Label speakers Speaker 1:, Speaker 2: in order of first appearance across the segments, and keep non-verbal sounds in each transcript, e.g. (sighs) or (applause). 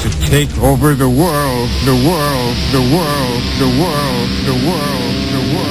Speaker 1: to take over the world, the world, the world, the world, the world, the world.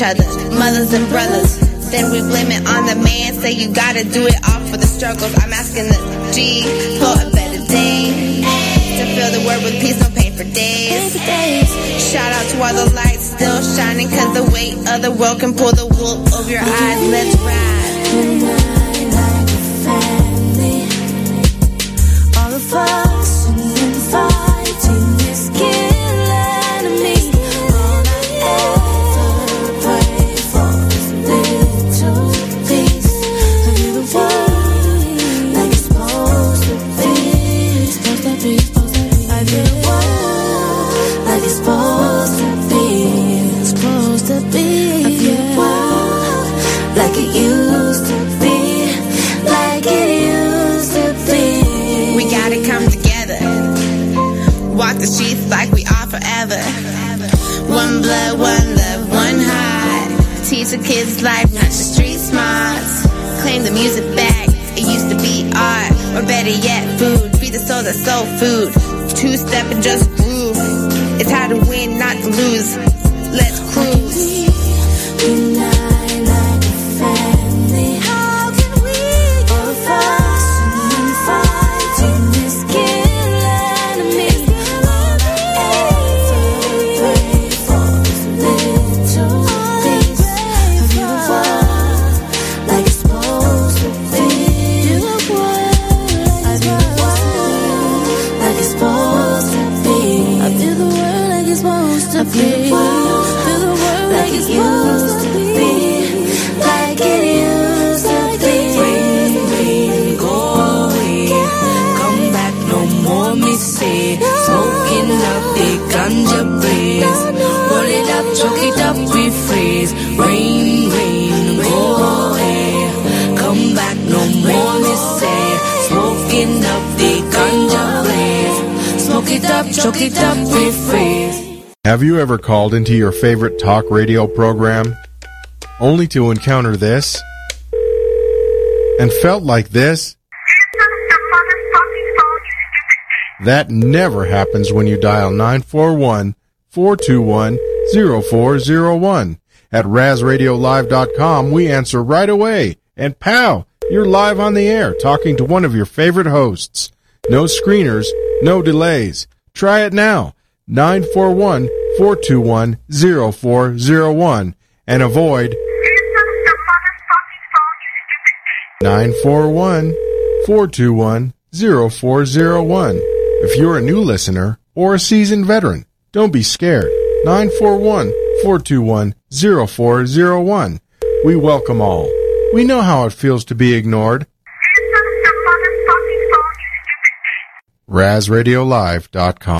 Speaker 2: Each other, mothers and brothers. Then we blame it on the man, say you gotta do it all for the struggles. I'm asking the G for a better day. To fill the world with peace, no pain for days. Shout out to all the lights still shining, cause the weight of the world can pull the
Speaker 3: ever
Speaker 4: called into your favorite talk radio program only to encounter this and felt like this? That never happens when you dial 941 421 0401. At RazRadioLive.com, we answer right away. And pow, you're live on the air talking to one of your favorite hosts. No screeners, no delays. Try it now. 941 421 0401 and avoid 941 421 0401. If you're a new listener or a seasoned veteran, don't be scared. 941 421 0401. We welcome all. We know how it feels to be ignored. RazRadioLive.com.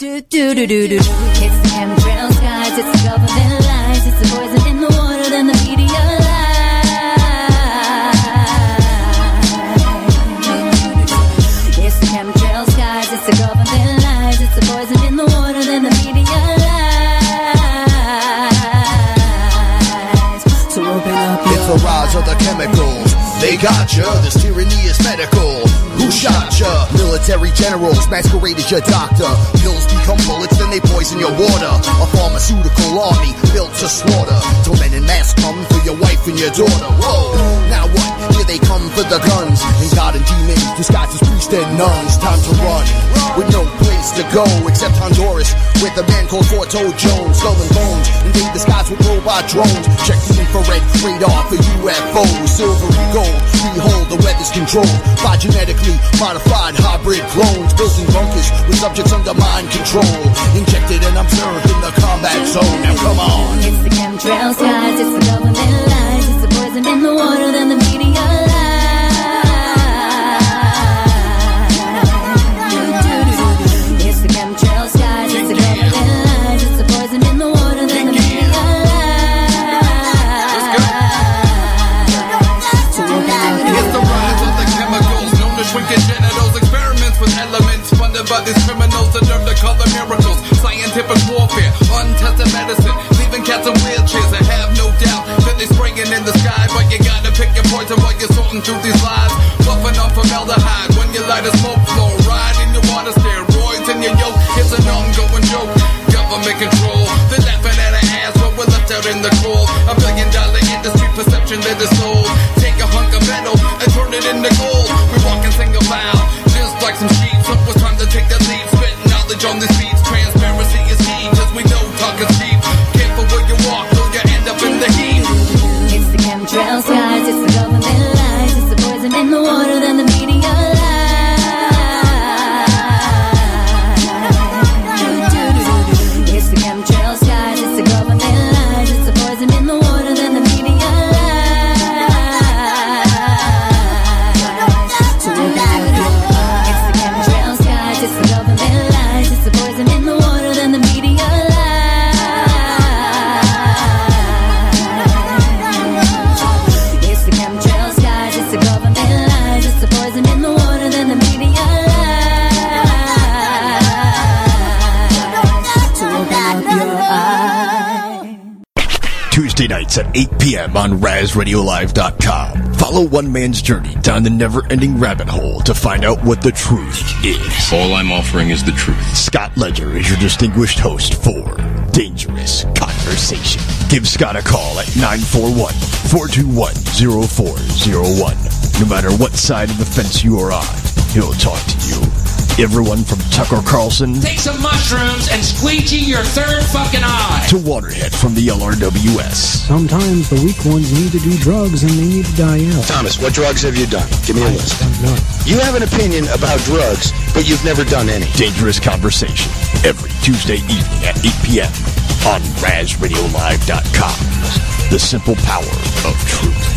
Speaker 5: They got ya. This tyranny is medical. Who shot ya? Military generals masquerade as your doctor. Pills become bullets, then they poison your water. A pharmaceutical army built to slaughter. Till men in mass come for your wife and your daughter. Whoa. Now what? Here they come for the guns. And God and demons disguised as priests and nuns. Time to run. With no place to go except Honduras. With a man called Forto Jones. Skull and bones. Invade the skies with robot drones. Check the infrared radar for UFOs. Silver and gold. Behold, the weather's controlled by genetically modified hybrid clones. Building bunkers with subjects under mind control. Injected and observed in the combat zone. Now come on.
Speaker 6: It's the chemtrail skies, it's the government lies, it's the poison in the water, then the media scientific warfare,
Speaker 7: untested medicine, leaving cats in wheelchairs. I have no doubt that they're spraying in
Speaker 6: the sky, but you
Speaker 7: gotta pick your poison while you're sorting through these lies. Puffing on formaldehyde when you light a smoke flow, riding your water steroids in your yoke. It's an ongoing joke. Government control, they're laughing at our ass, but we're left out in the cold. A billion dollar industry perception that is sold. Take a hunk of metal and turn it into gold. We walk and sing a aloud, just like some sheep. So it's time to take that lead, spit knowledge on
Speaker 8: this
Speaker 9: beat. Nights at 8 p.m. on RazRadioLive.com. Follow one man's journey down the never-ending rabbit hole to find out what the truth is.
Speaker 10: All I'm offering is the truth.
Speaker 9: Scott Ledger is your distinguished host for Dangerous Conversation. Give Scott a call at 941-421-0401. No matter what side of the fence you are on, he'll talk to you. Everyone from Tucker Carlson
Speaker 11: Take some mushrooms and squeegee your third fucking eye.
Speaker 9: to Waterhead from the LRWS.
Speaker 12: Sometimes the weak ones need to do drugs and they need to die out.
Speaker 13: Thomas, what drugs have you done? Give me a list.
Speaker 12: None.
Speaker 13: You have an opinion about drugs, but you've never done any.
Speaker 9: Dangerous Conversation every Tuesday evening at 8 p.m. on RazRadioLive.com. The simple power of truth.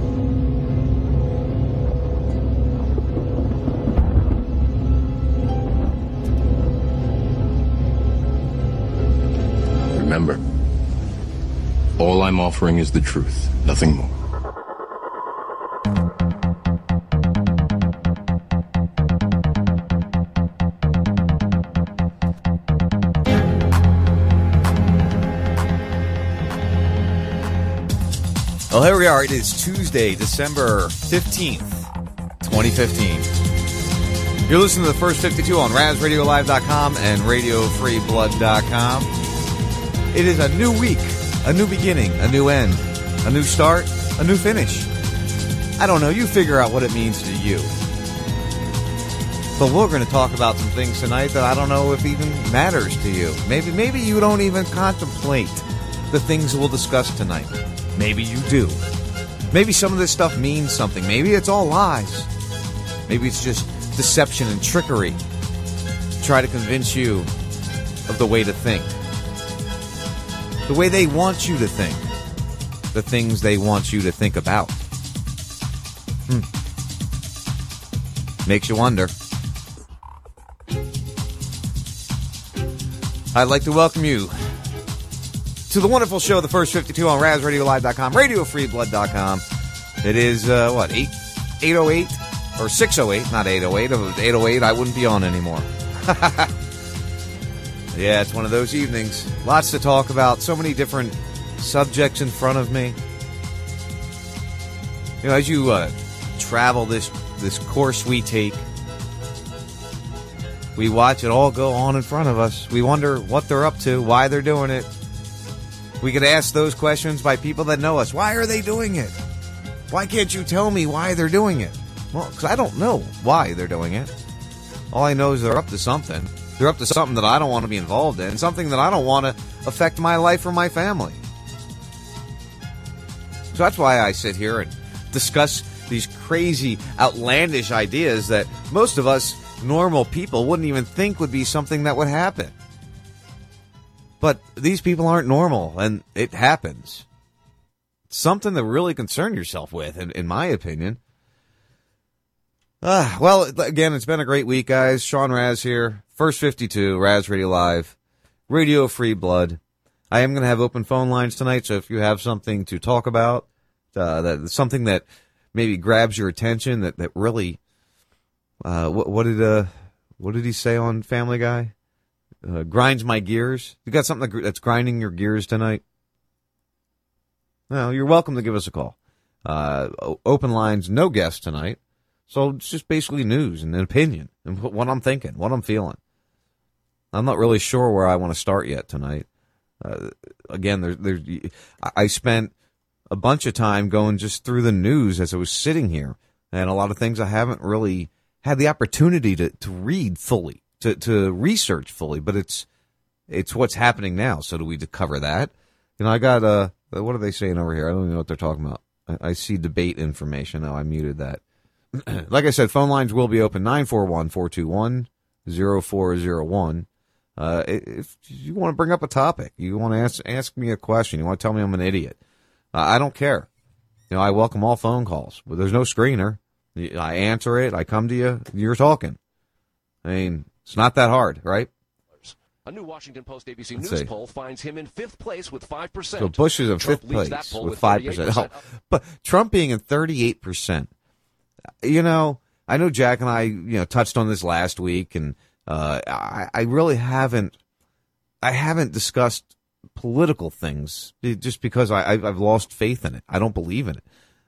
Speaker 10: All I'm offering is the truth, nothing more.
Speaker 14: Well, here we are. It is Tuesday, December 15th, 2015. You're listening to the first 52 on RazRadioLive.com and RadioFreeBlood.com. It is a new week, a new beginning, a new end, a new start, a new finish. I don't know. You figure out what it means to you. But we're going to talk about some things tonight that I don't know if even matters to you. Maybe, maybe you don't even contemplate the things we'll discuss tonight. Maybe you do. Maybe some of this stuff means something. Maybe it's all lies. Maybe it's just deception and trickery. Try to convince you of the way to think. The way they want you to think. The things they want you to think about. Hmm. Makes you wonder. I'd like to welcome you to the wonderful show, the first 52 on RazRadioLive.com, RadioFreeBlood.com. It is, uh, what, 8, 808 or 608, not 808. If it was 808, I wouldn't be on anymore. (laughs) yeah, it's one of those evenings. Lots to talk about, so many different subjects in front of me. You know, as you uh, travel this this course we take, we watch it all go on in front of us. We wonder what they're up to, why they're doing it. We could ask those questions by people that know us. Why are they doing it? Why can't you tell me why they're doing it? Well, because I don't know why they're doing it. All I know is they're up to something. They're up to something that I don't want to be involved in, something that I don't want to affect my life or my family. So that's why I sit here and discuss these crazy, outlandish ideas that most of us normal people wouldn't even think would be something that would happen. But these people aren't normal, and it happens. Something to really concern yourself with, in, in my opinion. Ah, well, again, it's been a great week, guys. Sean Raz here. First 52, Raz Radio Live. Radio Free Blood. I am going to have open phone lines tonight, so if you have something to talk about, uh, that something that maybe grabs your attention, that, that really, uh, what, what did, uh, what did he say on Family Guy? Uh, grinds my gears. You got something that's grinding your gears tonight? Well, you're welcome to give us a call. Uh, open lines, no guests tonight. So it's just basically news and an opinion and what I'm thinking, what I'm feeling. I'm not really sure where I want to start yet tonight. Uh, again, there's, there's, I- spent a bunch of time going just through the news as I was sitting here, and a lot of things I haven't really had the opportunity to, to read fully, to, to research fully, but it's, it's what's happening now. So do we cover that? You know, I got, uh, what are they saying over here? I don't even know what they're talking about. I, I see debate information. Oh, I muted that. (clears throat) like I said, phone lines will be open 941 421 0401. Uh, if you want to bring up a topic, you want to ask, ask me a question, you want to tell me I'm an idiot, uh, I don't care. You know, I welcome all phone calls, but there's no screener. I answer it. I come to you. You're talking. I mean, it's not that hard, right?
Speaker 15: A new Washington Post ABC
Speaker 14: Let's
Speaker 15: News
Speaker 14: see.
Speaker 15: poll finds him in fifth place with 5%.
Speaker 14: So Bush is in
Speaker 15: Trump
Speaker 14: fifth place with five percent.
Speaker 15: 38%.
Speaker 14: Oh, but Trump being in thirty eight percent. You know, I know Jack and I, you know, touched on this last week, and uh, I, I really haven't, I haven't discussed political things just because I, I've lost faith in it. I don't believe in it.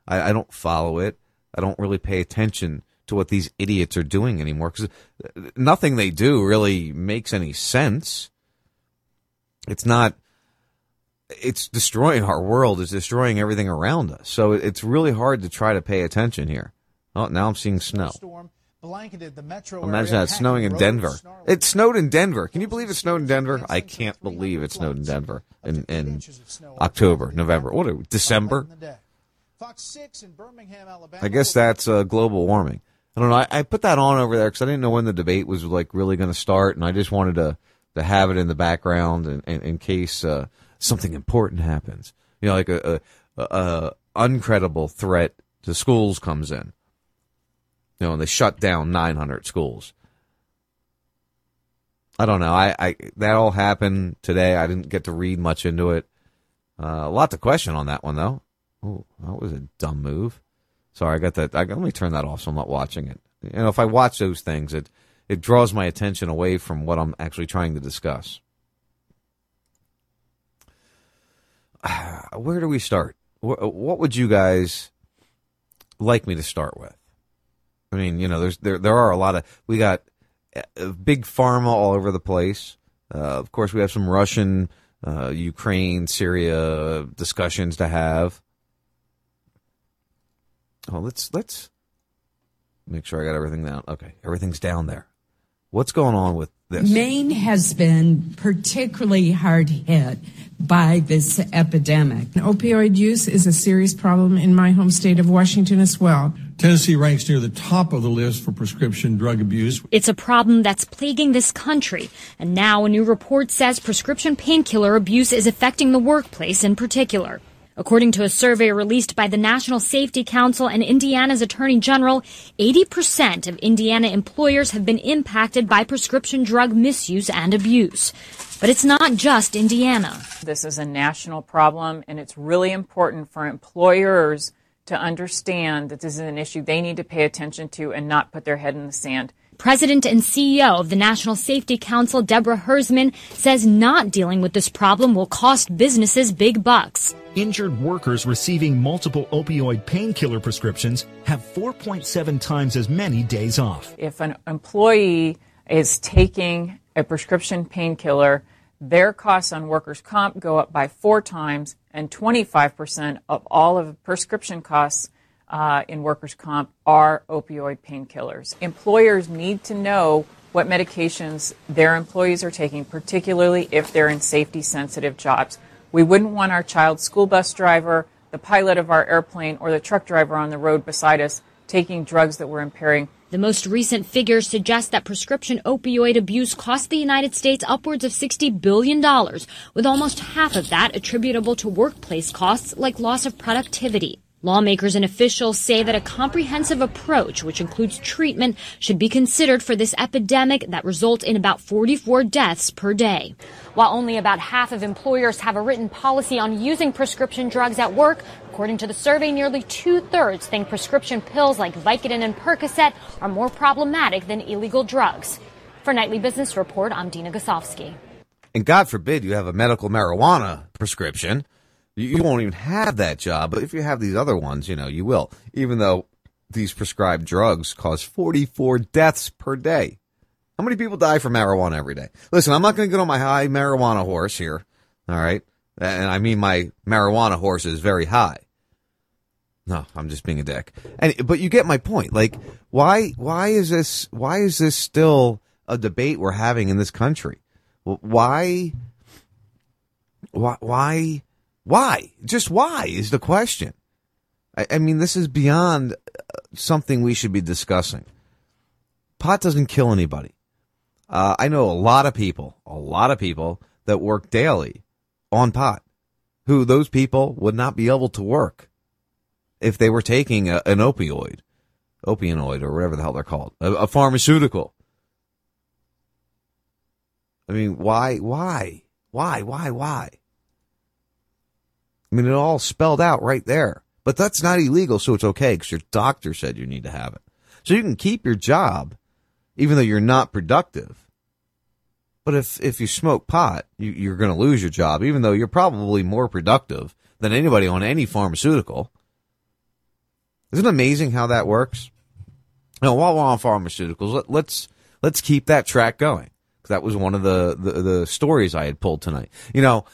Speaker 14: I, I don't follow it. I don't really pay attention to what these idiots are doing anymore because nothing they do really makes any sense. It's not it's destroying our world. It's destroying everything around us. So it's really hard to try to pay attention here. Oh, now I'm seeing snow.
Speaker 16: storm blanketed the metro
Speaker 14: Imagine that snowing in Denver. It snowed in Denver. Can you believe it snowed in Denver? I can't believe it snowed in Denver in, in October, November. What? we, December?
Speaker 16: Fox 6 in Birmingham, Alabama.
Speaker 14: I guess that's uh, global warming. I don't know. I, I put that on over there because I didn't know when the debate was like really going to start, and I just wanted to to have it in the background in, in, in case uh, something important happens. You know, like a, a, a, a uncredible threat to schools comes in. You know, and they shut down 900 schools. I don't know. I, I that all happened today. I didn't get to read much into it. Uh, a lot to question on that one though. Oh, that was a dumb move. Sorry, I got that. I, let me turn that off so I'm not watching it. You know, if I watch those things, it it draws my attention away from what I'm actually trying to discuss. (sighs) Where do we start? What would you guys like me to start with? I mean, you know, there's there there are a lot of we got uh, big pharma all over the place. Uh, of course, we have some Russian, uh, Ukraine, Syria discussions to have. Oh, let's let's make sure I got everything down. Okay, everything's down there. What's going on with this?
Speaker 17: Maine has been particularly hard hit by this epidemic.
Speaker 18: Opioid use is a serious problem in my home state of Washington as well.
Speaker 19: Tennessee ranks near the top of the list for prescription drug abuse.
Speaker 20: It's a problem that's plaguing this country. And now a new report says prescription painkiller abuse is affecting the workplace in particular. According to a survey released by the National Safety Council and Indiana's Attorney General, 80% of Indiana employers have been impacted by prescription drug misuse and abuse. But it's not just Indiana.
Speaker 21: This is a national problem, and it's really important for employers to understand that this is an issue they need to pay attention to and not put their head in the sand.
Speaker 20: President and CEO of the National Safety Council, Deborah Hersman, says not dealing with this problem will cost businesses big bucks.
Speaker 22: Injured workers receiving multiple opioid painkiller prescriptions have 4.7 times as many days off.
Speaker 21: If an employee is taking a prescription painkiller, their costs on workers' comp go up by four times, and 25% of all of prescription costs uh, in workers' comp are opioid painkillers. Employers need to know what medications their employees are taking, particularly if they're in safety sensitive jobs. We wouldn't want our child school bus driver, the pilot of our airplane, or the truck driver on the road beside us taking drugs that were impairing
Speaker 20: The most recent figures suggest that prescription opioid abuse cost the United States upwards of $60 billion, with almost half of that attributable to workplace costs like loss of productivity. Lawmakers and officials say that a comprehensive approach, which includes treatment, should be considered for this epidemic that results in about 44 deaths per day. While only about half of employers have a written policy on using prescription drugs at work, according to the survey, nearly two thirds think prescription pills like Vicodin and Percocet are more problematic than illegal drugs. For Nightly Business Report, I'm Dina Gusovsky.
Speaker 14: And God forbid you have a medical marijuana prescription. You, you won't even have that job. But if you have these other ones, you know, you will. Even though these prescribed drugs cause 44 deaths per day. How many people die from marijuana every day? Listen, I'm not going to get on my high marijuana horse here. All right. And I mean, my marijuana horse is very high. No, I'm just being a dick. And, but you get my point. Like, why, why is this, why is this still a debate we're having in this country? Why, why, why, why? Just why is the question. I, I mean, this is beyond uh, something we should be discussing. Pot doesn't kill anybody. Uh, I know a lot of people, a lot of people that work daily on pot, who those people would not be able to work if they were taking a, an opioid, opioid, or whatever the hell they're called, a, a pharmaceutical. I mean, why, why, why, why, why? I mean, it all spelled out right there. But that's not illegal, so it's okay because your doctor said you need to have it. So you can keep your job, even though you're not productive. But if, if you smoke pot, you, you're going to lose your job, even though you're probably more productive than anybody on any pharmaceutical. Isn't it amazing how that works? Now, while we're on pharmaceuticals, let, let's let's keep that track going that was one of the, the the stories I had pulled tonight. You know,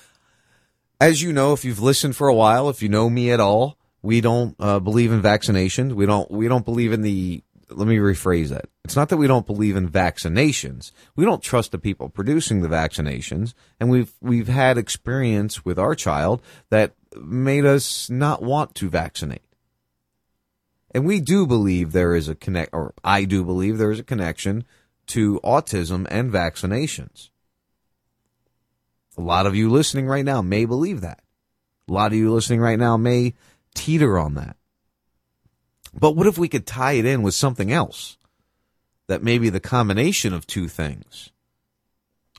Speaker 14: as you know, if you've listened for a while, if you know me at all, we don't uh, believe in vaccinations. We don't we don't believe in the let me rephrase that. It's not that we don't believe in vaccinations. We don't trust the people producing the vaccinations, and we've we've had experience with our child that made us not want to vaccinate. And we do believe there is a connect, or I do believe there is a connection to autism and vaccinations. A lot of you listening right now may believe that. A lot of you listening right now may teeter on that. But what if we could tie it in with something else? That maybe the combination of two things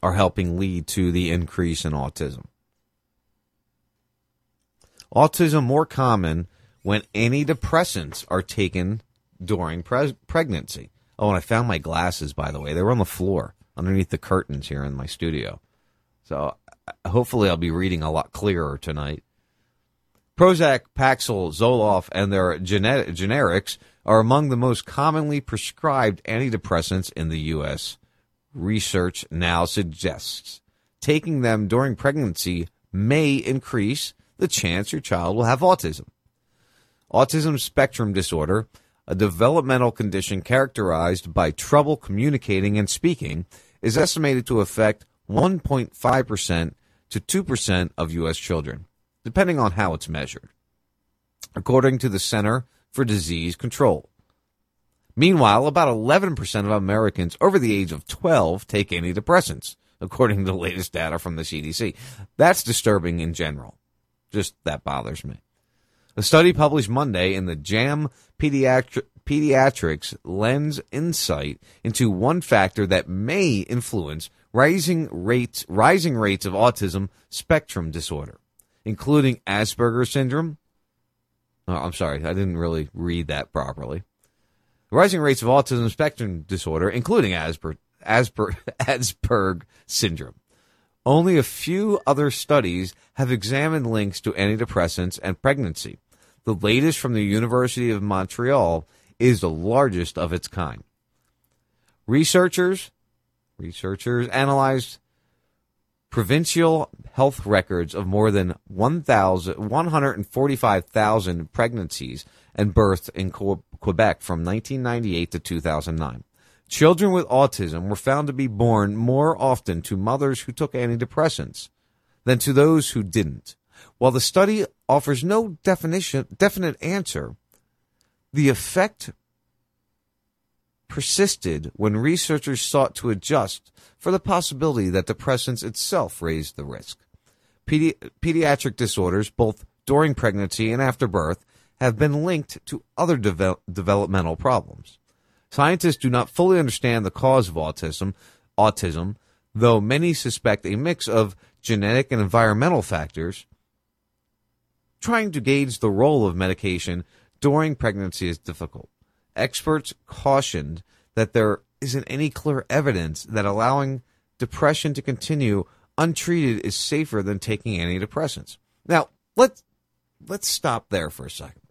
Speaker 14: are helping lead to the increase in autism. Autism more common when antidepressants are taken during pre- pregnancy. Oh, and I found my glasses, by the way. They were on the floor underneath the curtains here in my studio. So hopefully I'll be reading a lot clearer tonight. Prozac, Paxil, Zoloft, and their generics are among the most commonly prescribed antidepressants in the U.S. Research now suggests taking them during pregnancy may increase the chance your child will have autism. Autism spectrum disorder, a developmental condition characterized by trouble communicating and speaking, is estimated to affect 1.5% to 2% of U.S. children, depending on how it's measured, according to the Center for Disease Control. Meanwhile, about 11% of Americans over the age of 12 take antidepressants, according to the latest data from the CDC. That's disturbing in general. Just that bothers me. A study published Monday in the JAM Pediatri- Pediatrics lends insight into one factor that may influence rising rates rising rates of autism spectrum disorder, including Asperger's syndrome. Oh, I'm sorry, I didn't really read that properly. Rising rates of autism spectrum disorder, including Asper, Asper, (laughs) Asperg syndrome. Only a few other studies have examined links to antidepressants and pregnancy. The latest from the University of Montreal is the largest of its kind. Researchers researchers analyzed provincial health records of more than 1,000 145,000 pregnancies and births in Quebec from 1998 to 2009. Children with autism were found to be born more often to mothers who took antidepressants than to those who didn't. While the study offers no definition, definite answer, the effect persisted when researchers sought to adjust for the possibility that depressants itself raised the risk. Pedi- pediatric disorders, both during pregnancy and after birth, have been linked to other devel- developmental problems. Scientists do not fully understand the cause of autism, autism, though many suspect a mix of genetic and environmental factors. Trying to gauge the role of medication during pregnancy is difficult. Experts cautioned that there isn't any clear evidence that allowing depression to continue untreated is safer than taking antidepressants. Now, let's let's stop there for a second.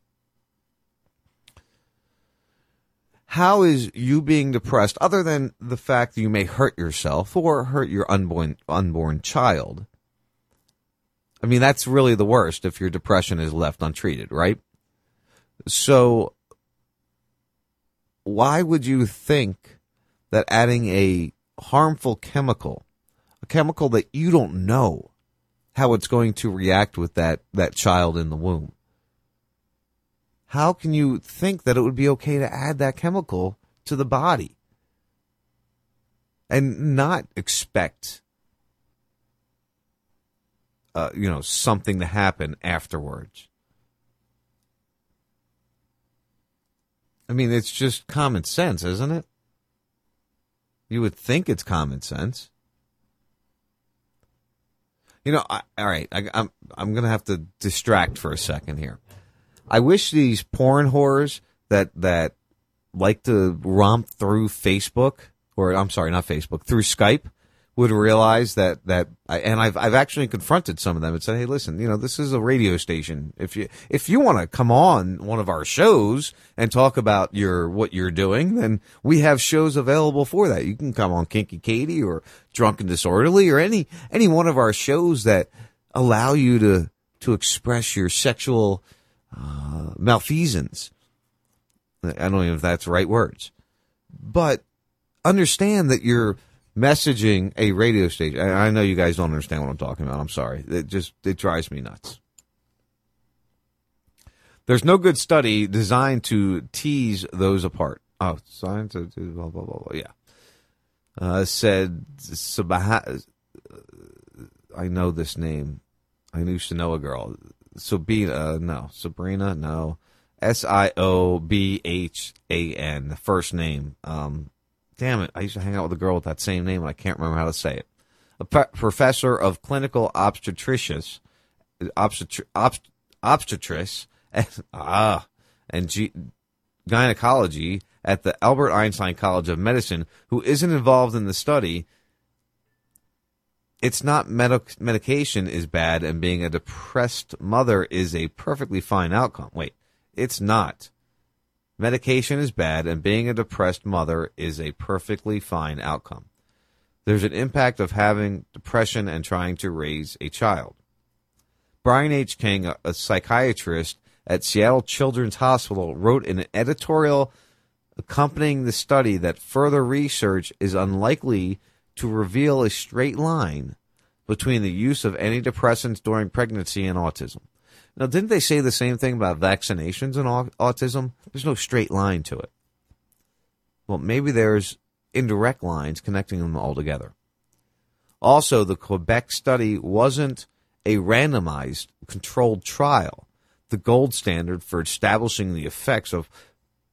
Speaker 14: How is you being depressed, other than the fact that you may hurt yourself or hurt your unborn unborn child? I mean, that's really the worst if your depression is left untreated, right? So, why would you think that adding a harmful chemical, a chemical that you don't know how it's going to react with that, that child in the womb, how can you think that it would be okay to add that chemical to the body and not expect uh, you know something to happen afterwards i mean it's just common sense isn't it? You would think it's common sense. You know I, all right I, i'm i'm gonna have to distract for a second here. I wish these porn whores that that like to romp through Facebook or I'm sorry, not Facebook, through Skype would realize that that and I've I've actually confronted some of them and said, "Hey, listen, you know, this is a radio station. If you if you want to come on one of our shows and talk about your what you're doing, then we have shows available for that. You can come on Kinky Katie or Drunk and Disorderly or any any one of our shows that allow you to to express your sexual uh, malfeasance. I don't even know if that's the right words. But understand that you're messaging a radio station. I know you guys don't understand what I'm talking about. I'm sorry. It just it drives me nuts. There's no good study designed to tease those apart. Oh, science, uh, blah, blah, blah, blah. Yeah. Uh, said, Sabaha, I know this name. I used to know a girl. Sabina, uh, no. Sabrina, no. S I O B H A N, the first name. Um, damn it. I used to hang out with a girl with that same name, and I can't remember how to say it. A pe- professor of clinical obstetricians, obstetri- obst- obstetrics, and, ah, and G- gynecology at the Albert Einstein College of Medicine, who isn't involved in the study. It's not medic- medication is bad, and being a depressed mother is a perfectly fine outcome. Wait, it's not. Medication is bad, and being a depressed mother is a perfectly fine outcome. There's an impact of having depression and trying to raise a child. Brian H. King, a, psychiatrist at Seattle Children's Hospital, wrote in an editorial accompanying the study that further research is unlikely to reveal a straight line between the use of antidepressants during pregnancy and autism. Now, didn't they say the same thing about vaccinations and autism? There's no straight line to it. Well, maybe there's indirect lines connecting them all together. Also, the Quebec study wasn't a randomized controlled trial, the gold standard for establishing the effects of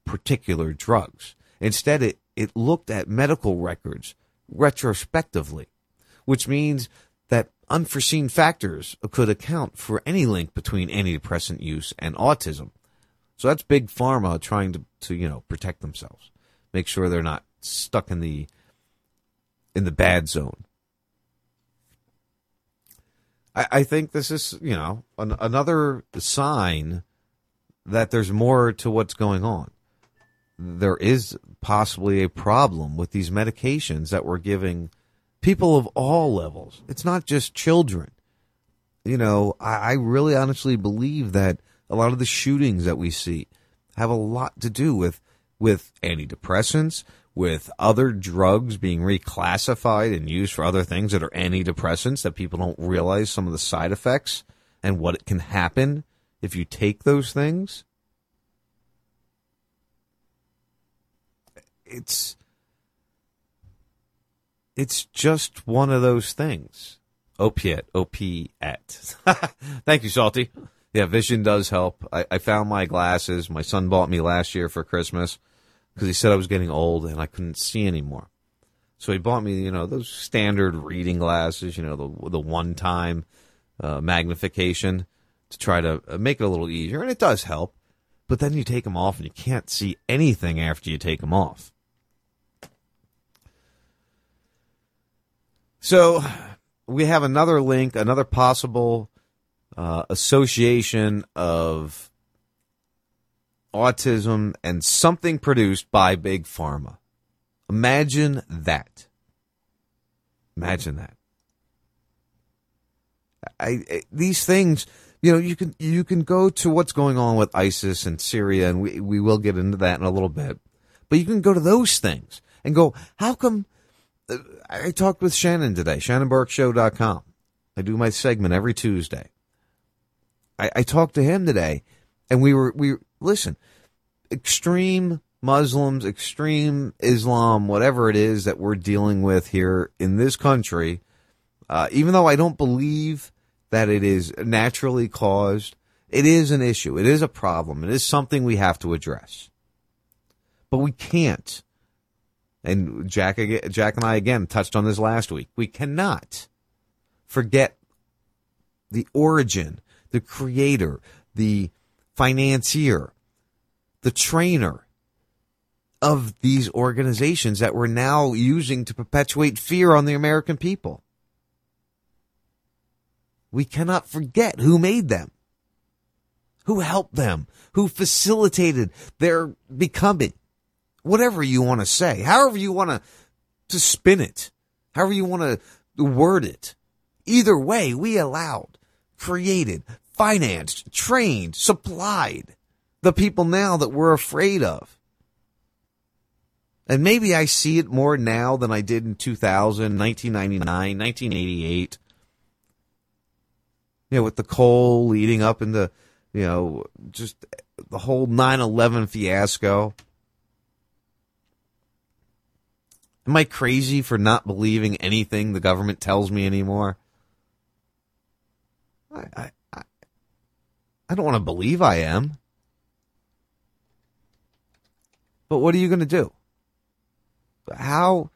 Speaker 14: particular drugs. Instead, it, it looked at medical records retrospectively, which means unforeseen factors could account for any link between antidepressant use and autism. So that's big pharma trying to, to you know protect themselves, make sure they're not stuck in the in the bad zone. I, I think this is you know an, another sign that there's more to what's going on. There is possibly a problem with these medications that we're giving people of all levels. It's not just children. You know, I, I really honestly believe that a lot of the shootings that we see have a lot to do with with antidepressants, with other drugs being reclassified and used for other things that are antidepressants that people don't realize some of the side effects and what can happen if you take those things. It's it's just one of those things. Opiate, opiate. (laughs) Thank you, Salty. Yeah, vision does help. I, I found my glasses. My son bought me last year for Christmas because he said I was getting old and I couldn't see anymore. So he bought me, you know, those standard reading glasses, you know, the the one time uh, magnification to try to uh, make it a little easier, and it does help. But then you take them off and you can't see anything after you take them off. So we have another link, another possible uh, association of autism and something produced by Big Pharma. Imagine that. Imagine that. I, I, these things, you know, you can you can go to what's going on with ISIS and Syria, and we we will get into that in a little bit. But you can go to those things and go, how come? Uh, I talked with Shannon today, ShannonBurkeShow.com. I do my segment every Tuesday. I, I talked to him today, and we were we listen. Extreme Muslims, extreme Islam, whatever it is that we're dealing with here in this country, uh, even though I don't believe that it is naturally caused, it is an issue. It is a problem. It is something we have to address. But we can't. And Jack, Jack and I again touched on this last week. We cannot forget the origin, the creator, the financier, the trainer of these organizations that we're now using to perpetuate fear on the American people. We cannot forget who made them, who helped them, who facilitated their becoming. Whatever you want to say, however you want to, to spin it, however you want to word it. Either way, we allowed, created, financed, trained, supplied the people now that we're afraid of. And maybe I see it more now than I did in 2000, 1999, 1988. You know, with the coal leading up into, you know, just the whole 9 11 fiasco. Am I crazy for not believing anything the government tells me anymore? I, I, I, don't want to believe I am. But what are you going to do? How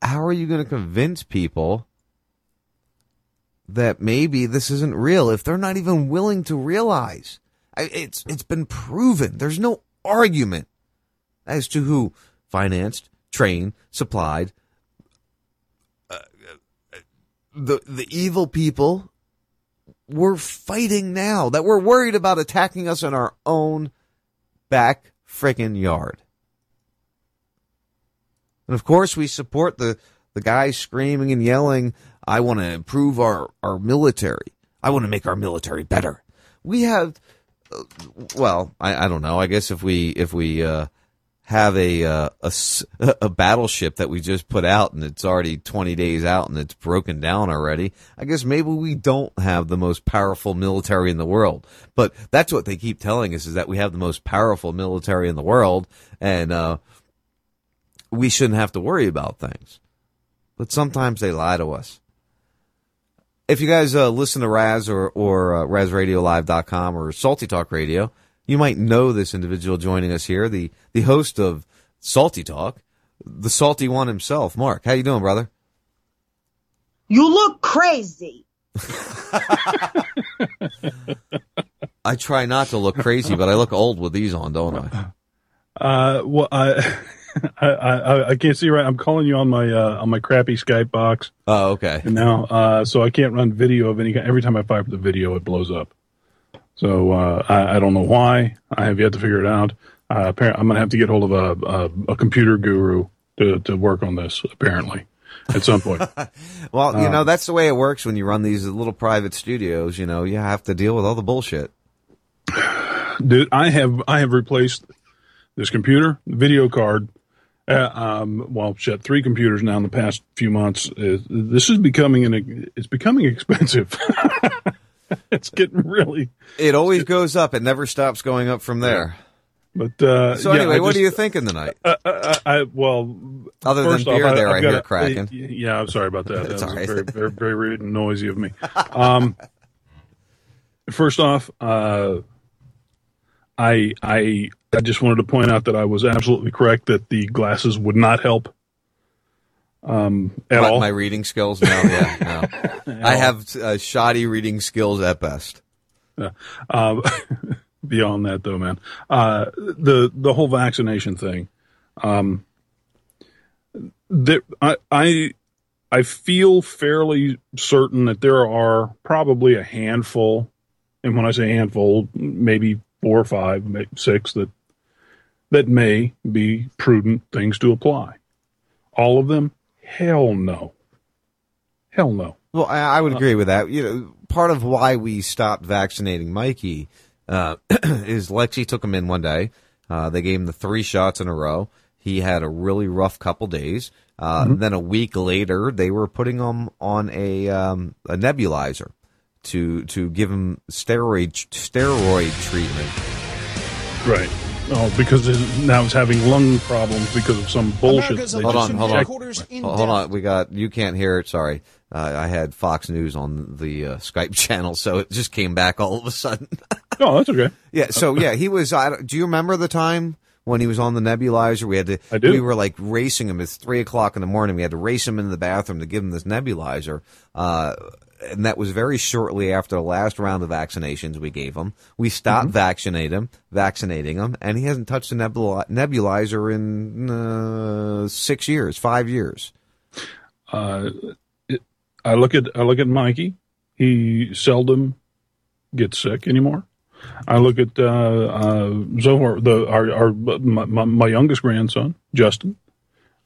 Speaker 14: how are you going to convince people that maybe this isn't real if they're not even willing to realize? It's it's been proven. There's no argument as to who financed, trained, supplied uh, uh, the the evil people we're fighting now that we're worried about attacking us in our own back frickin' yard. And of course, we support the, the guy screaming and yelling, I want to improve our, our military. I want to make our military better. We have, uh, well, I, I don't know. I guess if we, if we, uh, have a, uh, a, (laughs) a battleship that we just put out and it's already 20 days out and it's broken down already. I guess maybe we don't have the most powerful military in the world, but that's what they keep telling us is that we have the most powerful military in the world and, uh, we shouldn't have to worry about things. But sometimes they lie to us. If you guys uh, listen to Raz or, or uh, RazRadioLive.com or Salty Talk Radio, you might know this individual joining us here, the, the host of Salty Talk, the salty one himself. Mark, how you doing, brother?
Speaker 23: You look crazy. (laughs)
Speaker 14: I try not to look crazy, but I look old with these on, don't I?
Speaker 24: Uh, well, (laughs) I, I, I, I can't see right. I'm calling you on my, uh, on my crappy Skype box.
Speaker 14: Oh, okay.
Speaker 24: And now, uh, so I can't run video of any kind. Every time I fire up the video, it blows up. So, uh, I, I don't know why. I have yet to figure it out. Uh, apparently, I'm going to have to get hold of a, a, a computer guru to, to work on this, apparently, at some point. (laughs)
Speaker 14: Well, you know, that's the way it works when you run these little private studios. You know, you have to deal with all the bullshit. (sighs)
Speaker 24: Dude, I have I have replaced this computer, video card. Uh, um, well, shit, three computers now in the past few months. Uh, this is becoming an it's becoming (laughs) expensive. (laughs) it's getting really.
Speaker 14: It always goes up. It never stops going up from there.
Speaker 24: But uh,
Speaker 14: So
Speaker 24: yeah,
Speaker 14: anyway,
Speaker 24: I
Speaker 14: what
Speaker 24: just-
Speaker 14: are you thinking tonight?
Speaker 24: Uh, uh, I, I well,
Speaker 14: Other than
Speaker 24: off,
Speaker 14: beer
Speaker 24: I-
Speaker 14: there,
Speaker 24: I've
Speaker 14: I hear
Speaker 24: a-
Speaker 14: cracking.
Speaker 24: yeah, I'm sorry about that. (laughs) That
Speaker 14: It's
Speaker 24: was
Speaker 14: all right.
Speaker 24: very, very, very rude and noisy of me. Um, first off, uh, I I I just wanted to point out that I was absolutely correct that the glasses would not help. Um, at
Speaker 14: my,
Speaker 24: all.
Speaker 14: my reading skills? No, yeah, (laughs) no. I have uh, shoddy reading skills at best.
Speaker 24: Yeah. Um, (laughs) beyond that, though, man, uh, the the whole vaccination thing. Um, there, I, I I feel fairly certain that there are probably a handful, and when I say handful, maybe four or five, maybe six that that may be prudent things to apply. All of them, hell no, hell no.
Speaker 14: Well, I, I would agree with that. You know, part of why we stopped vaccinating Mikey uh, (clears throat) is Lexi took him in one day. Uh, they gave him the three shots in a row. He had a really rough couple days. Uh,
Speaker 24: Mhm.
Speaker 14: Then a week later, they were putting him on a um, a nebulizer to to give him steroid steroid treatment.
Speaker 24: Right. Oh, because it- now it's having lung problems because of some bullshit. they
Speaker 14: Hold on, hold on,
Speaker 24: inject-
Speaker 14: hold on. We got you can't hear it. Sorry, uh, I had Fox News on the uh, Skype (laughs) channel, so it just came back all of a sudden. (laughs)
Speaker 24: Oh, that's okay.
Speaker 14: Yeah. So yeah, he was. I, don't- do you remember the time when he was on the nebulizer? We had to.
Speaker 24: I do.
Speaker 14: We were like racing him. It's three o'clock in the morning. We had to race him into the bathroom to give him this nebulizer. Uh, and that was very shortly after the last round of vaccinations we gave him. We stopped
Speaker 24: Mm-hmm.
Speaker 14: vaccinating him, vaccinating him, and he hasn't touched a nebul- nebulizer in uh, six years, five years.
Speaker 24: Uh, it, I look at I look at Mikey. He seldom gets sick anymore. I look at uh, uh, Zohar, the our, our my, my, my youngest grandson, Justin,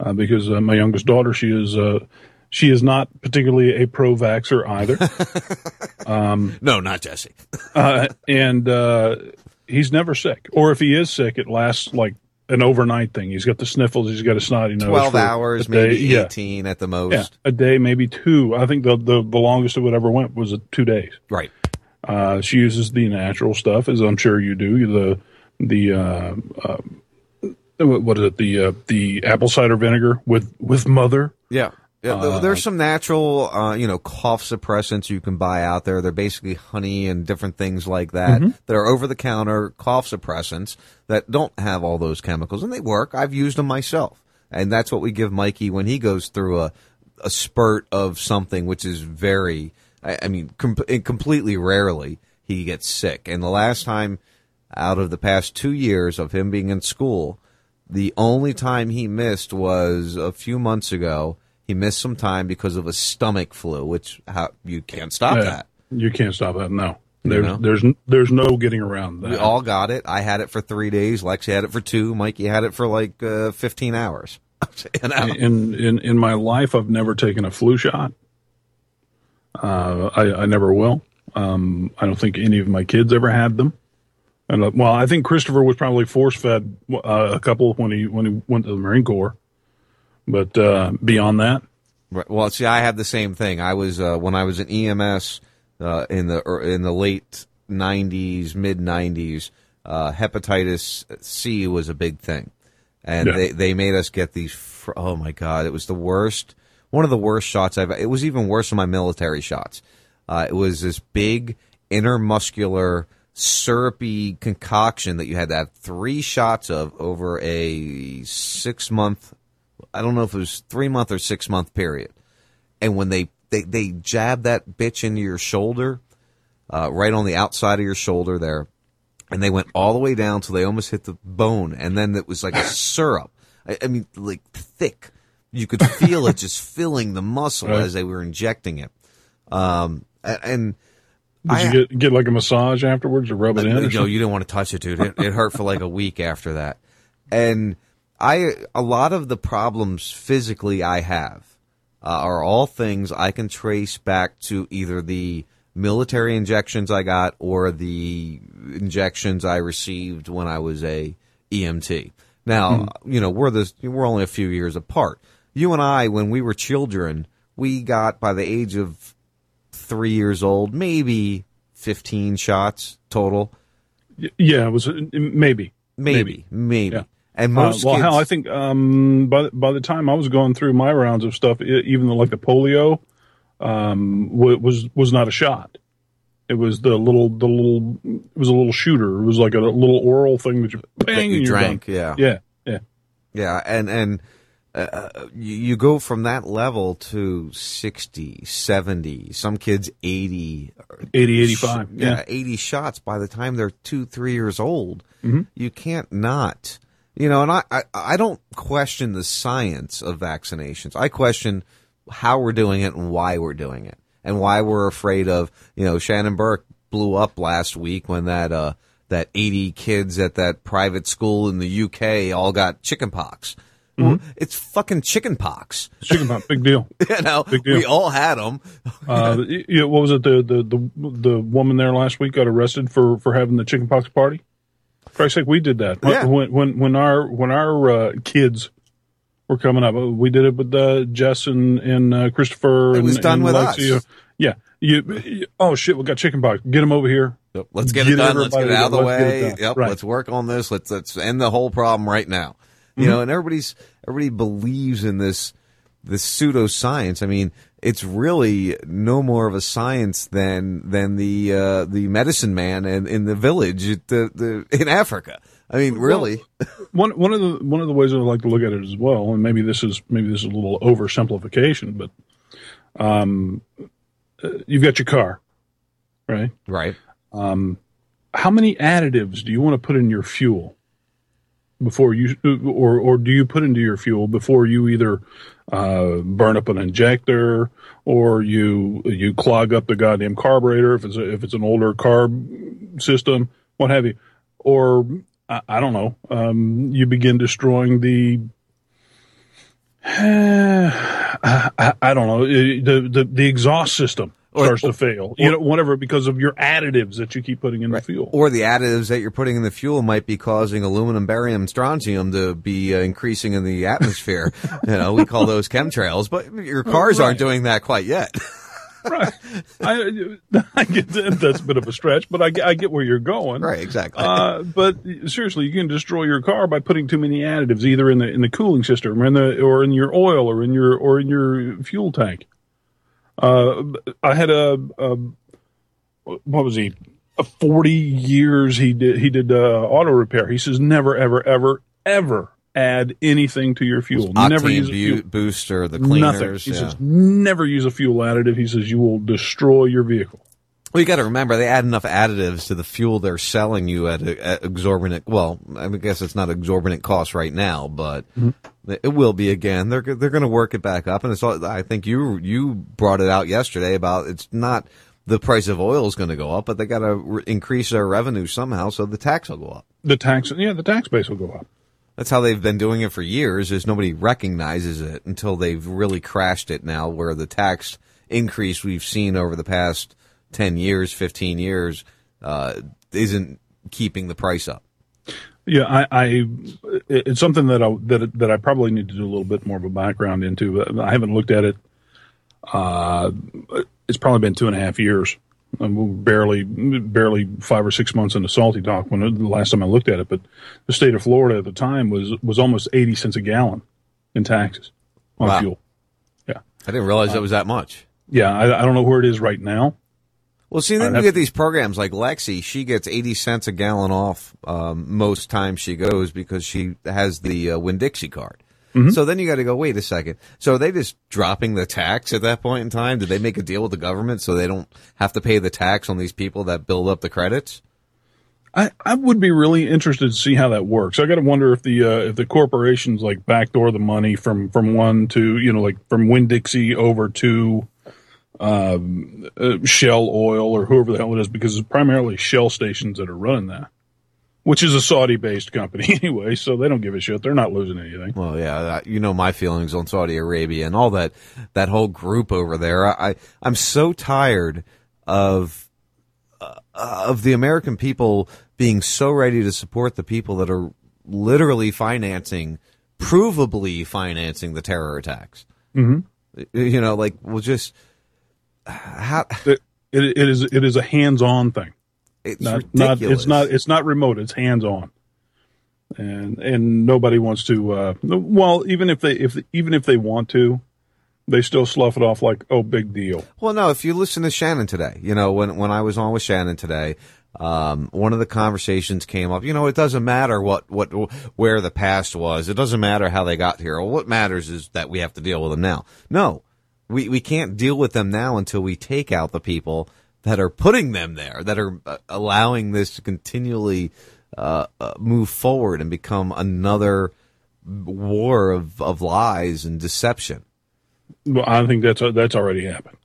Speaker 24: uh, because uh, my youngest daughter, she is uh, she is not particularly a pro-vaxer either. (laughs) um,
Speaker 14: no, not Jesse. (laughs)
Speaker 24: uh, and uh, he's never sick, or if he is sick, it lasts like an overnight thing. He's got the sniffles. He's got a snotty nose.
Speaker 14: 12 hours,
Speaker 24: day.
Speaker 14: maybe
Speaker 24: Yeah.
Speaker 14: 18 at the most.
Speaker 24: Yeah, a day, maybe two. I think the the, the longest it would ever went was two days.
Speaker 14: Right.
Speaker 24: Uh, she uses the natural stuff, as I'm sure you do. The the uh, uh, what is it? The uh, the apple cider vinegar with with mother.
Speaker 14: Yeah.
Speaker 24: Uh,
Speaker 14: there's some natural, uh, you know, cough suppressants you can buy out there. They're basically honey and different things like that
Speaker 24: Mhm.
Speaker 14: that are over the counter cough suppressants that don't have all those chemicals and they work. I've used them myself. And that's what we give Mikey when he goes through a, a spurt of something, which is very, I, I mean, com- completely rarely he gets sick. And the last time out of the past two years of him being in school, the only time he missed was a few months ago. He missed some time because of a stomach flu, which how, you can't stop
Speaker 24: Yeah,
Speaker 14: that.
Speaker 24: You can't stop that. No,
Speaker 14: You
Speaker 24: there's
Speaker 14: know?
Speaker 24: there's there's no getting around that.
Speaker 14: We all got it. I had it for three days. Lexi had it for two. Mikey had it for like uh, 15 hours. (laughs) you know?
Speaker 24: in in in my life, I've never taken a flu shot. Uh, I, I never will. Um, I don't think any of my kids ever had them. And uh, well, I think Christopher was probably force fed uh, a couple when he when he went to the Marine Corps. But uh, beyond that,
Speaker 14: Right. Well, see, I had the same thing. I was uh, when I was in EMS uh, in the er, in the late '90s, mid '90s. Uh, hepatitis C was a big thing, and
Speaker 24: Yeah.
Speaker 14: they they made us get these. Fr- oh my god, it was the worst. One of the worst shots I've. It was even worse than my military shots. Uh, it was this big intermuscular syrupy concoction that you had to have three shots of over a six month I don't know if it was three month or six month period. And when they, they, they jab that bitch into your shoulder, uh, right on the outside of your shoulder there, and they went all the way down till they almost hit the bone, and then it was like a (laughs) syrup. I, I mean, like thick. You could feel it just (laughs) filling the muscle
Speaker 24: Right.
Speaker 14: as they were injecting it. Um, and
Speaker 24: did
Speaker 14: I-
Speaker 24: you get get like a massage afterwards or rub it in? or
Speaker 14: you you didn't want to touch it, dude. It, it hurt for like a week after that. And I, a lot of the problems physically I have uh, are all things I can trace back to either the military injections I got or the injections I received when I was a EMT. Now, you know, we're the we're only a few years apart. You and I, when we were children, we got by the age of three years old, maybe fifteen shots total.
Speaker 24: Yeah, it was uh, maybe
Speaker 14: Maybe, maybe.
Speaker 24: Yeah.
Speaker 14: And
Speaker 24: Uh, well,
Speaker 14: kids,
Speaker 24: hell, I think um, by by the time I was going through my rounds of stuff, e- even like the polio um, wa- was was not a shot. It was the little the little it was a little shooter. It was like a little oral thing that you bang
Speaker 14: you
Speaker 24: and you're
Speaker 14: drank,
Speaker 24: done.
Speaker 14: yeah.
Speaker 24: yeah, yeah.
Speaker 14: yeah, and and uh, you, you go from that level to 60, 70, some kids 80,
Speaker 24: 80, 85,
Speaker 14: yeah,
Speaker 24: yeah.
Speaker 14: 80 shots by the time they're two, three years old.
Speaker 24: Mhm.
Speaker 14: You can't not, you know, and I, I, I don't question the science of vaccinations. I question how we're doing it and why we're doing it and why we're afraid of, you know, Shannon Burke blew up last week when that, uh, that 80 kids at that private school in the UK all got chicken pox. Well, it's fucking chicken pox.
Speaker 24: Chicken pox, big deal. (laughs)
Speaker 14: you know,
Speaker 24: Big deal.
Speaker 14: we all had them.
Speaker 24: Uh, yeah, what was it? The, the the the woman there last week got arrested for for having the chickenpox party. Christ's sake, we did that.
Speaker 14: Yeah.
Speaker 24: When when when our when our uh, kids were coming up, we did it with uh, Jess and and uh, Christopher.
Speaker 14: It was
Speaker 24: and,
Speaker 14: done
Speaker 24: and
Speaker 14: with
Speaker 24: Lexi.
Speaker 14: us.
Speaker 24: Yeah. You, you- oh shit, we got chicken chickenpox. Get them over here.
Speaker 14: Let's get, it done. Let's get it out of the
Speaker 24: get
Speaker 14: way. Yep.
Speaker 24: Right.
Speaker 14: Let's work on this. Let's let's end the whole problem right now. You
Speaker 24: Mm-hmm.
Speaker 14: know, and everybody's everybody believes in this this pseudoscience. I mean, it's really no more of a science than than the uh, the medicine man in, in the village the, the in Africa. I mean, really. (laughs)
Speaker 24: one one of the one of the ways I like to look at it as well, and maybe this is maybe this is a little oversimplification, but um, uh, you've got your car, right?
Speaker 14: Right.
Speaker 24: Um, how many additives do you want to put in your fuel before you, or or do you put into your fuel before you either uh, burn up an injector or you you clog up the goddamn carburetor if it's a, if it's an older carb system, what have you, or I, I don't know, um, you begin destroying the. (sighs) I, I don't know the, the the exhaust system starts to fail. you know, whatever because of your additives that you keep putting in the fuel.
Speaker 14: Or the additives that you're putting in the fuel might be causing aluminum, barium, strontium to be uh, increasing in the atmosphere. (laughs) you know, we call those chemtrails, but your cars aren't doing that quite yet. (laughs)
Speaker 24: right. I, I get that, that's a bit of a stretch, but I, get- I get where you're going.
Speaker 14: Right, exactly.
Speaker 24: Uh, but seriously, you can destroy your car by putting too many additives, either in the in the cooling system, or in the or in your oil, or in your or in your fuel tank. Uh, I had a, a what was he? A Forty years he did he did uh, auto repair. He says never ever ever ever add anything to your fuel. never
Speaker 14: Octane
Speaker 24: use a fuel.
Speaker 14: booster, the cleaners. Nothing.
Speaker 24: He
Speaker 14: yeah.
Speaker 24: says never use a fuel additive. He says you will destroy your vehicle.
Speaker 14: Well, you got to remember they add enough additives to the fuel they're selling you at, a, at exorbitant. Well, I guess it's not exorbitant cost right now, but it will be again. They're they're going to work it back up, and it's. all I think you you brought it out yesterday about it's not the price of oil is going to go up, but they got to re- increase their revenue somehow, so the tax will go up.
Speaker 24: The tax, yeah, the tax base will go up.
Speaker 14: That's how they've been doing it for years. Is nobody recognizes it until they've really crashed it now, where the tax increase we've seen over the past ten years, fifteen years, uh, isn't keeping the price up.
Speaker 24: Yeah, I, I it's something that I that that I probably need to do a little bit more of a background into. I haven't looked at it. Uh, it's probably been two and a half years. I'm barely barely five or six months into Salty Talk when the last time I looked at it. But the state of Florida at the time was was almost eighty cents a gallon in taxes on
Speaker 14: Wow.
Speaker 24: fuel. Yeah,
Speaker 14: I didn't realize it was that much.
Speaker 24: Yeah, I, I don't know where it is right now.
Speaker 14: Well, see, then you get these programs like Lexi. She gets eighty cents a gallon off um, most times she goes because she has the uh, Winn Dixie card.
Speaker 24: Mm-hmm.
Speaker 14: So then you got to go. Wait a second. So are they just dropping the tax at that point in time? Did they make a deal with the government so they don't have to pay the tax on these people that build up the credits?
Speaker 24: I, I would be really interested to see how that works. I got to wonder if the uh, if the corporations like backdoor the money from from one to you know like from Winn Dixie over to um, uh, Shell Oil or whoever the hell it is because it's primarily Shell stations that are running that, which is a Saudi based company (laughs) anyway, so they don't give a shit. They're not losing anything.
Speaker 14: Well, yeah, that- you know my feelings on Saudi Arabia and all that that whole group over there. I, I I'm so tired of uh, of the American people being so ready to support the people that are literally financing, provably financing the terror attacks.
Speaker 24: Mm-hmm.
Speaker 14: You know, like we'll just how
Speaker 24: it, it, it is it is a hands on thing.
Speaker 14: It's
Speaker 24: not, not it's not it's not remote. It's hands on, and and nobody wants to. Uh, well, even if they if even if they want to, they still slough it off like oh big deal.
Speaker 14: Well, no, if you listen to Shannon today, you know, when, when I was on with Shannon today, um, one of the conversations came up, you know, it doesn't matter what, what, where the past was. It doesn't matter how they got here. What matters is that we have to deal with them now. No, we, we can't deal with them now until we take out the people that are putting them there, that are uh, allowing this to continually, uh, uh, move forward and become another war of, of lies and deception.
Speaker 24: Well, I think that's that's already happened.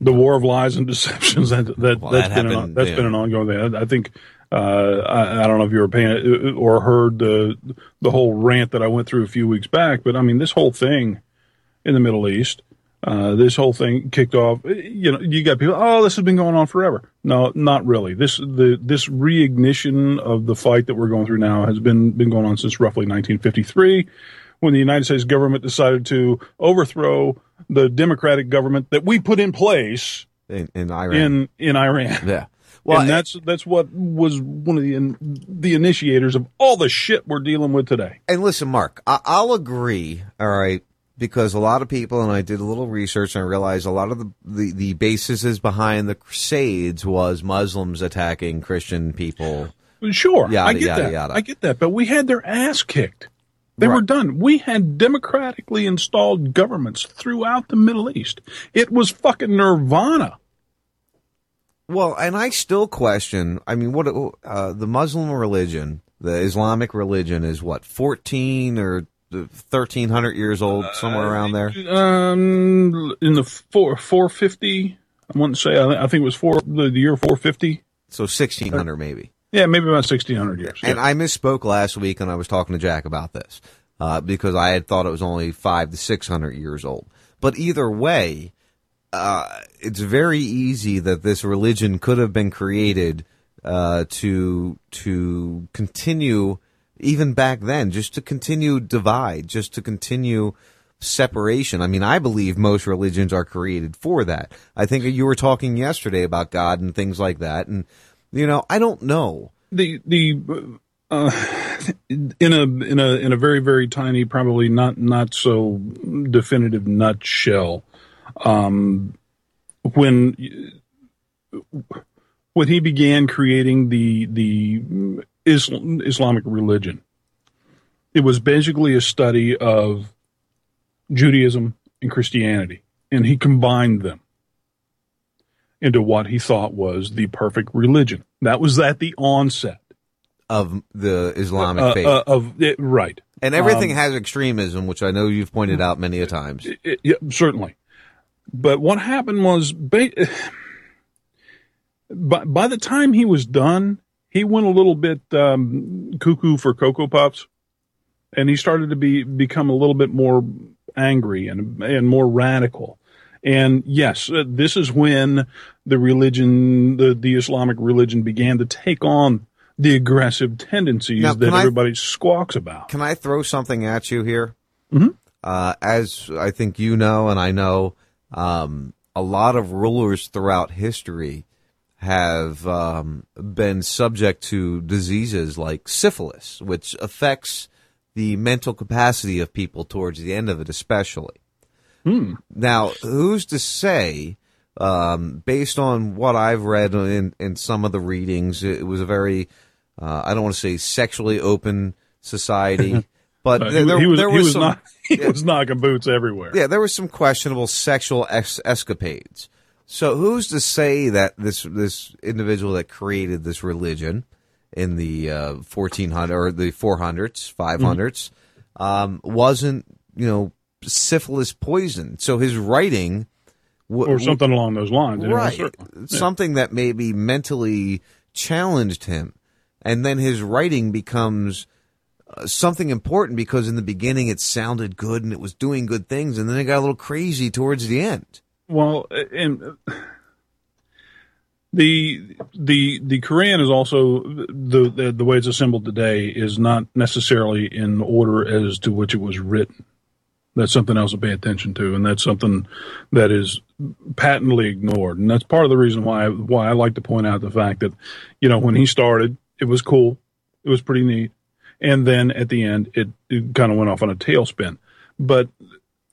Speaker 24: The war of lies and deceptions that that
Speaker 14: Well,
Speaker 24: that's
Speaker 14: that
Speaker 24: been an,
Speaker 14: happened,
Speaker 24: that's
Speaker 14: yeah.
Speaker 24: been an ongoing thing. I, I think uh, I, I don't know if you were paying or heard the the whole rant that I went through a few weeks back, but I mean this whole thing in the Middle East, uh, this whole thing kicked off. You know, you got people. Oh, this has been going on forever. No, not really. This the this reignition of the fight that we're going through now has been been going on since roughly 1953, when the United States government decided to overthrow the democratic government that we put in place
Speaker 14: in, in Iran.
Speaker 24: in in Iran.
Speaker 14: Yeah. Well,
Speaker 24: and that's that's what was one of the in, the initiators of all the shit we're dealing with today.
Speaker 14: And listen, Mark, I- I'll agree. All right. Because a lot of people, and I did a little research and I realized a lot of the, the, the bases behind the Crusades was Muslims attacking Christian people.
Speaker 24: Sure,
Speaker 14: Yada,
Speaker 24: I get
Speaker 14: yada,
Speaker 24: that.
Speaker 14: yada.
Speaker 24: I get that, but we had their ass kicked. They were done. We had democratically installed governments throughout the Middle East. It was fucking nirvana.
Speaker 14: Well, and I still question. I mean, what uh, the Muslim religion, the Islamic religion, is what fourteen or thirteen hundred years old, somewhere around there.
Speaker 24: Um, in the four four fifty, I want to say I, I think it was four the, the year four fifty.
Speaker 14: So sixteen hundred, maybe.
Speaker 24: Yeah, maybe about sixteen hundred years.
Speaker 14: And I misspoke last week, and I was talking to Jack about this uh, because I had thought it was only five to six hundred years old. But either way, uh, it's very easy that this religion could have been created uh, to to continue even back then, just to continue divide, just to continue separation. I mean, I believe most religions are created for that. I think you were talking yesterday about God and things like that, and you know, I don't know.
Speaker 24: the the uh, in a in a in a very very tiny, probably not not so definitive nutshell. Um, when when he began creating the the Islam, Islamic religion, it was basically a study of Judaism and Christianity, and he combined them into what he thought was the perfect religion. That was at the onset
Speaker 14: of the Islamic
Speaker 24: Uh,
Speaker 14: faith.
Speaker 24: uh, of it, right,
Speaker 14: and everything
Speaker 24: Um,
Speaker 14: has extremism, which I know you've pointed out many a times.
Speaker 24: it- yeah, certainly. But what happened was, ba- (sighs) by, by the time he was done, he went a little bit um, cuckoo for Cocoa Puffs, and he started to be become a little bit more angry and and more radical. And yes, uh, this is when the religion, the the Islamic religion, began to take on the aggressive tendencies
Speaker 14: Now,
Speaker 24: that
Speaker 14: I-
Speaker 24: everybody squawks about.
Speaker 14: Can I throw something at you here?
Speaker 24: Mhm.
Speaker 14: Uh, as I think you know, and I know, um, a lot of rulers throughout history have um, been subject to diseases like syphilis, which affects the mental capacity of people towards the end of it, especially.
Speaker 24: Hmm.
Speaker 14: Now, who's to say, um, based on what I've read in, in some of the readings, it was a very, uh, I don't want to say sexually open society, (laughs) but
Speaker 24: Uh,
Speaker 14: there,
Speaker 24: he, was,
Speaker 14: there
Speaker 24: he
Speaker 14: was
Speaker 24: was
Speaker 14: some,
Speaker 24: not, (laughs) he was knocking boots everywhere.
Speaker 14: yeah, there were some questionable sexual ex- escapades. So who's to say that this this individual that created this religion in the uh, 1400 or the 400s, 500s, um, wasn't you know syphilis poisoned? So his writing w-
Speaker 24: or something along those lines.
Speaker 14: right?
Speaker 24: Yeah.
Speaker 14: Something that maybe mentally challenged him, and then his writing becomes uh, something important because in the beginning it sounded good and it was doing good things, and then it got a little crazy towards the end.
Speaker 24: Well, and the the the Quran is also the, the the way it's assembled today is not necessarily in order as to which it was written. That's something else to pay attention to, and that's something that is patently ignored. And that's part of the reason why I, why I like to point out the fact that, you know, when he started, it was cool, it was pretty neat, and then at the end, it, it kind of went off on a tailspin. But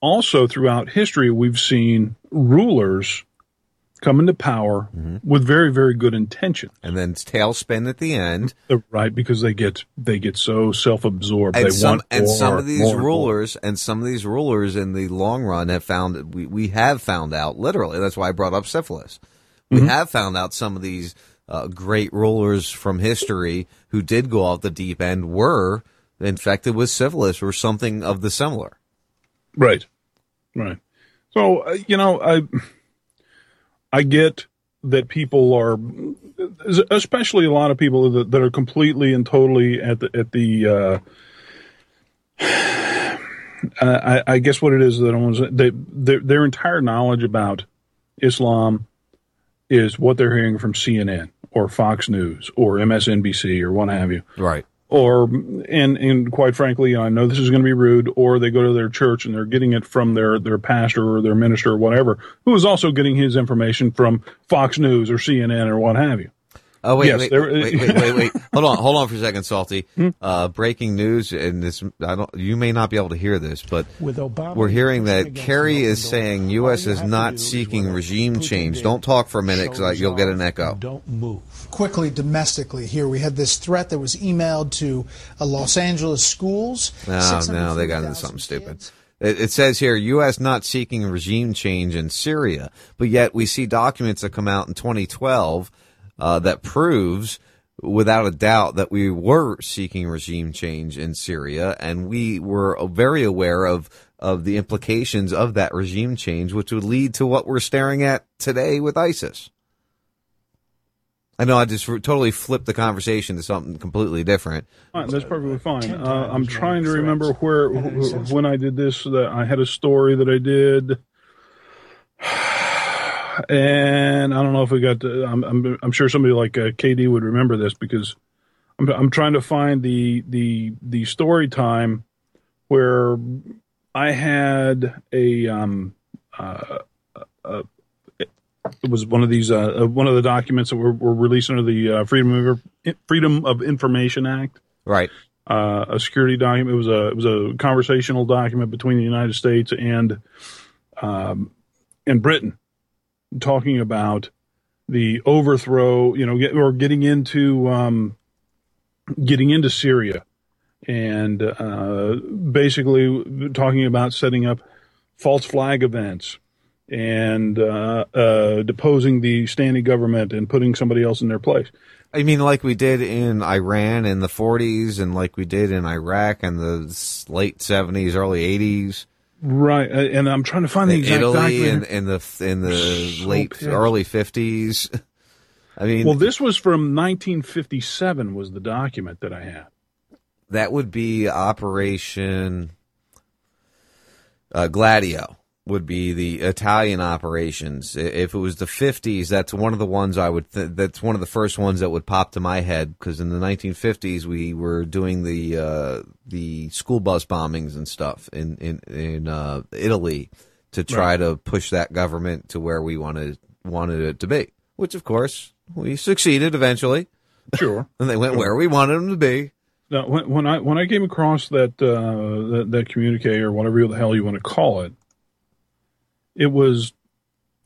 Speaker 24: also throughout history, we've seen rulers come into power with very, very good intention.
Speaker 14: And then tailspin at the end.
Speaker 24: Right, because they get they get so self absorbed.
Speaker 14: And
Speaker 24: They
Speaker 14: some
Speaker 24: want
Speaker 14: and
Speaker 24: more,
Speaker 14: some of these
Speaker 24: more, more.
Speaker 14: rulers and some of these rulers in the long run have found we we have found out literally. That's why I brought up syphilis. We
Speaker 24: Mhm.
Speaker 14: have found out some of these uh, great rulers from history who did go off the deep end were infected with syphilis or something of the similar.
Speaker 24: Right, right. So uh, you know, I I get that people are, especially a lot of people that, that are completely and totally at the at the. Uh, (sighs) I, I guess what it is that say, they, their their entire knowledge about Islam is what they're hearing from CNN or Fox News or MSNBC or what have you.
Speaker 14: Right.
Speaker 24: Or and and quite frankly, I know this is going to be rude. Or they go to their church and they're getting it from their their pastor or their minister or whatever, who is also getting his information from Fox News or CNN or what have you.
Speaker 14: Oh wait,
Speaker 24: Yes,
Speaker 14: wait,
Speaker 24: there-
Speaker 14: wait, wait, wait, wait. (laughs) Hold on, hold on for a second, Salty. Uh, breaking news, and this I don't. You may not be able to hear this, but
Speaker 12: With Obama
Speaker 14: we're hearing that Kerry is saying U.S. is not seeking regime change. Don't talk for a minute
Speaker 12: show
Speaker 14: because you'll get an echo.
Speaker 12: Don't move.
Speaker 16: Quickly, domestically, here we had this threat that was emailed to uh, Los Angeles schools.
Speaker 14: No, no, they got into something stupid. It, it says here, U.S. not seeking regime change in Syria, but yet we see documents that come out in 2012 uh, that proves, without a doubt, that we were seeking regime change in Syria, and we were very aware of of the implications of that regime change, which would lead to what we're staring at today with ISIS. I know I just totally flipped the conversation to something completely different.
Speaker 24: Fine, that's perfectly fine. Uh, I'm trying to remember where wh- when I did this. That I had a story that I did and I don't know if we got. To, I'm, I'm I'm sure somebody like uh, KD would remember this because I'm I'm trying to find the the the story time where I had a um uh, uh it was one of these uh, uh, one of the documents that were, were released under the uh, Freedom of Freedom of Information Act.
Speaker 14: Right.
Speaker 24: Uh, a security document. It was a it was a conversational document between the United States and um, and Britain, talking about the overthrow. You know, or getting into um, getting into Syria, and uh, basically talking about setting up false flag events and uh, uh, deposing the standing government and putting somebody else in their place.
Speaker 14: I mean, like we did in Iran in the 40s, and like we did in Iraq in the late 70s, early 80s.
Speaker 24: Right, uh, and I'm trying to find the
Speaker 14: in
Speaker 24: exact
Speaker 14: Italy in,
Speaker 24: document.
Speaker 14: in the in the
Speaker 24: So
Speaker 14: late
Speaker 24: pissed.
Speaker 14: early 50s. (laughs) I mean,
Speaker 24: well, this was from 1957. Was the document that I had?
Speaker 14: that would be Operation uh, Gladio. Would be the Italian operations. If it was the 50s, that's one of the ones I would. Th- that's one of the first ones that would pop to my head because in the 1950s we were doing the uh, the school bus bombings and stuff in in in uh, Italy to try
Speaker 24: Right.
Speaker 14: to push that government to where we wanted wanted it to be. Which, of course, we succeeded eventually.
Speaker 24: Sure. (laughs)
Speaker 14: and they went
Speaker 24: Sure.
Speaker 14: where we wanted them to be.
Speaker 24: Now, when, when I when I came across that uh, that, that communique or whatever the hell you want to call it, it was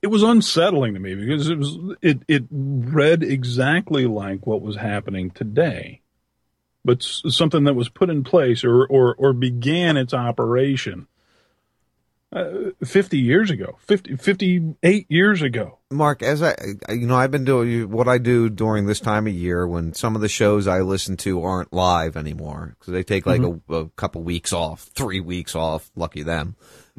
Speaker 24: it was unsettling to me because it was it it read exactly like what was happening today, but something that was put in place or or or began its operation uh, 50 years ago, 50, 58 years ago.
Speaker 14: Mark, as I, you know, I've been doing what I do during this time of year when some of the shows I listen to aren't live anymore because they take like
Speaker 24: Mhm.
Speaker 14: a, a couple weeks off, three weeks off. Lucky them.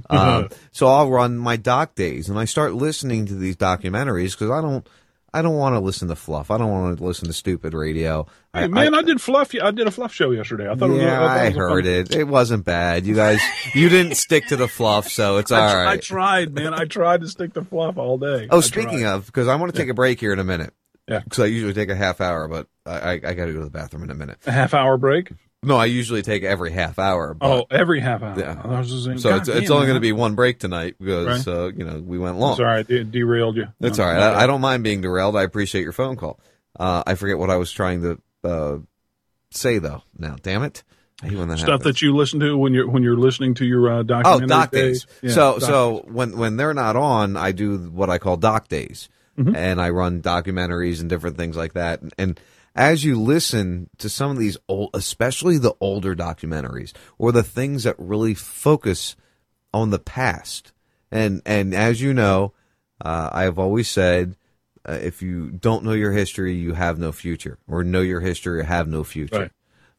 Speaker 14: Um, so I'll run my doc days and I start listening to these documentaries because I don't, I don't want to listen to fluff. I don't want to listen to stupid radio.
Speaker 24: Hey,
Speaker 14: I,
Speaker 24: man, I, did fluff. I did a fluff show yesterday. I thought it was,
Speaker 14: yeah,
Speaker 24: I, thought it was a
Speaker 14: heard
Speaker 24: fun-
Speaker 14: it. It wasn't bad. You guys, you didn't stick to the fluff, so (laughs) it's all
Speaker 24: I,
Speaker 14: right.
Speaker 24: I tried, man. I tried to stick to fluff all day.
Speaker 14: Oh,
Speaker 24: I
Speaker 14: speaking
Speaker 24: tried.
Speaker 14: of, because I want to take a break here in a minute.
Speaker 24: Yeah.
Speaker 14: Because I usually take a half hour, but I, I, I got to go to the bathroom in a minute.
Speaker 24: a half hour break.
Speaker 14: No, I usually take every half hour.
Speaker 24: Oh, every half hour.
Speaker 14: Yeah.
Speaker 24: I was just saying,
Speaker 14: so it's, it's only going to be one break tonight because,
Speaker 24: Right.
Speaker 14: uh, you know, we went long.
Speaker 24: Sorry, I de- derailed you.
Speaker 14: That's
Speaker 24: No,
Speaker 14: all right. I, I don't mind being derailed. I appreciate your phone call. Uh, I forget what I was trying to uh, say though. Now, damn it! I hate when that
Speaker 24: Stuff
Speaker 14: happens.
Speaker 24: that you listen to when you're when you're listening to your uh,
Speaker 14: Oh,
Speaker 24: documentary.
Speaker 14: doc days.
Speaker 24: Yeah,
Speaker 14: so
Speaker 24: doc
Speaker 14: so when when they're not on, I do what I call doc days,
Speaker 24: Mm-hmm.
Speaker 14: and I run documentaries and different things like that. And, and as you listen to some of these old, especially the older documentaries, or the things that really focus on the past, and and as you know, uh, I have always said. Uh, if you don't know your history, you have no future, or know your history, you have no future.
Speaker 24: Right.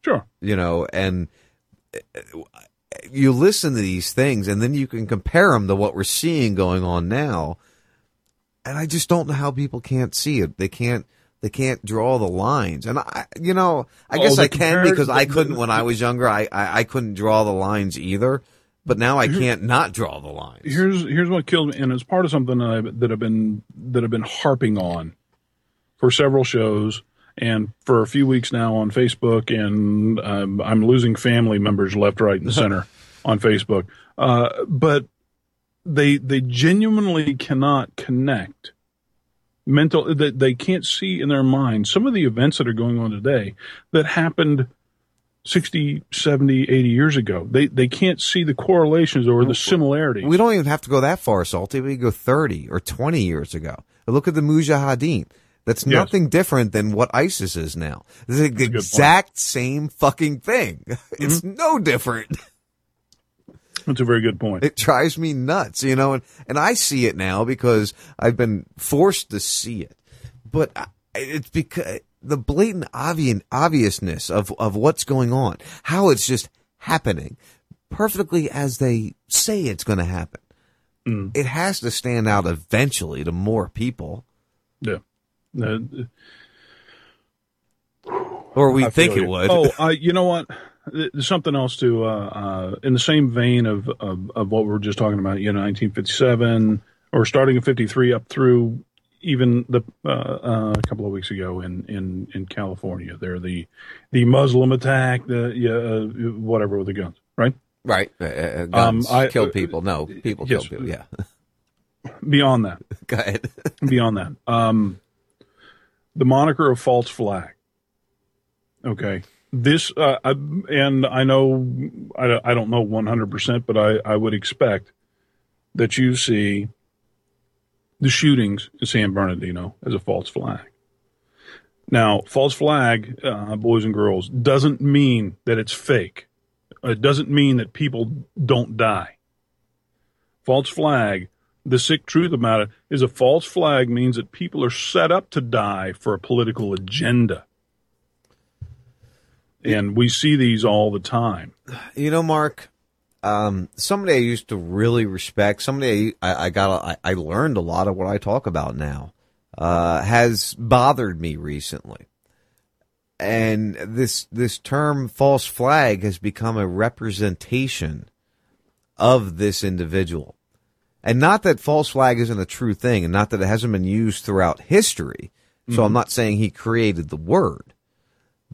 Speaker 24: Sure.
Speaker 14: You know, and you listen to these things and then you can compare them to what we're seeing going on now. And I just don't know how people can't see it. They can't, they can't draw the lines. And I, you know, I
Speaker 24: Oh,
Speaker 14: guess I can because I couldn't when I was younger. I, I, I couldn't draw the lines either, but now I can't not draw the lines.
Speaker 24: Here's here's what killed me, and it's part of something that I've, that I've been that I've been harping on for several shows and for a few weeks now on Facebook, and um, I'm losing family members left, right, and (laughs) center on Facebook. Uh, but they they genuinely cannot connect mental that they can't see in their mind some of the events that are going on today that happened 60 70 80 years ago they they can't see the correlations or the similarities
Speaker 14: We don't even have to go that far, Salty. We go 30 or 20 years ago. Look at the Mujahideen. That's
Speaker 24: Yes.
Speaker 14: nothing different than what ISIS is now. It's the exact same fucking thing. (laughs) It's
Speaker 24: Mm-hmm.
Speaker 14: no different. (laughs)
Speaker 24: That's a very good point.
Speaker 14: It drives me nuts, you know, and, and I see it now because I've been forced to see it. But I- it's because the blatant obvious, obviousness of, of what's going on, how it's just happening perfectly as they say it's going to happen.
Speaker 24: Mm.
Speaker 14: It has to stand out eventually to more people,
Speaker 24: Yeah. Uh,
Speaker 14: or we think it
Speaker 24: you.
Speaker 14: would.
Speaker 24: Oh, (laughs) uh, you know what? There's something else too. Uh, uh, in the same vein of, of of what we were just talking about, you know, 1957, or starting at 53 up through even the uh, uh, a couple of weeks ago in in in California. They're the the Muslim attack, the yeah, uh, whatever with the guns, right?
Speaker 14: Right. Uh, guns
Speaker 24: Um, I-
Speaker 14: killed people. No, people
Speaker 24: yes.
Speaker 14: killed people. Yeah.
Speaker 24: Beyond that, (laughs)
Speaker 14: Go ahead. (laughs)
Speaker 24: beyond that, um, the moniker of false flag. Okay, this uh, I, and I know I, I don't know 100, percent but I I would expect that you see the shootings in San Bernardino as a false flag. Now, false flag, uh, boys and girls, doesn't mean that it's fake. It doesn't mean that people don't die. False flag, the sick truth about it is a false flag means that people are set up to die for a political agenda. And we see these all the time.
Speaker 14: You know, Mark, um, somebody I used to really respect, somebody I, I got, I, I learned a lot of what I talk about now, uh, has bothered me recently. And this, this term false flag has become a representation of this individual. And not that false flag isn't a true thing and not that it hasn't been used throughout history. So I'm
Speaker 24: Mhm.
Speaker 14: not saying he created the word,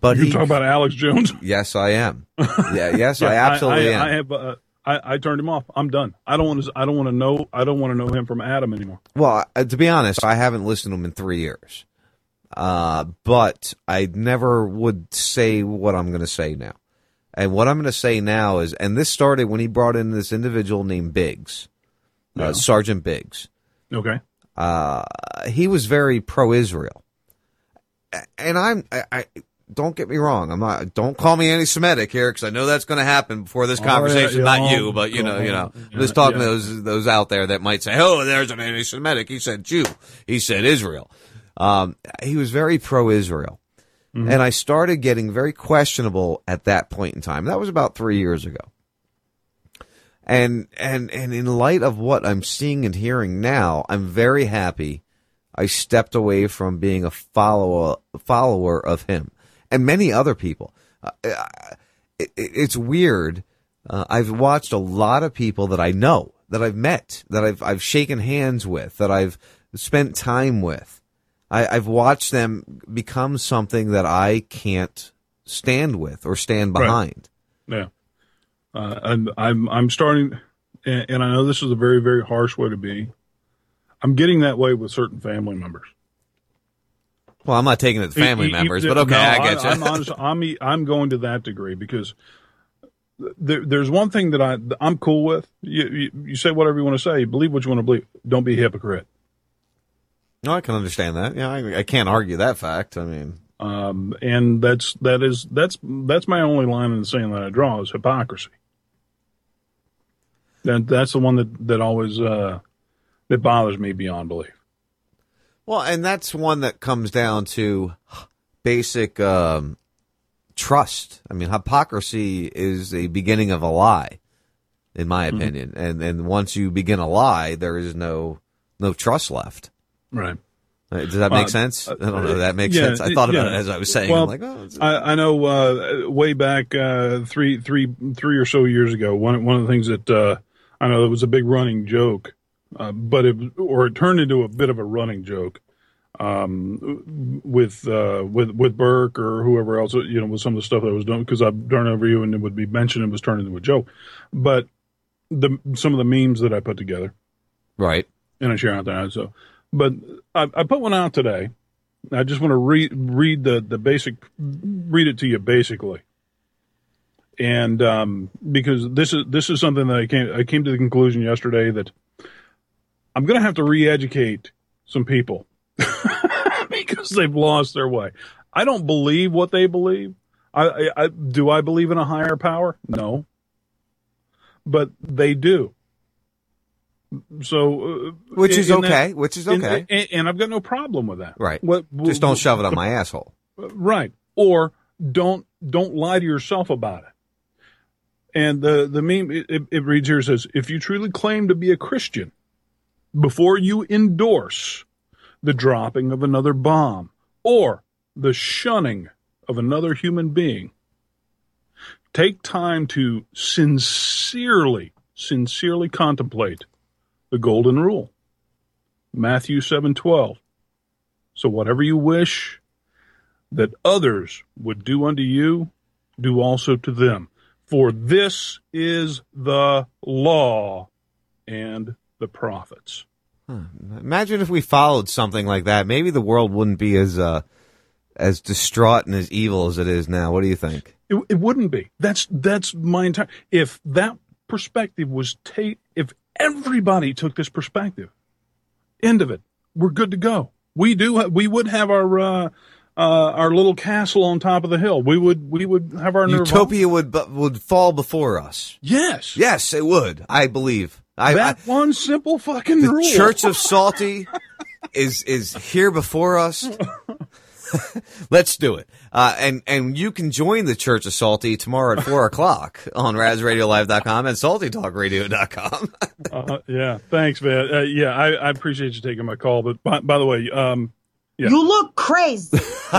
Speaker 14: but
Speaker 24: You're
Speaker 14: he,
Speaker 24: talking about Alex Jones? (laughs)
Speaker 14: Yes, I am. Yeah, yes, (laughs) I absolutely
Speaker 24: I,
Speaker 14: am.
Speaker 24: I have. Uh, I, I turned him off. I'm done. I don't want to. I don't want to know. I don't want to know him from Adam anymore.
Speaker 14: Well, uh, to be honest, I haven't listened to him in three years. Uh, but I never would say what I'm going to say now. And what I'm going to say now is, and this started when he brought in this individual named Biggs,
Speaker 24: Yeah.
Speaker 14: uh, Sergeant Biggs.
Speaker 24: Okay.
Speaker 14: Uh, he was very pro-Israel, and I'm. I, I don't get me wrong. I'm not. Don't call me anti-Semitic here because I know that's going to happen before this
Speaker 24: Oh, yeah,
Speaker 14: conversation.
Speaker 24: yeah,
Speaker 14: not
Speaker 24: oh,
Speaker 14: you, but you know, you know. I'm just talking to those those out there that might say, "Oh, there's an anti-Semitic." He said Jew. He said Israel. Um, he was very pro-Israel,
Speaker 24: Mm-hmm.
Speaker 14: and I started getting very questionable at that point in time. That was about three years ago. And and and in light of what I'm seeing and hearing now, I'm very happy I stepped away from being a follower follower of him and many other people. Uh, it, it's weird. Uh, I've watched a lot of people that I know, that I've met, that I've I've shaken hands with, that I've spent time with. I, I've watched them become something that I can't stand with or stand
Speaker 24: Right.
Speaker 14: behind.
Speaker 24: Yeah. Uh, and I'm I'm starting, and, and I know this is a very very harsh way to be. I'm getting that way with certain family members.
Speaker 14: Well, I'm not taking it to family
Speaker 24: You-
Speaker 14: members,
Speaker 24: you-
Speaker 14: but okay,
Speaker 24: no,
Speaker 14: I get you.
Speaker 24: I'm, (laughs) honest, I'm I'm going to that degree because there, there's one thing that I I'm cool with. You, you you say whatever you want to say. Believe what you want to believe. Don't be a hypocrite.
Speaker 14: no, I can understand that. Yeah, I, I can't argue that fact. I mean,
Speaker 24: Um, and that's that is that's that's my only line in the sand that I draw is hypocrisy. That that's the one that that always uh, that bothers me beyond belief.
Speaker 14: Well, and that's one that comes down to basic um, trust. I mean, hypocrisy is the beginning of a lie, in my
Speaker 24: Mhm.
Speaker 14: opinion. And and once you begin a lie, there is no no trust left.
Speaker 24: Right.
Speaker 14: Uh, Does that make
Speaker 24: Uh,
Speaker 14: sense? I
Speaker 24: uh,
Speaker 14: don't know. if That makes
Speaker 24: yeah,
Speaker 14: sense. I thought about
Speaker 24: yeah.
Speaker 14: it as I was saying.
Speaker 24: Well,
Speaker 14: like, oh,
Speaker 24: I, I know uh, way back uh, three, three, three or so years ago. One one of the things that uh, I know that was a big running joke, uh, but it or it turned into a bit of a running joke um, with uh, with with Burke or whoever else. You know, with some of the stuff that was done because I've turned over you and it would be mentioned and was turned into a joke. But the some of the memes that I put together,
Speaker 14: right,
Speaker 24: and I share out there. So, but I, I put one out today. I just want to read read the the basic read it to you basically, and um, because this is this is something that I came I came to the conclusion yesterday that I'm going to have to re-educate some people (laughs) because they've lost their way. I don't believe what they believe. I, I, I do I believe in a higher power? No, but they do. So, uh,
Speaker 14: Which is
Speaker 24: in that-
Speaker 14: okay, which is okay.
Speaker 24: and, I've got no problem with that.
Speaker 14: right.
Speaker 24: What,
Speaker 14: Just don't shove it on my asshole.
Speaker 24: Right. Or don't don't lie to yourself about it. And the the meme it, it- it reads here says, if you truly claim to be a Christian, before you endorse the dropping of another bomb or the shunning of another human being, take time to sincerely, sincerely contemplate the golden rule. Matthew 7:12. So whatever you wish that others would do unto you, do also to them. For this is the law and the prophets.
Speaker 14: Imagine if we followed something like that. Maybe the world wouldn't be as uh, as distraught and as evil as it is now. What do you think?
Speaker 24: It, it wouldn't be. That's that's my entire. If that perspective was take, if everybody took this perspective, end of it. We're good to go. We do. We would have our uh, uh, our little castle on top of the hill. We would we would have our nirvana.
Speaker 14: Utopia would would fall before us.
Speaker 24: Yes.
Speaker 14: Yes, it would. I believe. I,
Speaker 24: that
Speaker 14: I-
Speaker 24: one simple fucking
Speaker 14: the
Speaker 24: rule.
Speaker 14: Church of (laughs) Salty is is here before us. (laughs) Let's do it. Uh, and and you can join the Church of Salty tomorrow at four o'clock on RazRadioLive.com and SaltyTalkRadio.com. (laughs)
Speaker 24: uh, yeah. Thanks, man. Uh, yeah, I, I appreciate you taking my call. But by, by the way, um, yeah.
Speaker 23: You look crazy. (laughs)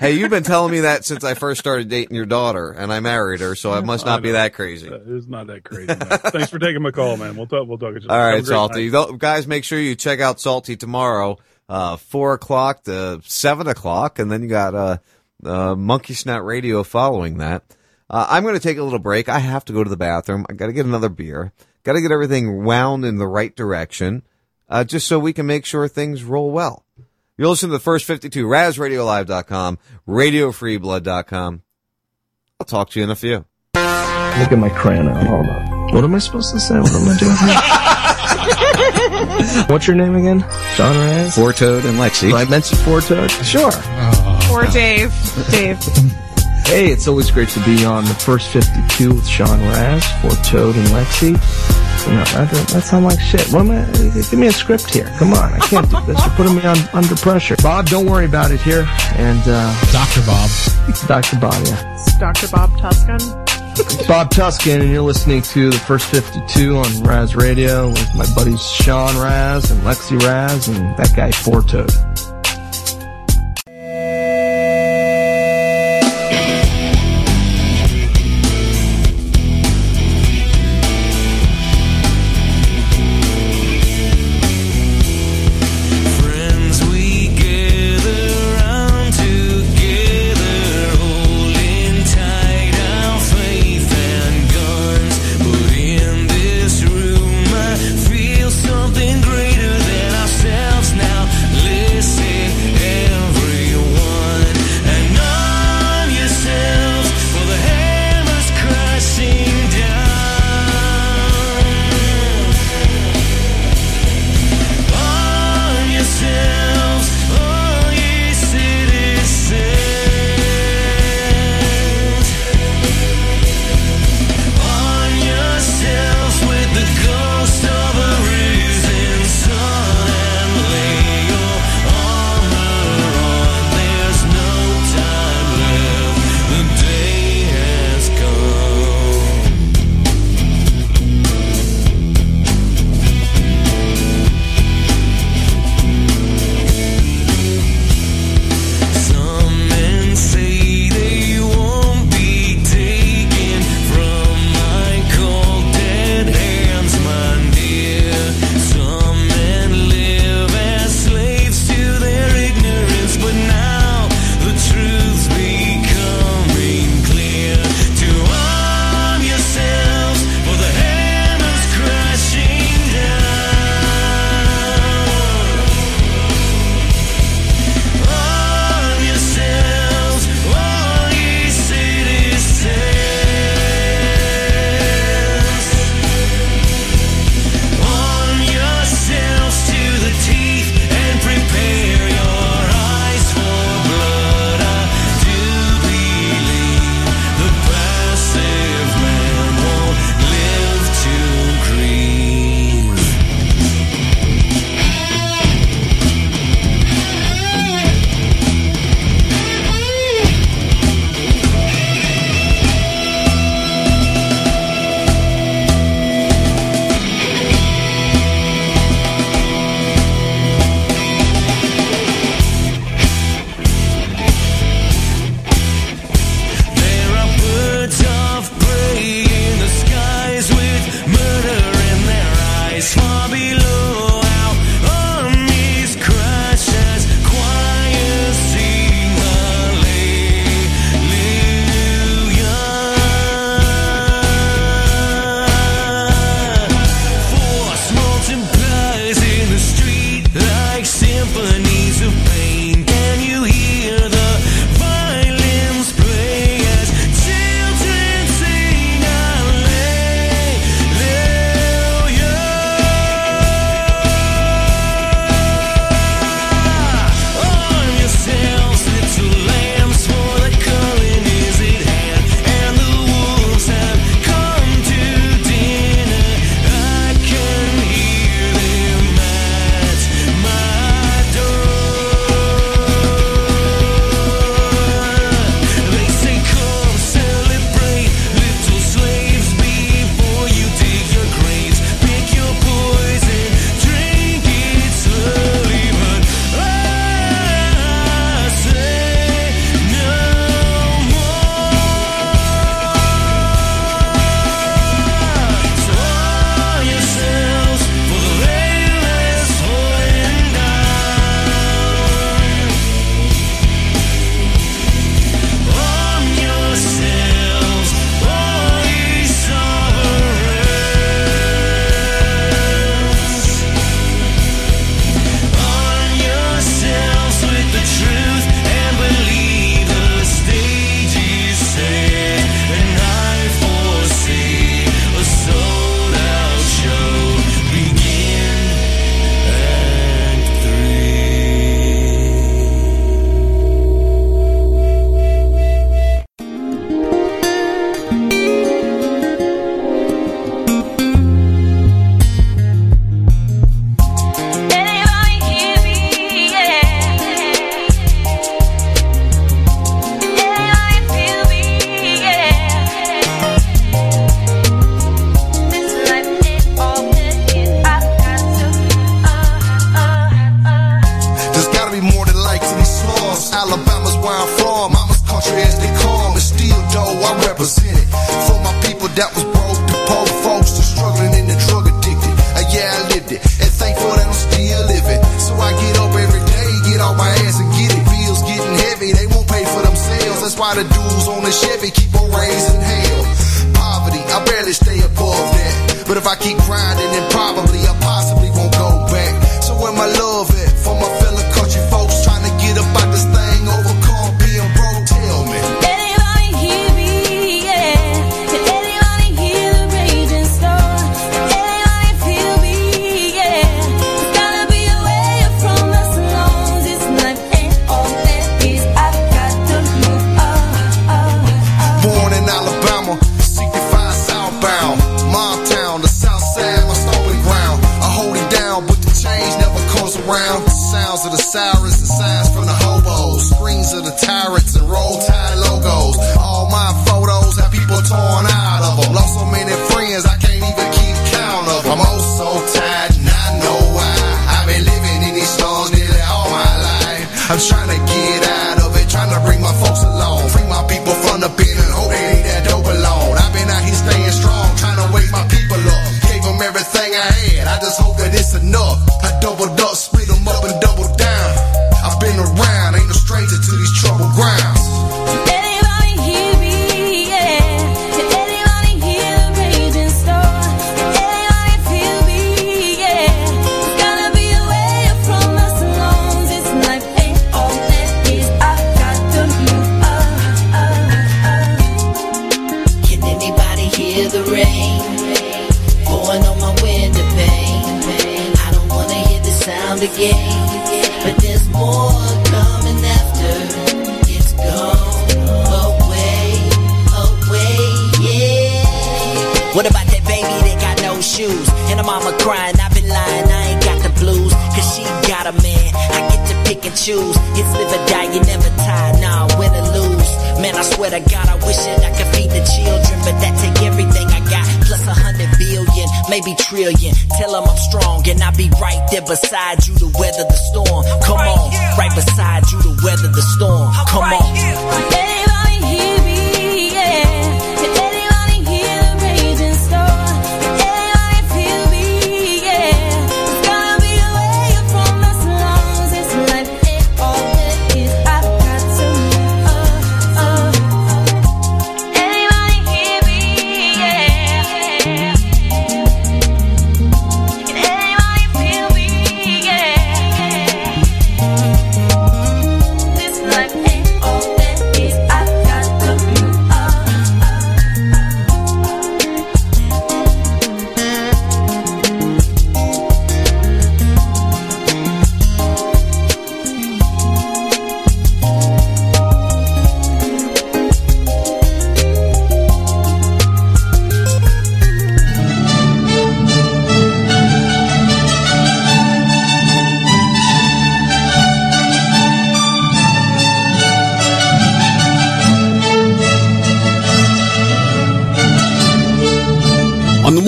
Speaker 14: hey, you've been telling me that since I first started dating your daughter, and I married her, so I must not be that crazy.
Speaker 24: Uh, It's not that crazy. Thanks for taking my call, man. We'll talk. We'll talk.
Speaker 14: All right, Salty. Th- Guys, make sure you check out Salty tomorrow, uh, 4 o'clock to 7 o'clock, and then you got uh, uh, Monkey Snout Radio following that. Uh, I'm going to take a little break. I have to go to the bathroom. I got to get another beer. Got to get everything wound in the right direction, uh, just so we can make sure things roll well. You're listening to the first 52, RazRadioLive.com, RadioFreeBlood.com. I'll talk to you in a few.
Speaker 25: Look at my crayon now. Hold on. What am I supposed to say? What am I doing? (laughs) What's your name again? John Raz?
Speaker 14: Four Toad and Lexi.
Speaker 25: Did I mention Four Toad? Sure.
Speaker 18: Poor Dave. Dave.
Speaker 25: Hey, it's always great to be on the first 52 with Sean Raz, Four Toad, and Lexi. You know, that, that sound like shit. What am I, give me a script here. Come on, I can't do this. You're putting me on under pressure. Bob, don't worry about it here. And, uh... Dr. Bob. (laughs) Dr. Bob, yeah.
Speaker 18: It's Dr. Bob Tuscan.
Speaker 25: It's Bob Tuscan, and you're listening to the first 52 on Raz Radio with my buddies Sean Raz and Lexi Raz and that guy Four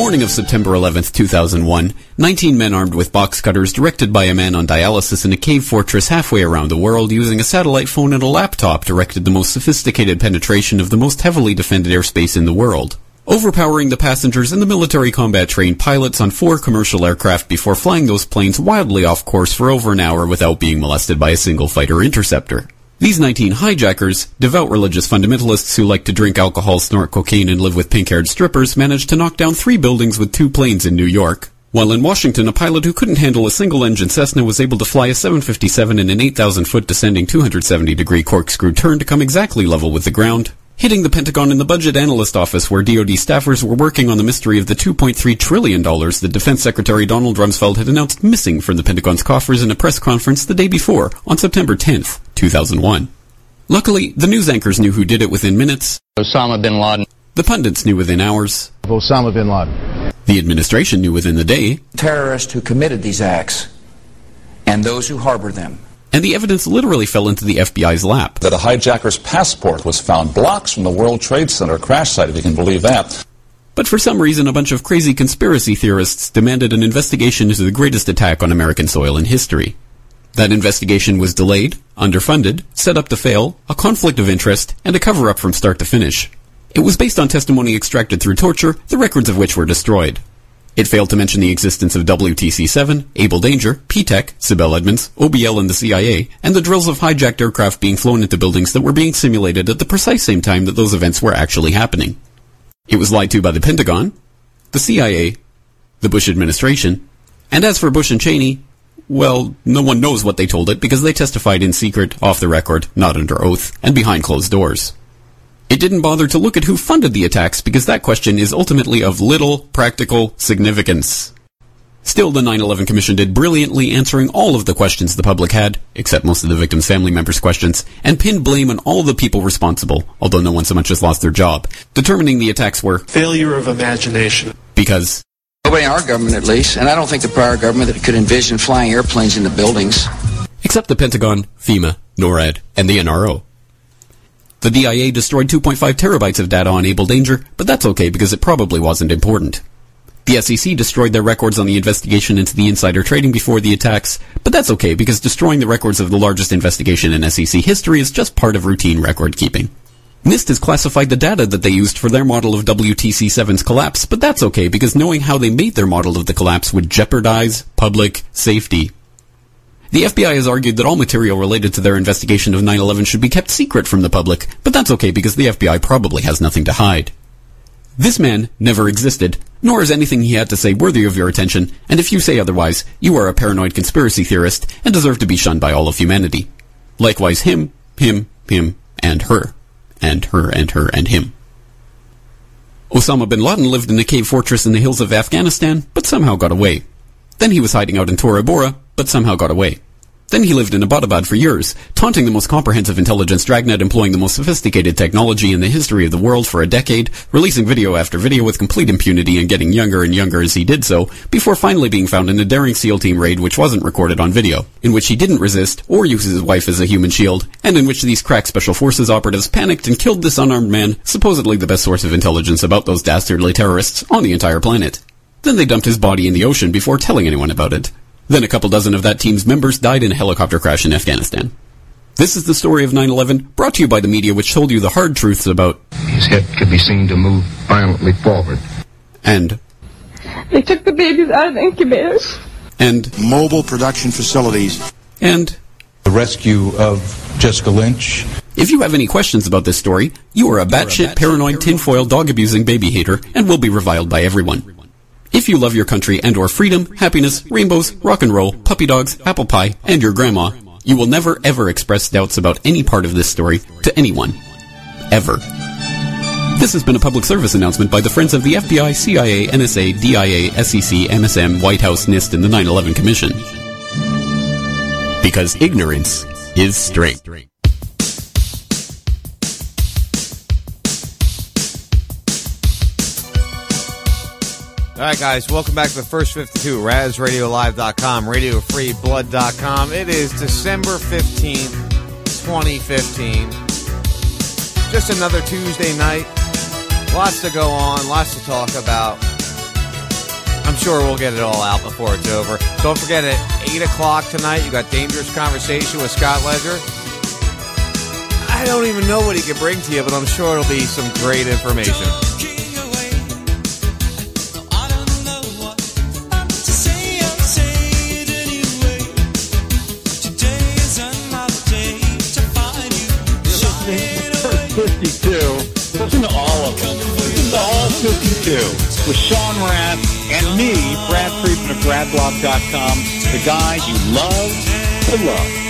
Speaker 26: morning of September 11th, 2001, 19 men armed with box cutters directed by a man on dialysis in a cave fortress halfway around the world using a satellite phone and a laptop directed the most sophisticated penetration of the most heavily defended airspace in the world. Overpowering the passengers and the military combat trained pilots on four commercial aircraft before flying those planes wildly off course for over an hour without being molested by a single fighter interceptor. These 19 hijackers, devout religious fundamentalists who like to drink alcohol, snort cocaine, and live with pink-haired strippers, managed to knock down three buildings with two planes in New York. While in Washington, a pilot who couldn't handle a single-engine Cessna was able to fly a 757 in an 8,000-foot descending 270-degree corkscrew turn to come exactly level with the ground, hitting the Pentagon in the budget analyst office where DoD staffers were working on the mystery of the $2.3 trillion that Defense Secretary Donald Rumsfeld had announced missing from the Pentagon's coffers in a press conference the day before, on September 10th, 2001. Luckily, the news anchors knew who did it within minutes.
Speaker 27: Osama bin Laden.
Speaker 26: The pundits knew within hours.
Speaker 27: Osama bin Laden.
Speaker 26: The administration knew within the day.
Speaker 28: Terrorists who committed these acts and those who harbor them.
Speaker 26: And the evidence literally fell into the FBI's lap.
Speaker 29: That a hijacker's passport was found blocks from the World Trade Center crash site, if you can believe that.
Speaker 26: But for some reason, a bunch of crazy conspiracy theorists demanded an investigation into the greatest attack on American soil in history. That investigation was delayed, underfunded, set up to fail, a conflict of interest, and a cover up from start to finish. It was based on testimony extracted through torture, the records of which were destroyed. It failed to mention the existence of WTC-7, Able Danger, P-Tech, Sibel Edmonds, OBL and the CIA, and the drills of hijacked aircraft being flown into buildings that were being simulated at the precise same time that those events were actually happening. It was lied to by the Pentagon, the CIA, the Bush administration, and as for Bush and Cheney, well, no one knows what they told it because they testified in secret, off the record, not under oath, and behind closed doors. It didn't bother to look at who funded the attacks because that question is ultimately of little practical significance. Still, the 9-11 Commission did brilliantly answering all of the questions the public had, except most of the victims' family members' questions, and pinned blame on all the people responsible, although no one so much as lost their job, determining the attacks were
Speaker 30: Failure of imagination.
Speaker 26: because
Speaker 28: Nobody in our government, at least, and I don't think the prior government that could envision flying airplanes into buildings.
Speaker 26: except the Pentagon, FEMA, NORAD, and the NRO. The DIA destroyed 2.5 terabytes of data on Able Danger, but that's okay because it probably wasn't important. The SEC destroyed their records on the investigation into the insider trading before the attacks, but that's okay because destroying the records of the largest investigation in SEC history is just part of routine record keeping. NIST has classified the data that they used for their model of WTC-7's collapse, but that's okay because knowing how they made their model of the collapse would jeopardize public safety. The FBI has argued that all material related to their investigation of 9-11 should be kept secret from the public, but that's okay because the FBI probably has nothing to hide. This man never existed, nor is anything he had to say worthy of your attention, and if you say otherwise, you are a paranoid conspiracy theorist and deserve to be shunned by all of humanity. Likewise him, him, him, and her. And her, and her, and him. Osama bin Laden lived in a cave fortress in the hills of Afghanistan, but somehow got away. Then he was hiding out in Tora Bora, but somehow got away. Then he lived in Abbottabad for years, taunting the most comprehensive intelligence dragnet employing the most sophisticated technology in the history of the world for a decade, releasing video after video with complete impunity and getting younger and younger as he did so, before finally being found in a daring SEAL team raid which wasn't recorded on video, in which he didn't resist or use his wife as a human shield, and in which these crack special forces operatives panicked and killed this unarmed man, supposedly the best source of intelligence about those dastardly terrorists on the entire planet. Then they dumped his body in the ocean before telling anyone about it. Then a couple dozen of that team's members died in a helicopter crash in Afghanistan. This is the story of 9-11, brought to you by the media which told you the hard truths about
Speaker 31: His head could be seen to move violently forward.
Speaker 26: and
Speaker 32: They took the babies out of the incubators.
Speaker 26: and
Speaker 31: Mobile production facilities.
Speaker 26: and
Speaker 31: The rescue of Jessica Lynch.
Speaker 26: If you have any questions about this story, you are a batshit paranoid tinfoil dog abusing baby hater and will be reviled by everyone. If you love your country and or freedom, happiness, rainbows, rock and roll, puppy dogs, apple pie, and your grandma, you will never ever express doubts about any part of this story to anyone. Ever. This has been a public service announcement by the Friends of the FBI, CIA, NSA, DIA, SEC, MSM, White House, NIST, and the 9-11 Commission. Because ignorance is straight.
Speaker 14: All right, guys, welcome back to the first 52, RazRadioLive.com, RadioFreeBlood.com. It is December 15th, 2015. Just another Tuesday night. Lots to go on, lots to talk about. I'm sure we'll get it all out before it's over. Don't forget at 8 o'clock tonight, you got Dangerous Conversation with Scott Ledger. I don't even know what he can bring to you, but I'm sure it'll be some great information.
Speaker 33: Fifty-two. Listen to all of them. Listen to all fifty-two with Sean Raz and me, Brad Friedman of BradBlog.com, the guy you love to love.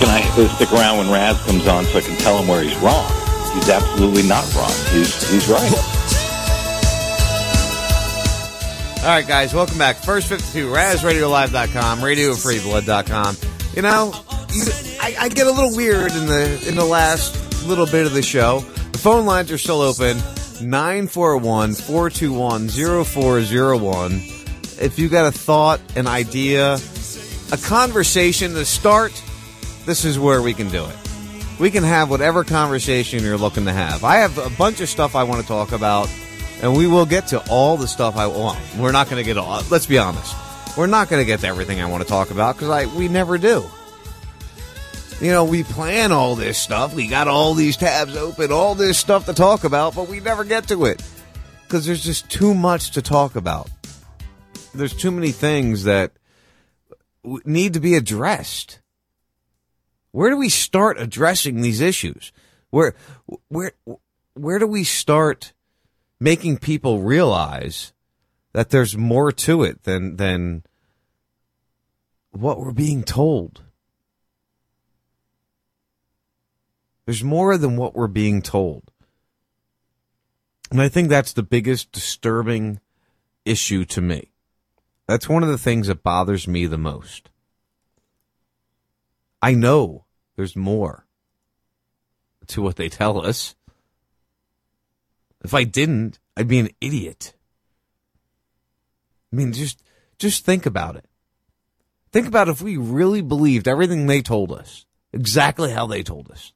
Speaker 33: Can I stick around when Raz comes on so I can tell him where he's wrong? He's absolutely not wrong. He's he's right.
Speaker 14: All right, guys, welcome back. First 52, RazRadioLive.com, RadioFreeBlood.com. You know, you, I, I get a little weird in the in the last little bit of the show. The phone lines are still open 941 421 0401. If you got a thought, an idea, a conversation to start, this is where we can do it. We can have whatever conversation you're looking to have. I have a bunch of stuff I want to talk about, and we will get to all the stuff I want. We're not going to get all. Let's be honest. We're not going to get to everything I want to talk about because I we never do. You know, we plan all this stuff. We got all these tabs open, all this stuff to talk about, but we never get to it because there's just too much to talk about. There's too many things that need to be addressed. Where do we start addressing these issues? Where, where, where do we start making people realize that there's more to it than than what we're being told? There's more than what we're being told. And I think that's the biggest disturbing issue to me. That's one of the things that bothers me the most. I know there's more to what they tell us. If I didn't, I'd be an idiot. I mean, just just think about it. Think about if we really believed everything they told us, exactly how they told us.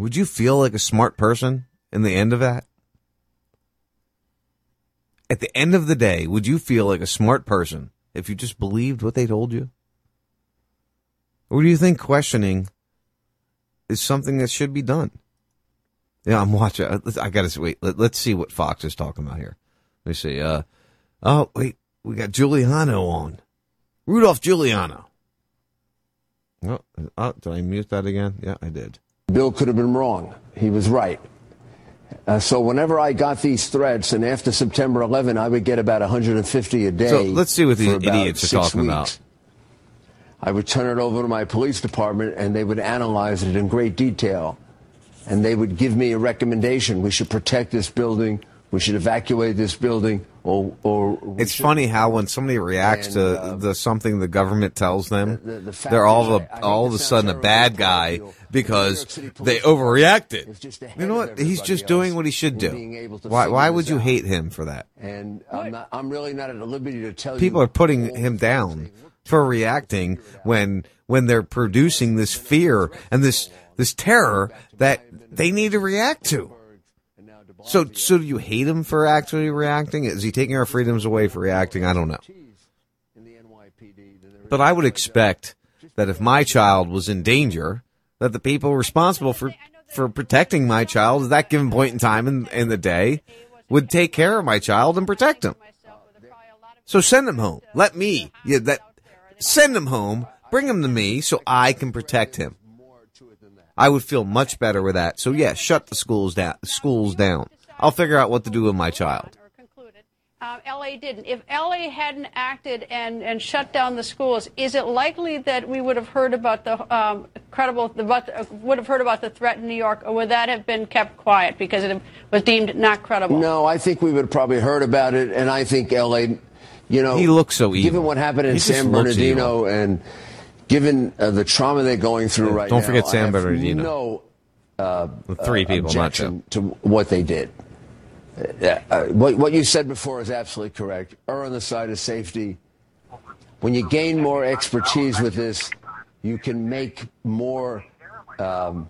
Speaker 14: Would you feel like a smart person in the end of that? At the end of the day, would you feel like a smart person if you just believed what they told you? Or do you think questioning is something that should be done? Yeah, I'm watching. I- I gotta wait. Let, us see what Fox is talking about here. Let me see. Uh, oh wait, we got Giuliani on. Rudolph Giuliani. Oh, oh, did I mute that again? Yeah, I did.
Speaker 34: Bill could have been wrong. He was right. Uh, so whenever I got these threats, and after September 11, I would get about 150 a day.
Speaker 14: So let's see what these idiots are talking
Speaker 34: weeks.
Speaker 14: about.
Speaker 34: I would turn it over to my police department, and they would analyze it in great detail. And they would give me a recommendation. We should protect this building. We should evacuate this building. Or, or
Speaker 14: It's
Speaker 34: should-
Speaker 14: funny how when somebody reacts
Speaker 34: And,
Speaker 14: to
Speaker 34: uh,
Speaker 14: the something the government tells them,
Speaker 34: the- the
Speaker 14: they're all of a, all of a sudden a bad guy because they overreacted.
Speaker 34: is just ahead
Speaker 14: You know what? He's just doing what he should do. Why? Why would you
Speaker 34: out.
Speaker 14: hate him for that?
Speaker 34: And I'm, not, I'm really not at liberty to tell you.
Speaker 14: People are putting him down for reacting when when they're producing this fear and this this terror that they need to react to. So, so do you hate him for actually reacting? Is he taking our freedoms away for reacting? I don't know. But I would expect that if my child was in danger, that the people responsible for for protecting my child at that given point in time in, in the day would take care of my child and protect him. So send him home. Let me. Yeah, that send him home. Bring him to me so I can protect him. I would feel much better with that. So yeah, shut the schools down. Schools down. I'll figure out what to do with my child.
Speaker 35: Uh, LA didn't. If LA hadn't acted and, and shut down the schools, is it likely that we would have heard about the um, credible, the, uh, would have heard about the threat in New York, or would that have been kept quiet because it was deemed not credible?
Speaker 34: No, I think we would have probably heard about it, and I think L.A. You know,
Speaker 14: He looks so evil.
Speaker 34: Given what happened in
Speaker 14: He
Speaker 34: San Bernardino, and given uh, the trauma they're going through
Speaker 14: Yeah,
Speaker 34: right
Speaker 14: don't
Speaker 34: now,
Speaker 14: forget San Bernardino.
Speaker 34: No, uh,
Speaker 14: three
Speaker 34: uh,
Speaker 14: people, not
Speaker 34: objection to what they did. Uh, uh, what, what you said before is absolutely correct. Err on the side of safety. When you gain more expertise with this, you can make more um,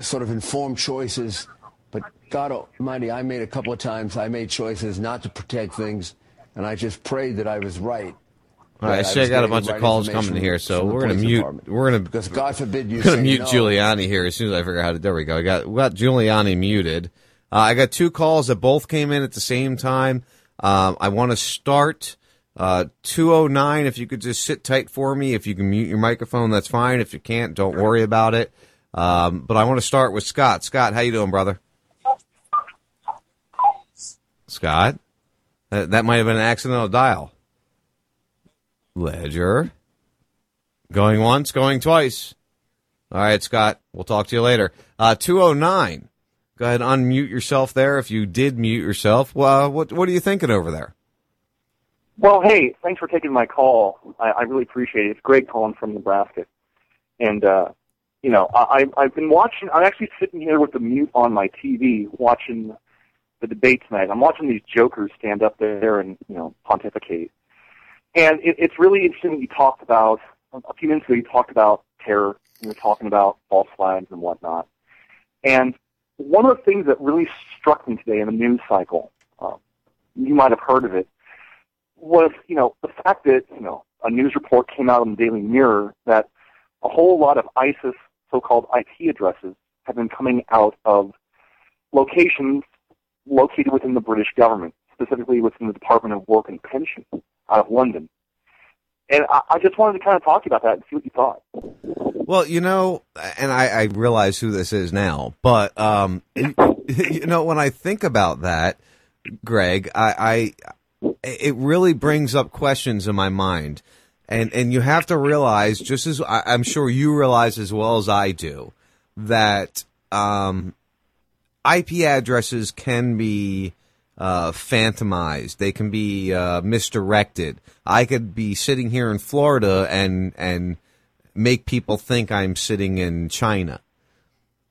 Speaker 34: sort of informed choices. But God Almighty, I made a couple of times. I made choices not to protect things, and I just prayed that I was right.
Speaker 14: All right, see I got a bunch of calls coming here, so we're gonna mute.
Speaker 34: department.
Speaker 14: We're gonna
Speaker 34: because God forbid you
Speaker 14: gonna mute
Speaker 34: no.
Speaker 14: Giuliani here as soon as I figure out how to. There we go. I got we got Giuliani muted. Uh, I got two calls that both came in at the same time. Um, I want to start uh, 209. If you could just sit tight for me. If you can mute your microphone, that's fine. If you can't, don't worry about it. Um, but I want to start with Scott. Scott, how you doing, brother? Scott, that, that might have been an accidental dial. Ledger. Going once, going twice. All right, Scott. We'll talk to you later. Uh, 209. Go ahead and unmute yourself there if you did mute yourself. Well, what, what are you thinking over there?
Speaker 36: Well, hey, thanks for taking my call. I, I really appreciate it. It's Greg calling from Nebraska. And, uh, you know, I, I've been watching, I'm actually sitting here with the mute on my TV watching the debate tonight. I'm watching these jokers stand up there and, you know, pontificate. And it, it's really interesting that you talked about, a few minutes ago, you talked about terror, and you were talking about false flags and whatnot. And one of the things that really struck me today in the news cycle, uh, you might have heard of it, was, you know, the fact that, you know, a news report came out in the Daily Mirror that a whole lot of ISIS so-called IP addresses have been coming out of locations located within the British government, specifically within the Department of Work and Pension out of London. And I, I just wanted to kind of talk about that and see what you thought.
Speaker 14: Well, you know, and I, I realize who this is now, but um, (laughs) you know, when I think about that, Greg, I, I it really brings up questions in my mind, and and you have to realize, just as I, I'm sure you realize as well as I do, that um, IP addresses can be uh, phantomized. They can be uh, misdirected. I could be sitting here in Florida and and make people think I'm sitting in China.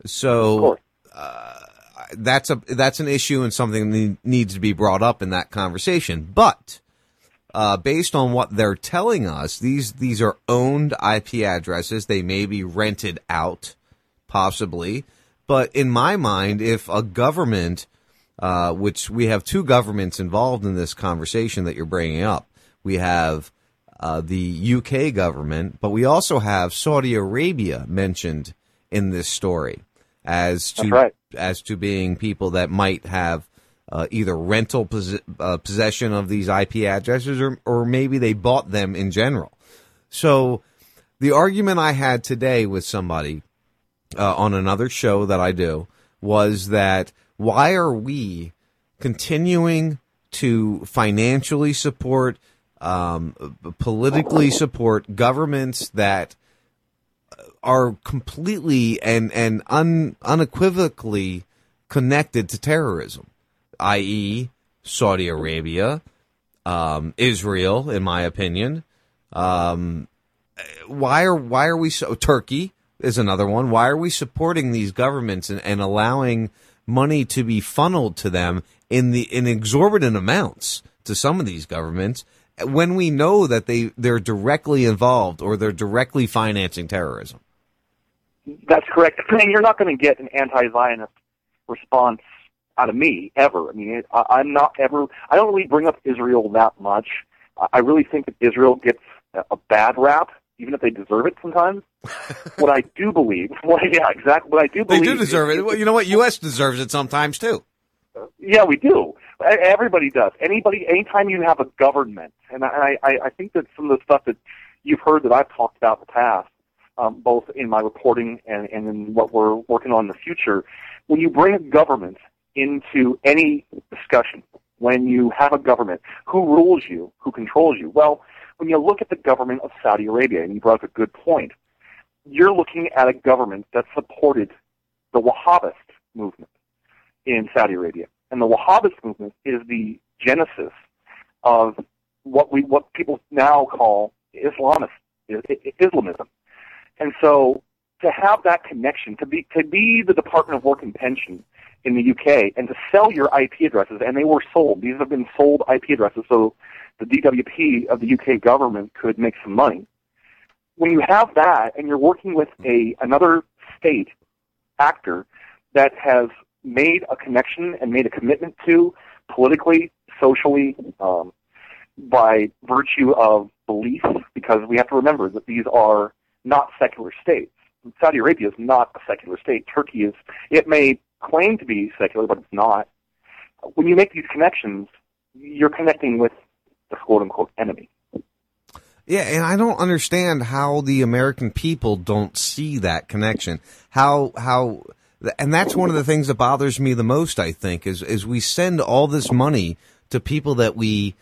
Speaker 14: So uh, that's a that's an issue and something that needs to be brought up in that conversation. But uh, based on what they're telling us, these these are owned IP addresses. They may be rented out, possibly. But in my mind, if a government, uh, which we have two governments involved in this conversation that you're bringing up, we have uh, the UK government, but we also have Saudi Arabia mentioned in this story as to
Speaker 36: right.
Speaker 14: as to being people that might have uh, either rental pos- uh, possession of these IP addresses or or maybe they bought them in general. So the argument I had today with somebody uh, on another show that I do was that why are we continuing to financially support, um, politically support governments that are completely and and un, unequivocally connected to terrorism, i.e., Saudi Arabia, um, Israel, in my opinion. Um, why are why are we so Turkey is another one. Why are we supporting these governments and, and allowing money to be funneled to them in the in exorbitant amounts to some of these governments when we know that they they're directly involved or they're directly financing terrorism?
Speaker 36: That's correct. I (clears throat) And you're not going to get an anti-Zionist response out of me ever. I mean, I, I'm not ever. I don't really bring up Israel that much. I really think that Israel gets a bad rap, even if they deserve it sometimes. what I do believe, (laughs) well, yeah, exactly. What I do believe, They
Speaker 14: do deserve
Speaker 36: is-
Speaker 14: it. Well, you know what? U.S. deserves it sometimes too.
Speaker 36: Yeah, we do. Everybody does. Anybody, anytime you have a government, and I, I, I think that some of the stuff that you've heard that I've talked about in the past, um, both in my reporting and, and in what we're working on in the future, when you bring a government into any discussion, when you have a government, who rules you, who controls you? Well, when you look at the government of Saudi Arabia, and you brought up a good point, you're looking at a government that supported the Wahhabist movement in Saudi Arabia. And the Wahhabist movement is the genesis of what we what people now call Islamist Islamism. And so to have that connection, to be to be the Department of Work and Pension in the UK and to sell your IP addresses, and they were sold. These have been sold IP addresses, so the DWP of the UK government could make some money. When you have that, and you're working with a another state actor that has made a connection and made a commitment to politically, socially, um, by virtue of belief, because we have to remember that these are not secular states. Saudi Arabia is not a secular state. Turkey is, it may claim to be secular, but it's not. When you make these connections, you're connecting with the quote unquote enemy.
Speaker 14: Yeah, and I don't understand how the American people don't see that connection. How how and that's one of the things that bothers me the most, I think, is is we send all this money to people that we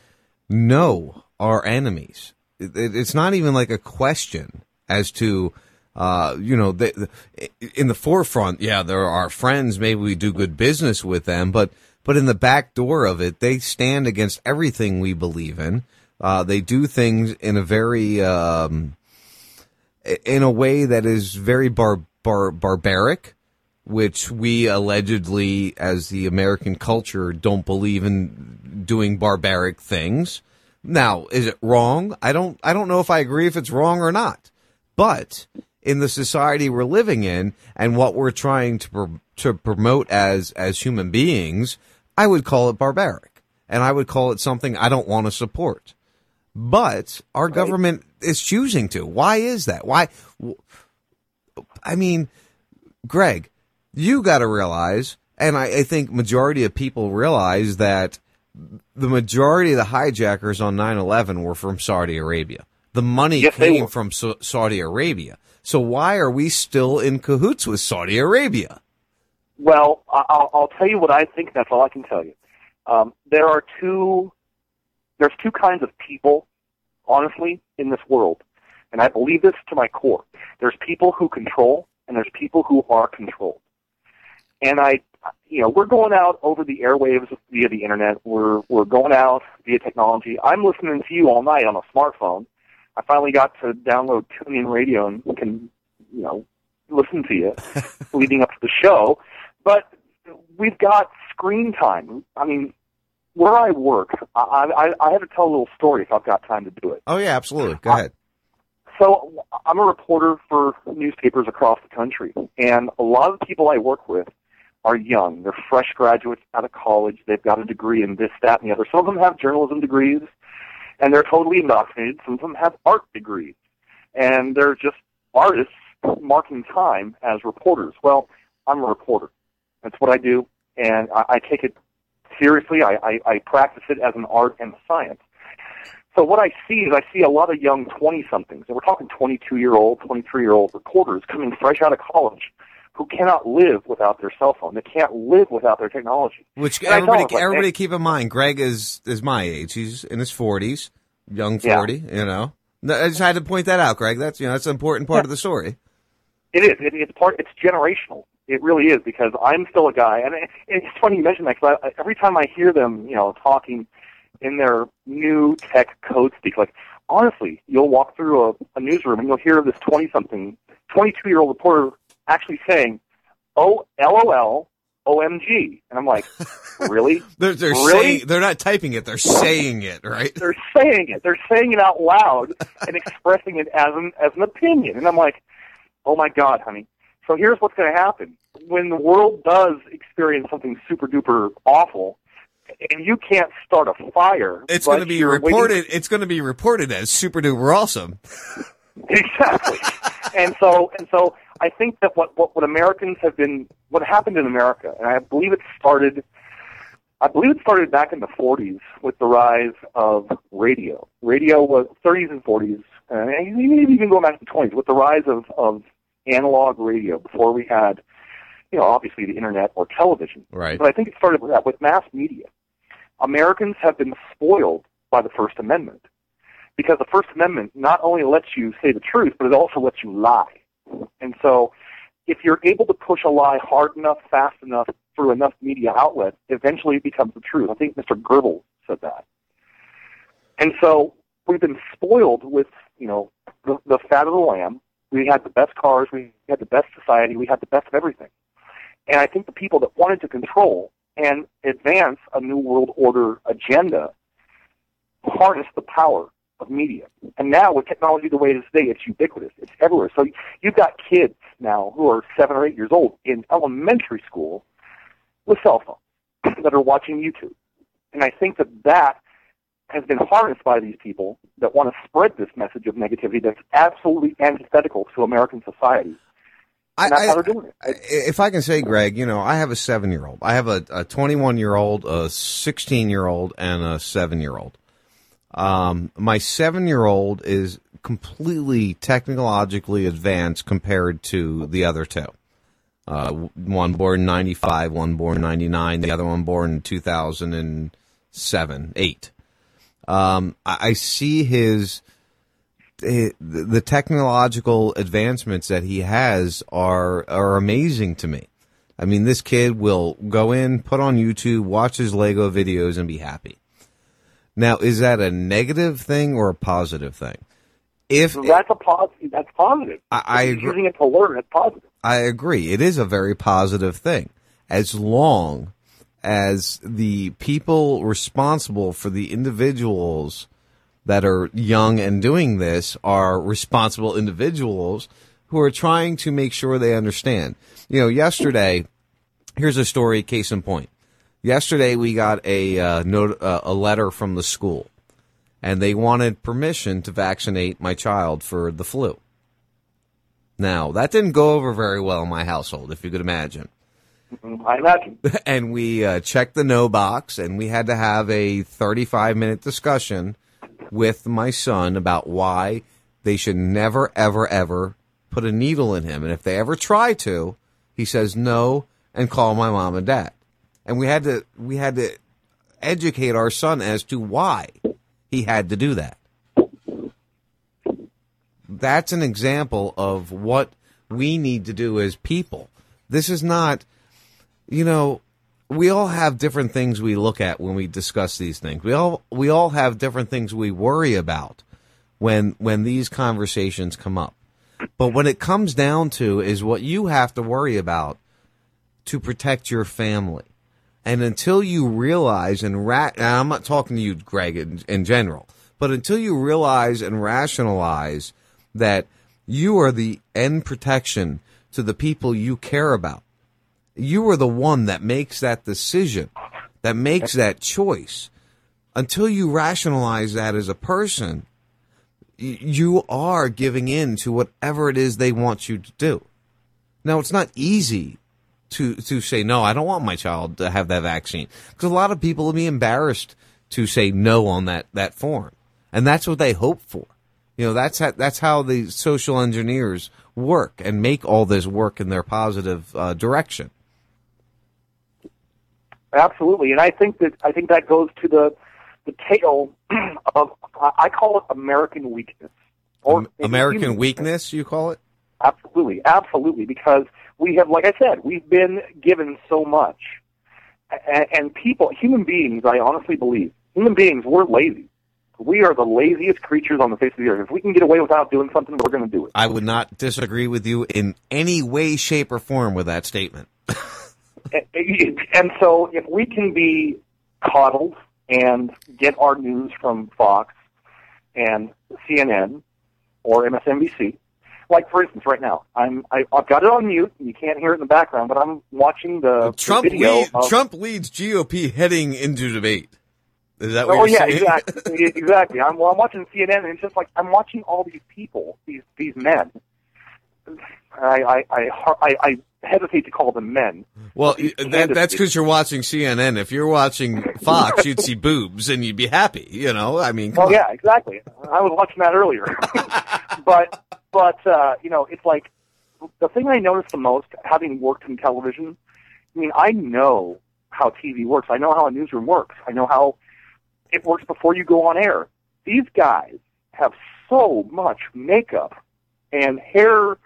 Speaker 14: know are enemies. It, it- it's not even like a question as to uh, you know, the, the, in the forefront, yeah, there are our friends. Maybe we do good business with them, but but in the back door of it, they stand against everything we believe in. Uh, they do things in a very um, in a way that is very bar, bar barbaric, which we allegedly, as the American culture, don't believe in doing barbaric things. Now, is it wrong? I don't. I don't know if I agree if it's wrong or not. But in the society we're living in and what we're trying to to promote as as human beings, I would call it barbaric, and I would call it something I don't want to support. but our government is choosing to. Why is that? Why? I mean, Greg, you got to realize, and I, I think majority of people realize that the majority of the hijackers on 9/11 were from Saudi Arabia. The money
Speaker 36: Yes,
Speaker 14: came from Sa- Saudi Arabia. So why are we still in cahoots with Saudi Arabia?
Speaker 36: Well, I'll, I'll tell you what I think. That's all I can tell you. Um, there are two. There's two kinds of people, honestly, in this world, and I believe this to my core. There's people who control, and there's people who are controlled. And I, you know, we're going out over the airwaves via the internet. We're we're going out via technology. I'm listening to you all night on a smartphone. I finally got to download TuneIn Radio and can, you know, listen to you (laughs) leading up to the show. But we've got screen time. I mean, where I work, I, I, I have to tell a little story if I've got time to do it.
Speaker 14: Oh yeah, absolutely. Go ahead.
Speaker 36: So I'm a reporter for newspapers across the country, and a lot of the people I work with are young. They're fresh graduates out of college. They've got a degree in this, that, and the other. Some of them have journalism degrees, and they're totally indoctrinated. Some of them have art degrees, and they're just artists marking time as reporters. Well, I'm a reporter. That's what I do, and I, I take it seriously. I, I, I practice it as an art and a science. So what I see is I see a lot of young 20-somethings, and we're talking 22-year-old, 23-year-old reporters coming fresh out of college who cannot live without their cell phone. They can't live without their technology.
Speaker 14: Which
Speaker 36: And
Speaker 14: everybody,
Speaker 36: them, like,
Speaker 14: everybody keep in mind. Greg is is my age. He's in his forties, young
Speaker 36: Yeah.
Speaker 14: forty. You know, I just had to point that out, Greg. That's you know that's an important part of the story.
Speaker 36: It is. It, it's part. It's generational. It really is because I'm still a guy, and it, it's funny you mention that because I- every time I hear them, you know, talking in their new tech code speak, like honestly, you'll walk through a, a newsroom and you'll hear this twenty-something, twenty-two-year-old reporter actually saying, "Oh, LOL, OMG," and I'm like, (laughs) really?
Speaker 14: They're they're
Speaker 36: really?
Speaker 14: saying they're not typing it. They're saying it right.
Speaker 36: They're saying it. They're saying it out loud and (laughs) expressing it as an as an opinion. And I'm like, oh my god, honey. So here's what's going to happen when the world does experience something super duper awful, and you can't start a fire.
Speaker 14: It's going to be
Speaker 36: you're waiting-
Speaker 14: reported. It's going to be reported as super duper awesome. (laughs) (laughs)
Speaker 36: exactly. and so and so I think that what, what what Americans have been what happened in America, and I believe it started I believe it started back in the 40s with the rise of radio. Radio was 30s and 40s, and maybe even going back to the 20s with the rise of of analog radio before we had, you know, obviously the internet or television.
Speaker 14: Right.
Speaker 36: But I think it started with that with mass media. Americans have been spoiled by the First Amendment because the First Amendment not only lets you say the truth, but it also lets you lie. And so, if you're able to push a lie hard enough, fast enough, through enough media outlets, eventually it becomes the truth. I think Mr. Goebbels said that. And so, we've been spoiled with, you know, the, the fat of the lamb. We had the best cars, we had the best society, we had the best of everything. And I think the people that wanted to control and advance a new world order agenda harness the power of media. And now with technology the way it is today, it's ubiquitous. It's everywhere. So you've got kids now who are seven or eight years old in elementary school with cell phones (clears throat) that are watching YouTube. And I think that that has been harnessed by these people that want to spread this message of negativity that's absolutely antithetical to American society. And that's how they're doing it.
Speaker 14: If I can say, Greg, you know, I have a seven year old. I have a, a 21 year old, a 16 year old, and a seven year old. Um, my seven year old is completely technologically advanced compared to the other two. Uh, one born in 95, one born in 99, the other one born in 2007, 8. Um, I, see his, eh, the the technological advancements that he has are are amazing to me. I mean, this kid will go in, put on YouTube, watch his Lego videos, and be happy. Now, is that a negative thing or a positive thing? If
Speaker 36: So that's a positive. That's positive.
Speaker 14: I, I
Speaker 36: If
Speaker 14: agree.
Speaker 36: using it to learn. It's positive.
Speaker 14: I agree. It is a very positive thing as long as the people responsible for the individuals that are young and doing this are responsible individuals who are trying to make sure they understand. You know, yesterday, here's a story, case in point. Yesterday, we got a uh, note, uh, a letter from the school, and they wanted permission to vaccinate my child for the flu. Now, that didn't go over very well in my household, if you could imagine.
Speaker 36: I imagine. (laughs)
Speaker 14: and we uh, checked the no box, and we had to have a 35 minute discussion with my son about why they should never, ever, ever put a needle in him. And if they ever try to, he says no and call my mom and dad. And we had to we had to educate our son as to why he had to do that. That's an example of what we need to do as people. This is not you know, we all have different things we look at when we discuss these things. We all we all have different things we worry about when when these conversations come up. But what it comes down to is what you have to worry about to protect your family. And until you realize and ra- and I'm not talking to you, Greg, in, in general, but until you realize and rationalize that you are the end protection to the people you care about, you are the one that makes that decision, that makes that choice. Until you rationalize that as a person, you are giving in to whatever it is they want you to do. Now, it's not easy to to say no. I don't want my child to have that vaccine because a lot of people will be embarrassed to say no on that that form, and that's what they hope for. You know, that's how, that's how the social engineers work and make all this work in their positive uh, direction.
Speaker 36: Absolutely, and I think that I think that goes to the the tale (clears throat) of I call it American weakness. Or
Speaker 14: American weakness, you call it?
Speaker 36: Absolutely, absolutely, because we have, like I said, we've been given so much, and, and people, human beings, I honestly believe, human beings, we're lazy. We are the laziest creatures on the face of the earth. If we can get away without doing something, we're going to do it.
Speaker 14: I would not disagree with you in any way, shape, or form with that statement. (laughs)
Speaker 36: And- and so if we can be coddled and get our news from Fox and CNN or MSNBC, like for instance, right now I'm I, I've got it on mute. You can't hear it in the background, but I'm watching the, the
Speaker 14: Trump
Speaker 36: video.
Speaker 14: lead,
Speaker 36: of,
Speaker 14: Trump leads GOP heading into debate. Is that what
Speaker 36: oh
Speaker 14: you're saying?
Speaker 36: Oh, yeah,
Speaker 14: saying?
Speaker 36: exactly, (laughs) exactly. I'm well, I'm watching CNN, and it's just like I'm watching all these people, these these men. I I I, I, I hesitate to call them men.
Speaker 14: Well, that, that's because you're watching CNN. If you're watching Fox, (laughs) you'd see boobs and you'd be happy. You know, I mean,
Speaker 36: Well,
Speaker 14: on.
Speaker 36: yeah, exactly. I was watching that earlier. (laughs) but but uh, you know, it's like the thing I noticed the most, having worked in television. I mean, I know how TV works. I know how a newsroom works. I know how it works before you go on air. These guys have so much makeup and hair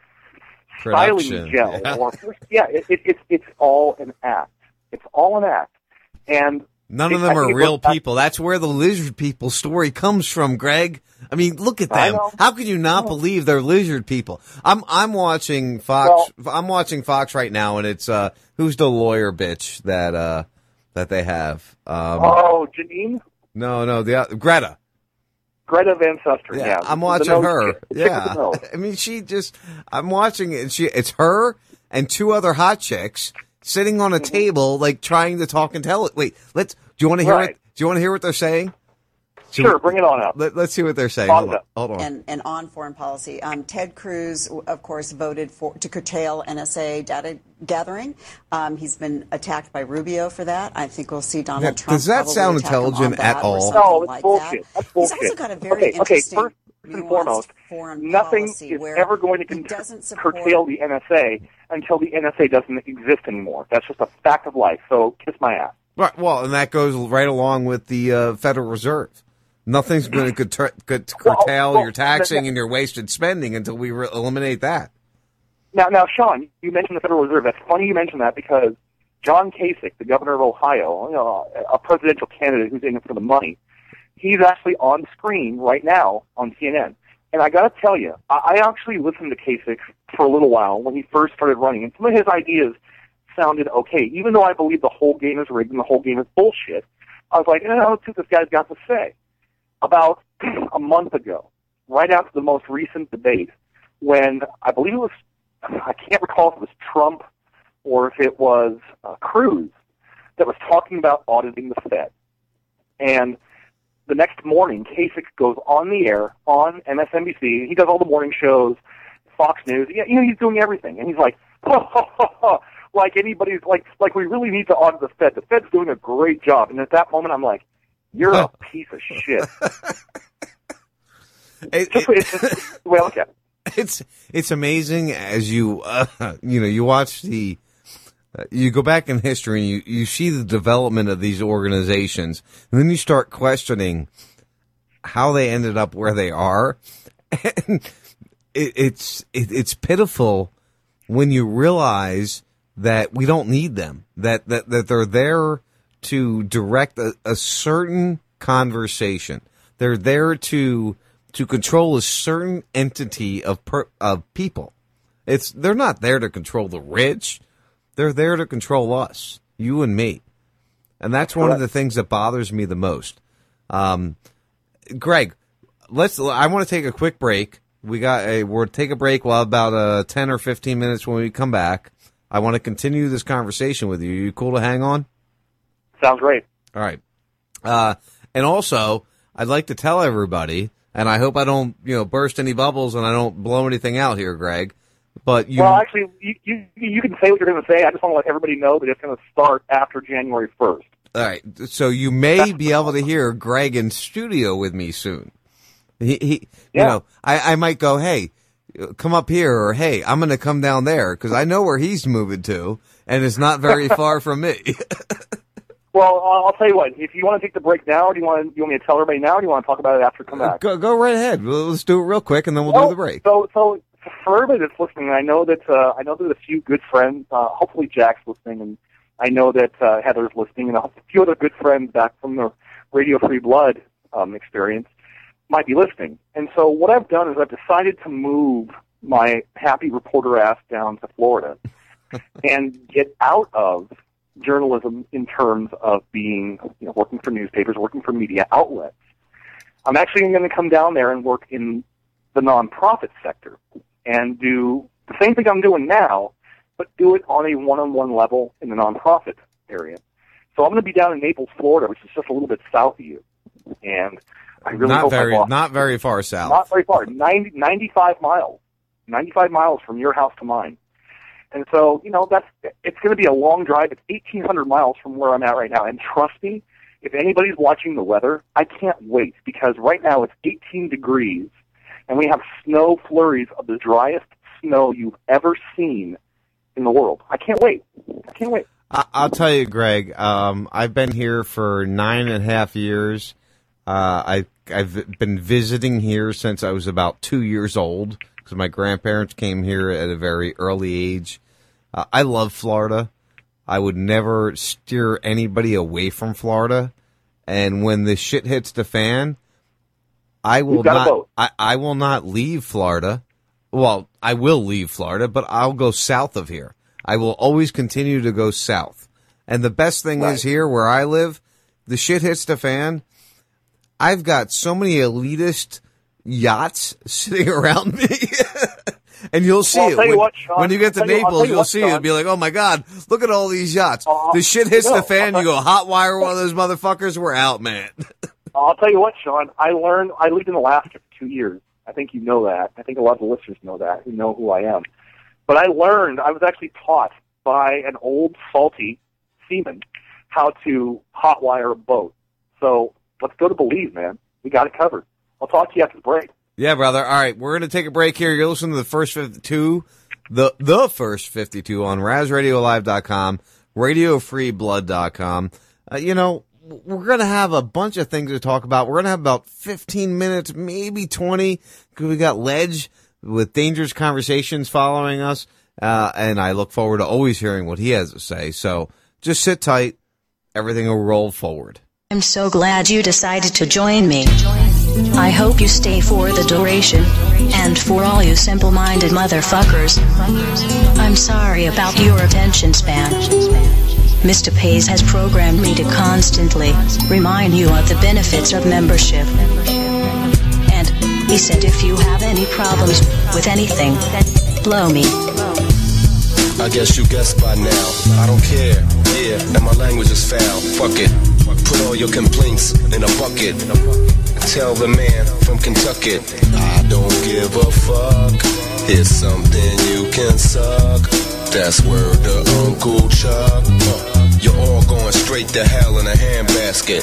Speaker 36: styling
Speaker 14: Production,
Speaker 36: gel,
Speaker 14: yeah.
Speaker 36: or yeah, it, it, it's it's all an act. It's all an act, and
Speaker 14: None of them are real people. That's where the lizard people story comes from, Greg. I mean, look at them. How could you not believe they're lizard people? I'm I'm watching Fox. I'm watching Fox right now, and it's uh, who's the lawyer bitch that uh that they have? Um,
Speaker 36: Oh, Janine,
Speaker 14: no, no, the uh, Greta.
Speaker 36: Greta Van Susteren.
Speaker 14: Yeah,
Speaker 36: Yeah,
Speaker 14: I'm watching her.
Speaker 36: chick, the chick
Speaker 14: Yeah. (laughs) I mean, she just. I'm watching it. And she, it's her and two other hot chicks sitting on a
Speaker 36: Mm-hmm.
Speaker 14: table, like trying to talk and tell it. Wait, let's. Do you want to hear
Speaker 36: Right.
Speaker 14: it? Do you want to hear what they're saying? Should
Speaker 36: Sure,
Speaker 14: we-
Speaker 36: bring it on up.
Speaker 14: Let, us see what they're saying. Hold on. Hold on.
Speaker 37: and, and on foreign policy. Um, Ted Cruz, of course, voted for to curtail NSA data gathering. Um, he's been attacked by Rubio for that. I think we'll see Donald
Speaker 14: Yeah,
Speaker 37: Trump.
Speaker 14: does that sound
Speaker 37: attack him on
Speaker 14: intelligent at all?
Speaker 36: No, it's
Speaker 37: like
Speaker 36: bullshit.
Speaker 37: That.
Speaker 36: That's
Speaker 37: He's also got a very
Speaker 36: okay, okay.
Speaker 37: interesting.
Speaker 36: First, first and
Speaker 37: nuanced
Speaker 36: foremost,
Speaker 37: foreign
Speaker 36: nothing
Speaker 37: policy
Speaker 36: is
Speaker 37: where
Speaker 36: ever going to con- curtail the NSA until the NSA doesn't exist anymore. That's just a fact of life. So kiss my ass.
Speaker 14: Right. Well, and that goes right along with the uh, Federal Reserve. Nothing's going to curtail, curtail
Speaker 36: well,
Speaker 14: your taxing
Speaker 36: that-
Speaker 14: and your wasted spending until we re- eliminate that.
Speaker 36: Now, now, Sean, you mentioned the Federal Reserve. That's funny you mentioned that because John Kasich, the governor of Ohio, you know, a presidential candidate who's in it for the money, he's actually on screen right now on CNN. And I got to tell you, I, I actually listened to Kasich for a little while when he first started running, and some of his ideas sounded okay. Even though I believe the whole game is rigged and the whole game is bullshit, I was like, eh, let's see what this guy's got to say. About (clears throat) a month ago, right after the most recent debate, when I believe it was, I can't recall if it was Trump or if it was uh, Cruz that was talking about auditing the Fed. And the next morning, Kasich goes on the air on MSNBC. He does all the morning shows, Fox News. You know, he's doing everything, and he's like, (laughs) ha, ha, ha, ha. like anybody's like, like we really need to audit the Fed. The Fed's doing a great job. And at that moment, I'm like, you're a (laughs) piece of shit. Just- it's just the way I look at it.
Speaker 14: it's it's amazing as you uh, you know you watch the you go back in history and you you see the development of these organizations and then you start questioning how they ended up where they are (laughs) and it, it's it, it's pitiful when you realize that we don't need them that that that they're there to direct a, a certain conversation they're there to to control a certain entity of per, of people. It's they're not there to control the rich. They're there to control us, you and me. And that's one of the things that bothers me the most. Um, Greg, let's. I want to take a quick break. We got a. We'll take a break. We'll have about uh, ten or fifteen minutes when we come back. I want to continue this conversation with you. Are you cool to hang on?
Speaker 36: Sounds great.
Speaker 14: All right. Uh, and also, I'd like to tell everybody, and I hope I don't, you know, burst any bubbles and I don't blow anything out here, Greg. But you,
Speaker 36: well, actually, you, you you can say what you're going to say. I just want to let everybody know that it's going to start after January 1st.
Speaker 14: all right. So you may be able to hear Greg in studio with me soon. He, he you know, I, I might go, hey, come up here, or hey, I'm going to come down there because I know where he's moving to, and it's not very (laughs) far from me. (laughs)
Speaker 36: Well, I'll tell you what. If you want to take the break now, or do you want to, you want me to tell everybody now, or do you want to talk about it after come uh, back?
Speaker 14: go, go right ahead. Let's do it real quick, and then we'll
Speaker 36: Well,
Speaker 14: do the break.
Speaker 36: So, so for everybody that's listening, I know that uh, I know there's a few good friends. Uh, hopefully, Jack's listening, and I know that uh, Heather's listening, and a few other good friends back from the Radio Free Blood um, experience might be listening. And so, what I've done is I've decided to move my happy reporter ass down to Florida (laughs) and get out of journalism in terms of being, you know, working for newspapers, working for media outlets. I'm actually going to come down there and work in the nonprofit sector and do the same thing I'm doing now, but do it on a one-on-one level in the nonprofit area. So I'm going to be down in Naples, Florida, which is just a little bit south of you, and I really
Speaker 14: not
Speaker 36: hope
Speaker 14: very, not very far south.
Speaker 36: not very far, 90, 95 miles, 95 miles from your house to mine. And so, you know, that's, it's going to be a long drive. It's 1,800 miles from where I'm at right now. And trust me, if anybody's watching the weather, I can't wait because right now it's 18 degrees and we have snow flurries of the driest snow you've ever seen in the world. I can't wait. I can't wait.
Speaker 14: I- I'll tell you, Greg. Um, I've been here for nine and a half years. Uh, I, I've been visiting here since I was about two years old because my grandparents came here at a very early age. Uh, I love Florida. I would never steer anybody away from Florida. And when the shit hits the fan, I will
Speaker 36: You've got a
Speaker 14: not. I, I will not leave Florida. Well, I will leave Florida, but I'll go south of here. I will always continue to go south. And the best thing is here where I live, the shit hits the fan. I've got so many elitist yachts (laughs) sitting around me. (laughs) and you'll see
Speaker 36: Well,
Speaker 14: it
Speaker 36: tell you
Speaker 14: when,
Speaker 36: what, Sean.
Speaker 14: when you get to
Speaker 36: I'll you- I'll
Speaker 14: Naples.
Speaker 36: you
Speaker 14: you'll
Speaker 36: what,
Speaker 14: see it. It'll be like, oh my god, look at all these yachts. Uh-huh. the shit hits
Speaker 36: no,
Speaker 14: the fan.
Speaker 36: I'll
Speaker 14: You go hot wire one of those motherfuckers. We're out, man. (laughs)
Speaker 36: I'll tell you what, Sean. I learned. I lived in Alaska for two years. I think you know that. I think a lot of the listeners know that. Who know who I am. But I learned. I was actually taught by an old salty seaman how to hotwire a boat. So let's go to Belize, man. We got it covered. I'll talk to you after the break.
Speaker 14: Yeah, brother. All right, we're gonna take a break here. You're listening to the first fifty-two, the the first fifty-two on RazRadioLive.com, RadioFreeBlood.com. Uh, you know, we're gonna have a bunch of things to talk about. We're gonna have about fifteen minutes, maybe twenty, because we got Ledge with Dangerous Conversations following us, uh, and I look forward to always hearing what he has to say. So just sit tight. Everything will roll forward.
Speaker 6: I'm so glad you decided to join me. I hope you stay for the duration. And for all you simple minded motherfuckers, I'm sorry about your attention span. Mr. Pays has programmed me to constantly remind you of the benefits of membership. And he said if you have any problems with anything, blow me.
Speaker 38: I guess you guessed by now. I don't care. Yeah, and my language is foul. Fuck it. Put all your complaints in a bucket. Tell the man from Kentucky, I don't give a fuck. Here's something you can suck. That's word to Uncle Chuck. Uh. You're all going straight to hell in a handbasket.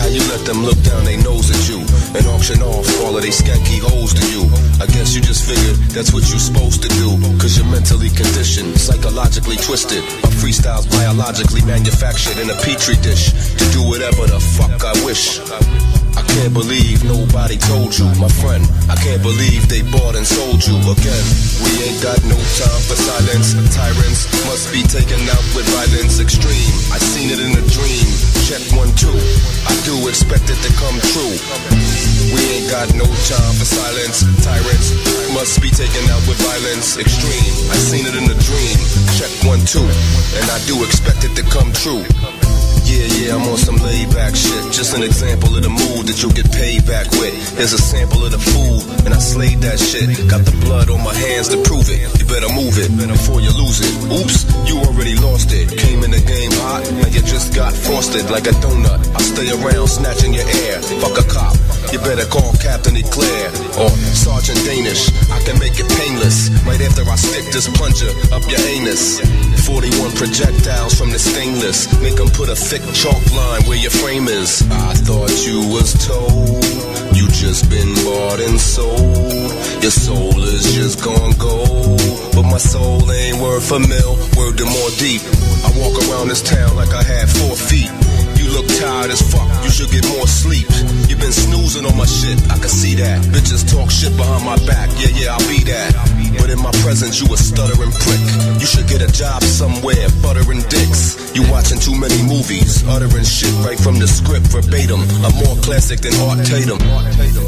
Speaker 38: How you let them look down their nose at you and auction off all of they skanky hoes to you? I guess you just figured that's what you're supposed to do. Cause you're mentally conditioned, psychologically twisted. My freestyle's biologically manufactured in a petri dish to do whatever the fuck I wish. I can't believe nobody told you, my friend. I can't believe they bought and sold you again. We ain't got no time for silence. Tyrants must be taken out with violence Check one, two. I do expect it to come true. We ain't got no time for silence. Tyrants must be taken out with violence extreme. I seen it in a dream. Check one, two. And I do expect it to come true. Yeah, yeah, I'm on some laid back shit. Just an example of the mood that you'll get paid back with. Here's a sample of the food, and I slayed that shit. Got the blood on my hands to prove it. You better move it before you lose it. Oops, you already lost it. Came in the game hot, and you just got frosted like a donut. I stay around snatching your air. Fuck a cop. You better call Captain Eclair or Sergeant Danish. I can make it painless right after I stick this plunger up your anus. 41 projectiles from the stainless. Make them put a thick chalk line where your frame is. I thought you was told. You just been bought and sold. Your soul is just gone gold. But my soul ain't worth a mill. Word to more deep. I walk around this town like I had four feet. Look tired as fuck, you should get more sleep. you been snoozing on my shit, I can see that. Bitches talk shit behind my back, yeah, yeah, I'll be that. But in my presence, you a stuttering prick. You should get a job somewhere, buttering dicks. You watching too many movies, uttering shit right from the script verbatim. I'm more classic than Art Tatum.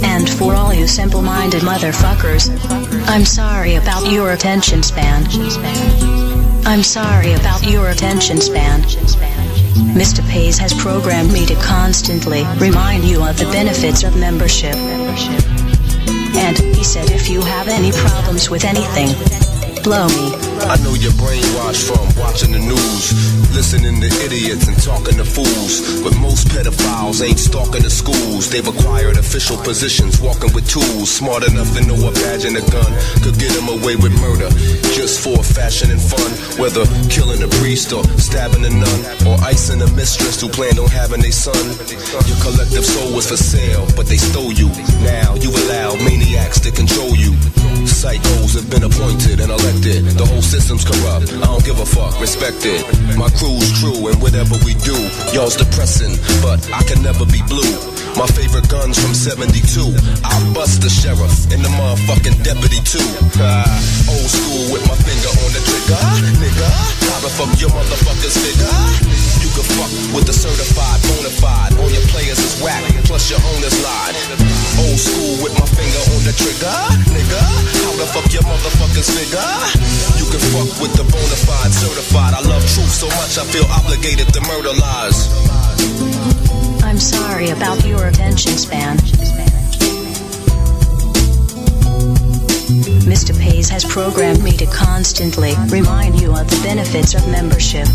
Speaker 6: And for all you simple minded motherfuckers, I'm sorry about your attention span. I'm sorry about your attention span. Mr. Pays has programmed me to constantly remind you of the benefits of membership. And he said if you have any problems with anything, blow me.
Speaker 38: I know you're brainwashed from watching the news, listening to idiots and talking to fools. But most pedophiles ain't stalking the schools. They've acquired official positions, walking with tools. Smart enough to know a badge and a gun could get them away with murder. Just for fashion and fun, whether killing a priest or stabbing a nun or icing a mistress who planned on having a son. Your collective soul was for sale, but they stole you. Now you allow maniacs to control you. Psychos have been appointed and elected. The whole system's corrupt. I don't give a fuck, respect it. My crew's true, and whatever we do, y'all's depressing, but I can never be blue. My favorite guns from 72. I'll bust the sheriff and the motherfucking deputy too. Ah, old school with my finger on the trigger. Nigga, how the fuck your motherfuckers figure? You can fuck with the certified, bona fide. All your players is whack, plus your owners lied. Old school with my finger on the trigger. Nigga, how the fuck your motherfuckers figure? You can fuck with the bona fide, certified. I love truth so much I feel obligated to murder lies.
Speaker 6: I'm sorry about your attention span. Mr. Pays has programmed me to constantly remind you of the benefits of membership.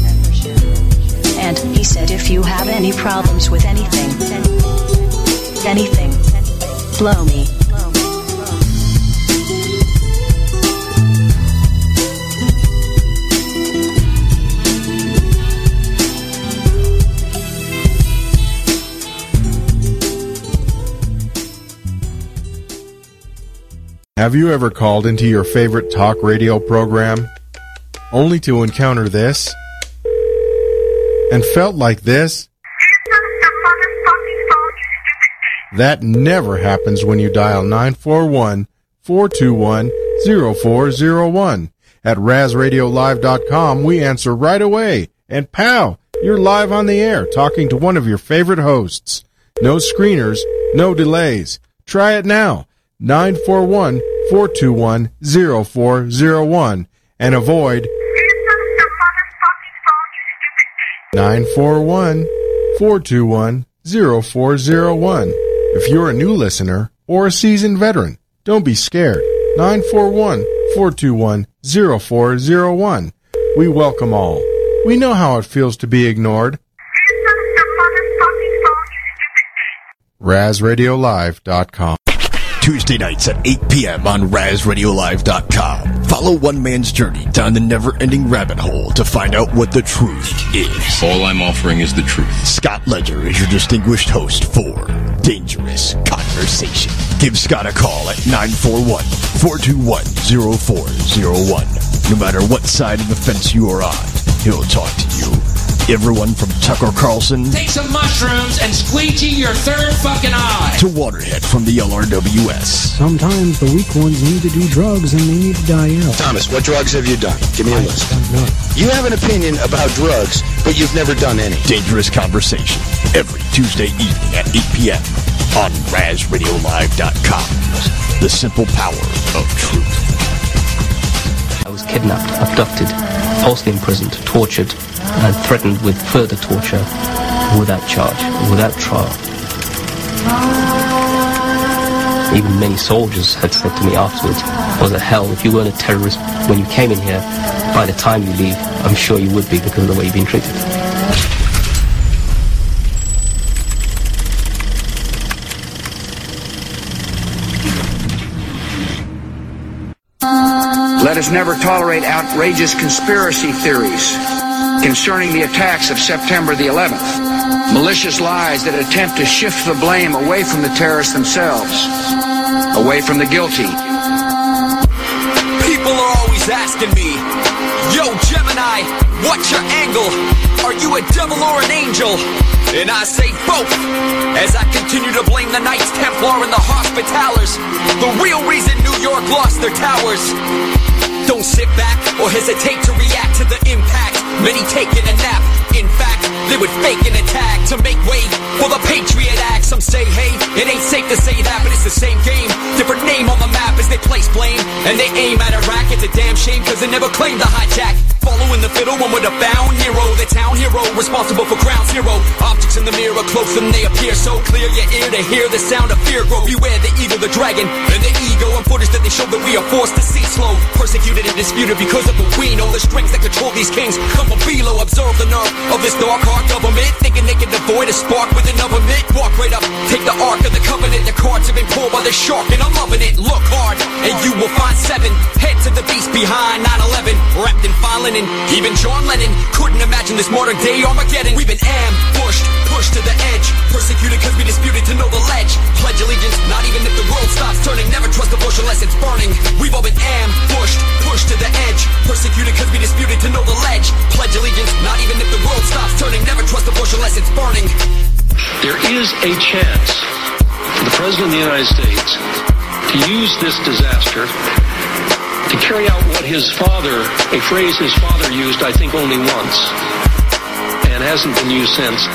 Speaker 6: And he said if you have any problems with anything, anything, blow me.
Speaker 4: Have you ever called into your favorite talk radio program only to encounter this and felt like this? That never happens when you dial 941 421 0401. At RazRadioLive.com, we answer right away. And pow, you're live on the air talking to one of your favorite hosts. No screeners, no delays. Try it now. 941 421 0401 and avoid 941 421 0401. If you're a new listener or a seasoned veteran, don't be scared. 941 421 0401. We welcome all. We know how it feels to be ignored. RazRadioLive.com.
Speaker 39: Tuesday nights at 8 p.m. on RazRadioLive.com. Follow one man's journey down the never-ending rabbit hole to find out what the truth is.
Speaker 40: All I'm offering is the truth.
Speaker 39: Scott Ledger is your distinguished host for Dangerous Conversation. Give Scott a call at 941-421-0401. No matter what side of the fence you are on, he'll talk to you. Everyone from Tucker Carlson
Speaker 41: Take some mushrooms and squeegee your third fucking eye.
Speaker 39: to Waterhead from the LRWS.
Speaker 42: Sometimes the weak ones need to do drugs and they need to die out.
Speaker 43: Thomas, what drugs have you done? Give me a list. You have an opinion about drugs, but you've never done any.
Speaker 39: Dangerous Conversation every Tuesday evening at 8 p.m. on RazRadioLive.com. The simple power of truth.
Speaker 44: I was kidnapped, abducted, falsely imprisoned, tortured, and threatened with further torture without charge, without trial. Even many soldiers had said to me afterwards, was it hell if you weren't a terrorist when you came in here, by the time you leave, I'm sure you would be because of the way you've been treated.
Speaker 28: Let us never tolerate outrageous conspiracy theories concerning the attacks of September the 11th. Malicious lies that attempt to shift the blame away from the terrorists themselves, away from the guilty.
Speaker 45: People are always asking me, Yo, Gemini, what's your angle? Are you a devil or an angel? And I say both, as I continue to blame the Knights Templar and the Hospitallers, the real reason New York lost their towers. Don't sit back or hesitate to react to the impact. Many taking a nap. They would fake an attack to make way for the Patriot Act. Some say, hey, it ain't safe to say that, but it's the same game. Different name on the map as they place blame. And they aim at Iraq. It's a damn shame because they never claimed the hijack. Following the fiddle, one with a found hero. The town hero, responsible for ground zero. Objects in the mirror, close them, they appear so clear. Your ear to hear the sound of fear grow. Beware the eagle, the dragon, and the ego. And footage that they show that we are forced to see slow. Persecuted and disputed because of the we know. The strings that control these kings come from below. Observe the nerve of this dark heart government. Thinking they can avoid a spark with another myth. Walk right up, take the ark of the covenant. The cards have been pulled by the shark, and I'm loving it. Look hard, and you will find seven heads of the beast behind 9-11. Wrapped in fine linen. Even John Lennon couldn't imagine this modern day Armageddon. We've been ambushed, pushed to the edge. Persecuted cause we disputed to know the ledge. Pledge allegiance, not even if the world stops turning. Never trust a bush unless it's burning. We've all been ambushed, pushed to the edge. Persecuted cause we disputed to know the ledge. Pledge allegiance, not even if the world stops turning. Never trust a bush unless it's burning.
Speaker 46: There is a chance for the President of the United States to use this disaster to carry out what his father, a phrase his father used, I think, only once, and hasn't been used since.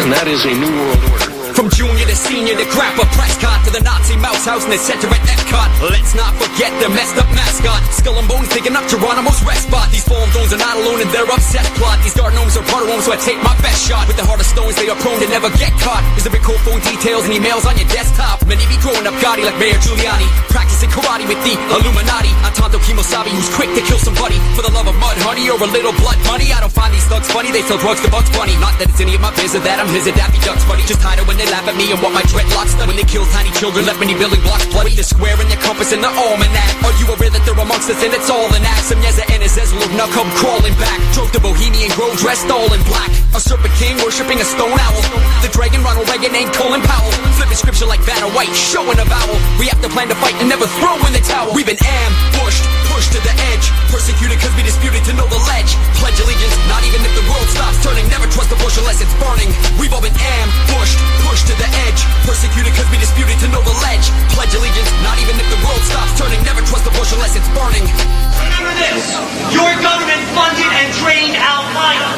Speaker 46: And that is a New World Order.
Speaker 45: From junior to senior to Grandpa Prescott to the Nazi mouse house in the center at Epcot. Let's not forget the messed up mascot. Skull and bones digging up Geronimo's rest spot. These fallen zones are not alone in their upset plot. These dark gnomes are part of so I take my best shot. With the heart of stones, they are prone to never get caught. There's a big cold phone details and emails on your desktop. Many be growing up gaudy like Mayor Giuliani. Practicing karate with the Illuminati. I'm Tonto Kimosabi, who's quick to kill somebody. For the love of mud, honey, or a little blood money. I don't find these thugs funny, they sell drugs to Bugs Bunny. Not that it's any of my business that I'm his and Daffy Duck's. Just hide it when they laugh at me and what my dreadlocks done. When they kill tiny children, left many building blocks bloody. The square and the compass and the almanac. Are you aware that they're amongst us and it's all an act? Some Yeza and his Ezra now come crawling back. Drove to Bohemian Grove dressed all in black. A serpent king worshipping a stone owl. The dragon Ronald Reagan ain't Colin Powell. Flipping scripture like Vanna White, showing a vowel. We have to plan to fight and never throw in the towel. We've been ambushed, pushed to the edge. Persecuted cause we disputed to know the ledge. Pledge allegiance, not even if the world stops turning. Never trust a bush unless it's burning. We've all been ambushed, pushed to the edge. Persecuted cause we disputed to know the ledge. Pledge allegiance, not even if the world stops turning. Never trust a bush unless it's burning.
Speaker 47: Remember this your government funded and trained Al Qaeda.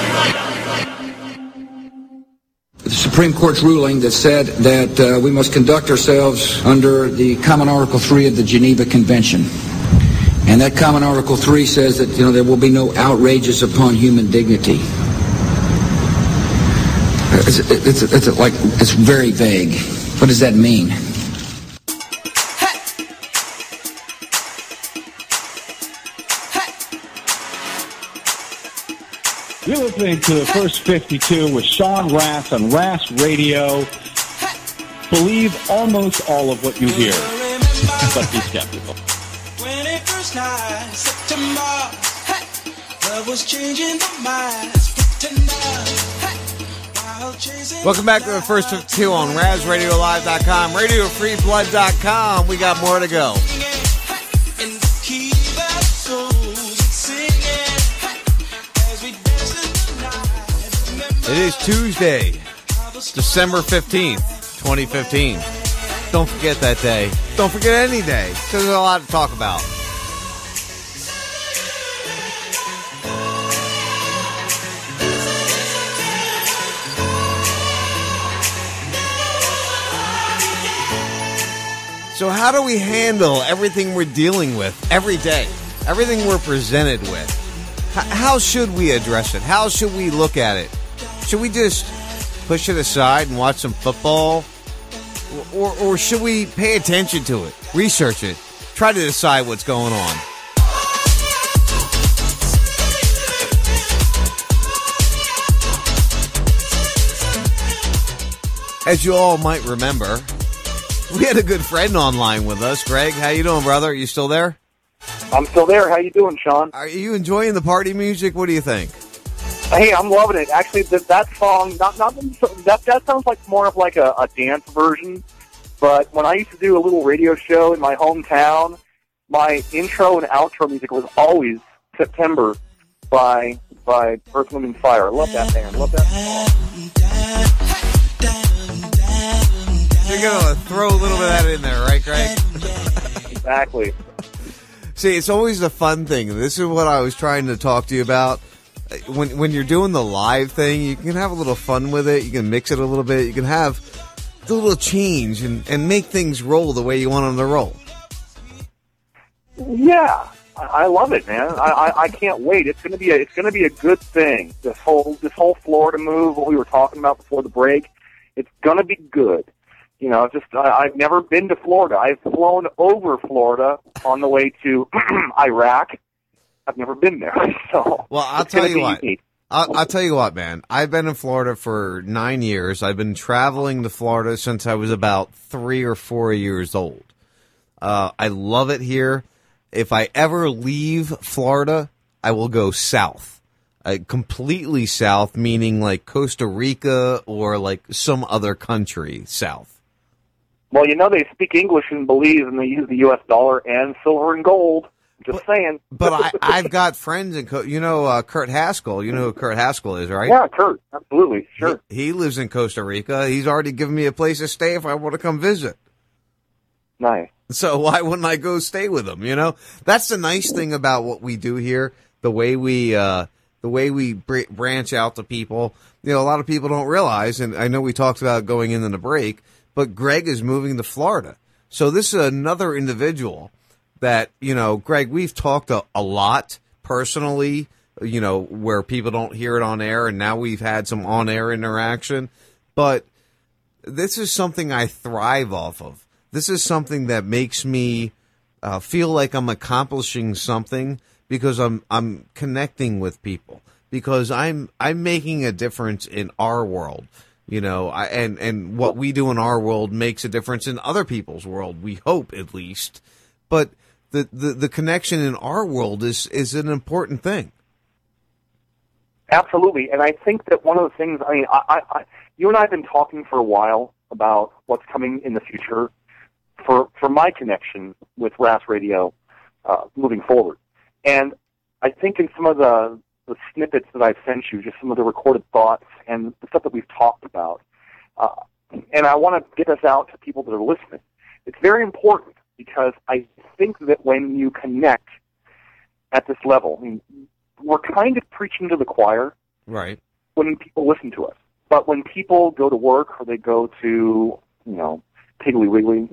Speaker 28: The Supreme Court's ruling that said that uh, we must conduct ourselves under the Common Article 3 of the Geneva Convention. And that Common Article 3 says that, you know, there will be no outrages upon human dignity. It's, it's, it's like, it's very vague. What does that mean?
Speaker 33: You're listening to the first 52 with Sean Raz on Raz Radio. Believe almost all of what you hear, but be skeptical.
Speaker 40: First night, September, hey, love was changing the minds, pretender, hey, while chasing
Speaker 14: Welcome back to the first of two on RazRadioLive.com, RadioFreeBlood.com. We got more to go.
Speaker 40: in the key that souls are singing, hey, as we dance in the night.
Speaker 14: It is Tuesday, December 15th, 2015. Don't forget that day. Don't forget any day, because there's a lot to talk about. So, how do we handle everything we're dealing with every day? Everything we're presented with? How should we address it? How should we look at it? Should we just push it aside and watch some football? Or, or should we pay attention to it, research it, try to decide what's going on? As you all might remember, (laughs) we had a good friend online with us. Greg, how you doing, brother? Are you still there?
Speaker 36: I'm still there. How you doing, Sean?
Speaker 14: Are you enjoying the party music? What do you think?
Speaker 36: Hey, I'm loving it. Actually, that that song, not not that that sounds like more of like a, a dance version. But when I used to do a little radio show in my hometown, my intro and outro music was always September by by Earth, Wind, and Fire. I love that band. Love that song.
Speaker 14: You're gonna throw a little bit of that in there, right, Greg?
Speaker 36: Exactly.
Speaker 14: See, it's always the fun thing. This is what I was trying to talk to you about. When when you're doing the live thing, you can have a little fun with it. You can mix it a little bit. You can have a little change and, and make things roll the way you want them to roll.
Speaker 36: Yeah, I, I love it, man. I, I, I can't wait. It's gonna be a it's gonna be a good thing. This whole this whole Florida move, what we were talking about before the break, it's gonna be good. You know, just I, I've never been to Florida. I've flown over Florida on the way to (clears throat) Iraq. I've never been there, (laughs) so
Speaker 14: Well, I'll tell you what. I'll, I'll tell you what, man. I've been in Florida for nine years. I've been traveling to Florida since I was about three or four years old. Uh, I love it here. If I ever leave Florida, I will go south. Uh, completely south, meaning like Costa Rica or like some other country south.
Speaker 36: Well, you know they speak English in Belize, and they use the U.S. dollar and silver and gold. Just saying.
Speaker 14: But I, I've got friends in, Co- you know, uh, Kurt Haskell. You know who Kurt Haskell is, right?
Speaker 36: Yeah, Kurt, absolutely, sure.
Speaker 14: He, he lives in Costa Rica. He's already given me a place to stay if I want to come visit.
Speaker 36: Nice.
Speaker 14: So why wouldn't I go stay with him? You know, that's the nice thing about what we do here. The way we, uh, the way we br- branch out to people. You know, a lot of people don't realize, and I know we talked about going in the break, but Greg is moving to Florida. So this is another individual that, you know, Greg, we've talked a, a lot personally, you know, where people don't hear it on air, and now we've had some on air interaction. But this is something I thrive off of. This is something that makes me uh, feel like I'm accomplishing something because I'm I'm connecting with people because I'm I'm making a difference in our world. You know, I, and and what we do in our world makes a difference in other people's world. We hope at least, but the, the, the connection in our world is is an important thing.
Speaker 36: Absolutely, and I think that one of the things I mean, I, I, you and I have been talking for a while about what's coming in the future for for my connection with Raz Radio uh, moving forward, and I think in some of the the snippets that I've sent you, just some of the recorded thoughts and the stuff that we've talked about, uh, and I want to get this out to people that are listening. It's very important because I think that when you connect at this level, I mean, we're kind of preaching to the choir
Speaker 14: Right.
Speaker 36: when people listen to us. But when people go to work or they go to, you know, Piggly Wiggly,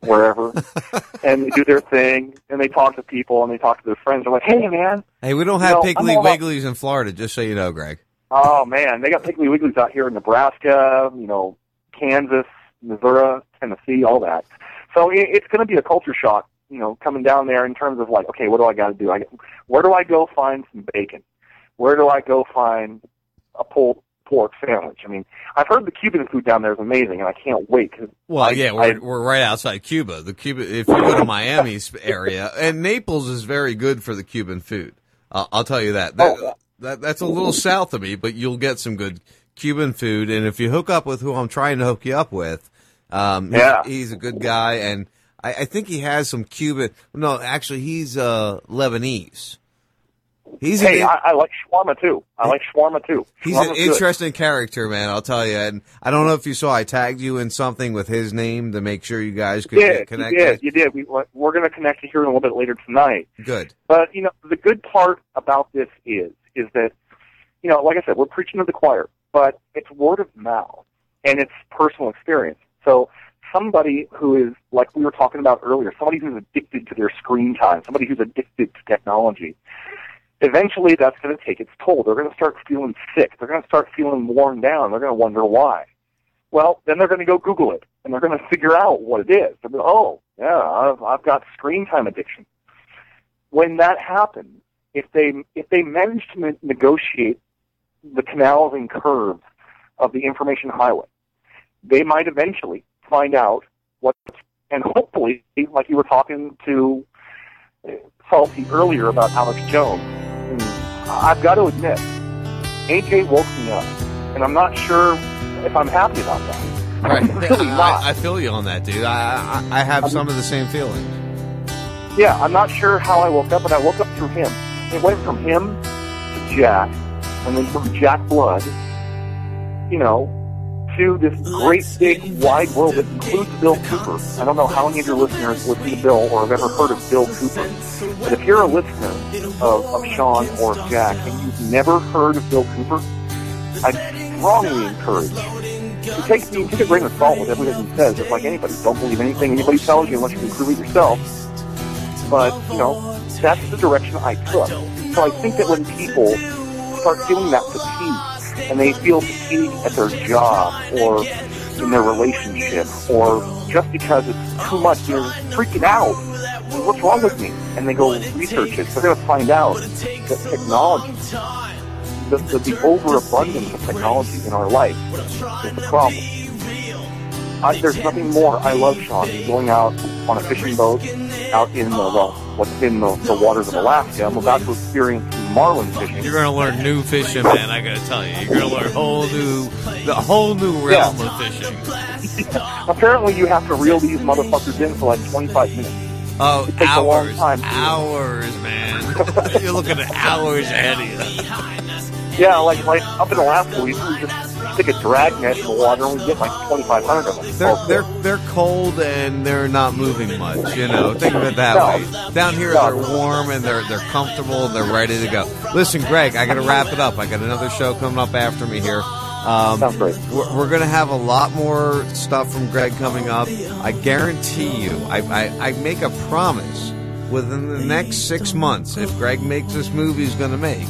Speaker 36: wherever, (laughs) and they do their thing, and they talk to people and they talk to their friends, they're like, hey, man.
Speaker 14: Hey, we don't
Speaker 36: you
Speaker 14: have
Speaker 36: know, I'm
Speaker 14: Piggly
Speaker 36: about-
Speaker 14: Wigglies in Florida, just so you know, Greg.
Speaker 36: Oh, man. They got Piggly Wigglies out here in Nebraska, you know, Kansas, Missouri, Tennessee, all that. So it, it's going to be a culture shock, you know, coming down there in terms of like, okay, what do I got to do? I, where do I go find some bacon? Where do I go find a pulled pork sandwich. I mean, I've heard the Cuban food down there is amazing, and I can't wait. 'cause
Speaker 14: Well,
Speaker 36: I-
Speaker 14: yeah, we're, we're right outside Cuba. The Cuba, if you go to Miami's area, and Naples is very good for the Cuban food. Uh, I'll tell you that. That,
Speaker 36: Oh.
Speaker 14: that. That's a little south of me, but you'll get some good Cuban food. And if you hook up with who I'm trying to hook you up with, um, he's,
Speaker 36: Yeah.
Speaker 14: he's a good guy, and I, I think he has some Cuban. No, actually, he's uh, Lebanese. He's
Speaker 36: hey,
Speaker 14: an,
Speaker 36: I, I like shawarma too. I like shawarma too.
Speaker 14: He's an
Speaker 36: Shawarma's good.
Speaker 14: interesting character, man. I'll tell you. And I don't know if you saw, I tagged you in something with his name to make sure you guys could
Speaker 36: You did, you did, you did. We, we're going to connect here a little bit later tonight.
Speaker 14: Good.
Speaker 36: But you know, the good part about this is is that you know, like I said, we're preaching to the choir, but it's word of mouth and it's personal experience. So somebody who is like we were talking about earlier, somebody who's addicted to their screen time, somebody who's addicted to technology, eventually that's going to take its toll. They're going to start feeling sick. They're going to start feeling worn down. They're going to wonder why. Well, then they're going to go Google it and they're going to figure out what it is. They're going, oh, yeah, I've, I've got screen time addiction when that happens, if they if they manage to ne- negotiate the canals and curves of the information highway, they might eventually find out what, and hopefully, like you were talking to uh, Salty earlier about Alex Jones, I've got to admit, AJ woke me up, and I'm not sure if I'm happy about that.
Speaker 14: Right.
Speaker 36: I'm really not.
Speaker 14: I, I feel you on that, dude. I, I, I have some of the same feelings.
Speaker 36: Yeah, I'm not sure how I woke up, but I woke up through him. It went from him to Jack, and then from Jack Blood, you know, to this great big wide world that includes Bill Cooper. I don't know how many of your listeners listen to Bill or have ever heard of Bill Cooper, but if you're a listener of, of Sean or Jack and you've never heard of Bill Cooper, I strongly encourage you to take, you take a grain of salt with everything he says. It's like anybody. Don't believe anything anybody tells you unless you can prove it yourself but you know that's the direction I took. So I think that when people start feeling that fatigue, and they feel fatigue at their job or in their relationship, or just because it's too much, they're freaking out. What's wrong with me? And they go research it. Going to find out that technology, the, the, the overabundance of technology in our life, is the problem. I, there's nothing more I love, Sean, going out on a fishing boat out in the, well, what's in the, the waters of Alaska. I'm about to experience marlin fishing.
Speaker 14: You're gonna learn new fishing, man. I gotta tell you, you're gonna learn a whole new, the whole new realm of fishing. (laughs)
Speaker 36: Apparently, you have to reel these motherfuckers in for like 25 minutes.
Speaker 14: Oh,
Speaker 36: It takes a long
Speaker 14: hours,
Speaker 36: time.
Speaker 14: hours, man. (laughs) you're looking at hours ahead of you.
Speaker 36: Yeah, like like up in Alaska, we, we just stick a drag net in the water and we get like 2,500 of them.
Speaker 14: They're they're they're cold and they're not moving much. You know, think of it that
Speaker 36: No.
Speaker 14: way. Down here, they're warm and they're they're comfortable and they're ready to go. Listen, Greg, I got to wrap it up. I got another show coming up after me here. Um,
Speaker 36: Sounds great.
Speaker 14: We're, we're going to have a lot more stuff from Greg coming up. I guarantee you. I, I I make a promise. Within the next six months, if Greg makes this movie he's going to make,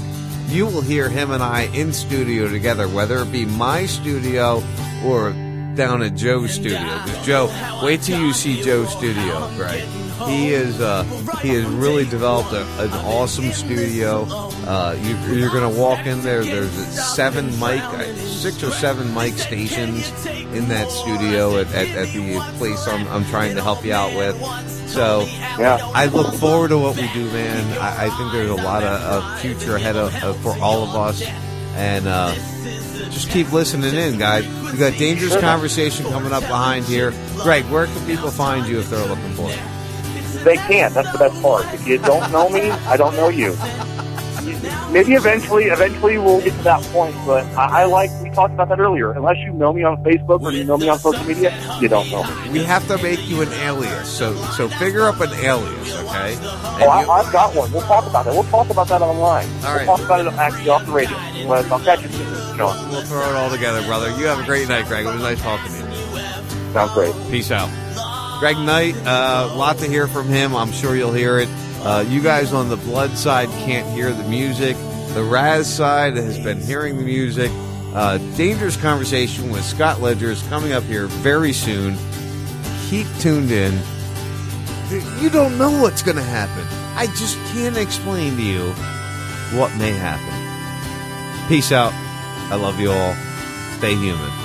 Speaker 14: you will hear him and I in studio together, whether it be my studio or down at Joe's studio. Because Joe, wait till you see Joe's studio, Greg. He is uh, he has really developed a, an awesome studio. Uh, you, you're going to walk in there. There's seven mic, uh, six or seven mic stations in that studio at, at, at the place I'm, I'm trying to help you out with. So
Speaker 36: yeah,
Speaker 14: I look forward to what we do, man. I, I think there's a lot of, of future ahead of, of for all of us, and uh, just keep listening in, guys. We got dangerous conversation coming up behind here. Greg, where can people find you if they're looking for you?
Speaker 36: They can't. That's the best part. If you don't know me, I don't know you. Maybe eventually, eventually we'll get to that point. But I, I like we talked about that earlier. Unless you know me on Facebook or you know me on social media, you don't know me.
Speaker 14: We have to make you an alias, so so figure up an alias, okay? And
Speaker 36: Oh, I, I've got one. We'll talk about that. We'll talk about that online.
Speaker 14: All
Speaker 36: we'll talk about it actually off the radio. But I'll catch you soon.
Speaker 14: We'll throw it all together, brother. You have a great night, Greg. It was nice talking to you.
Speaker 36: Sounds great.
Speaker 14: Peace out. Greg Knight, uh, lot to hear from him. I'm sure you'll hear it. Uh, you guys on the blood side can't hear the music. The Raz side has been hearing the music. Uh, dangerous conversation with Scott Ledger is coming up here very soon. Keep tuned in. You don't know what's going to happen. I just can't explain to you what may happen. Peace out. I love you all. Stay human.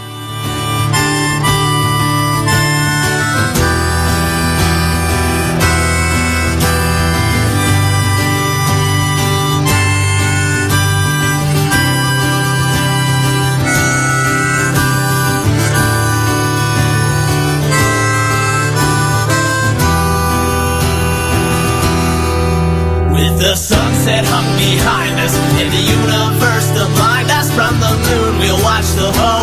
Speaker 48: With the sunset hung behind us. In the universe to blind us from the moon, we'll watch the whole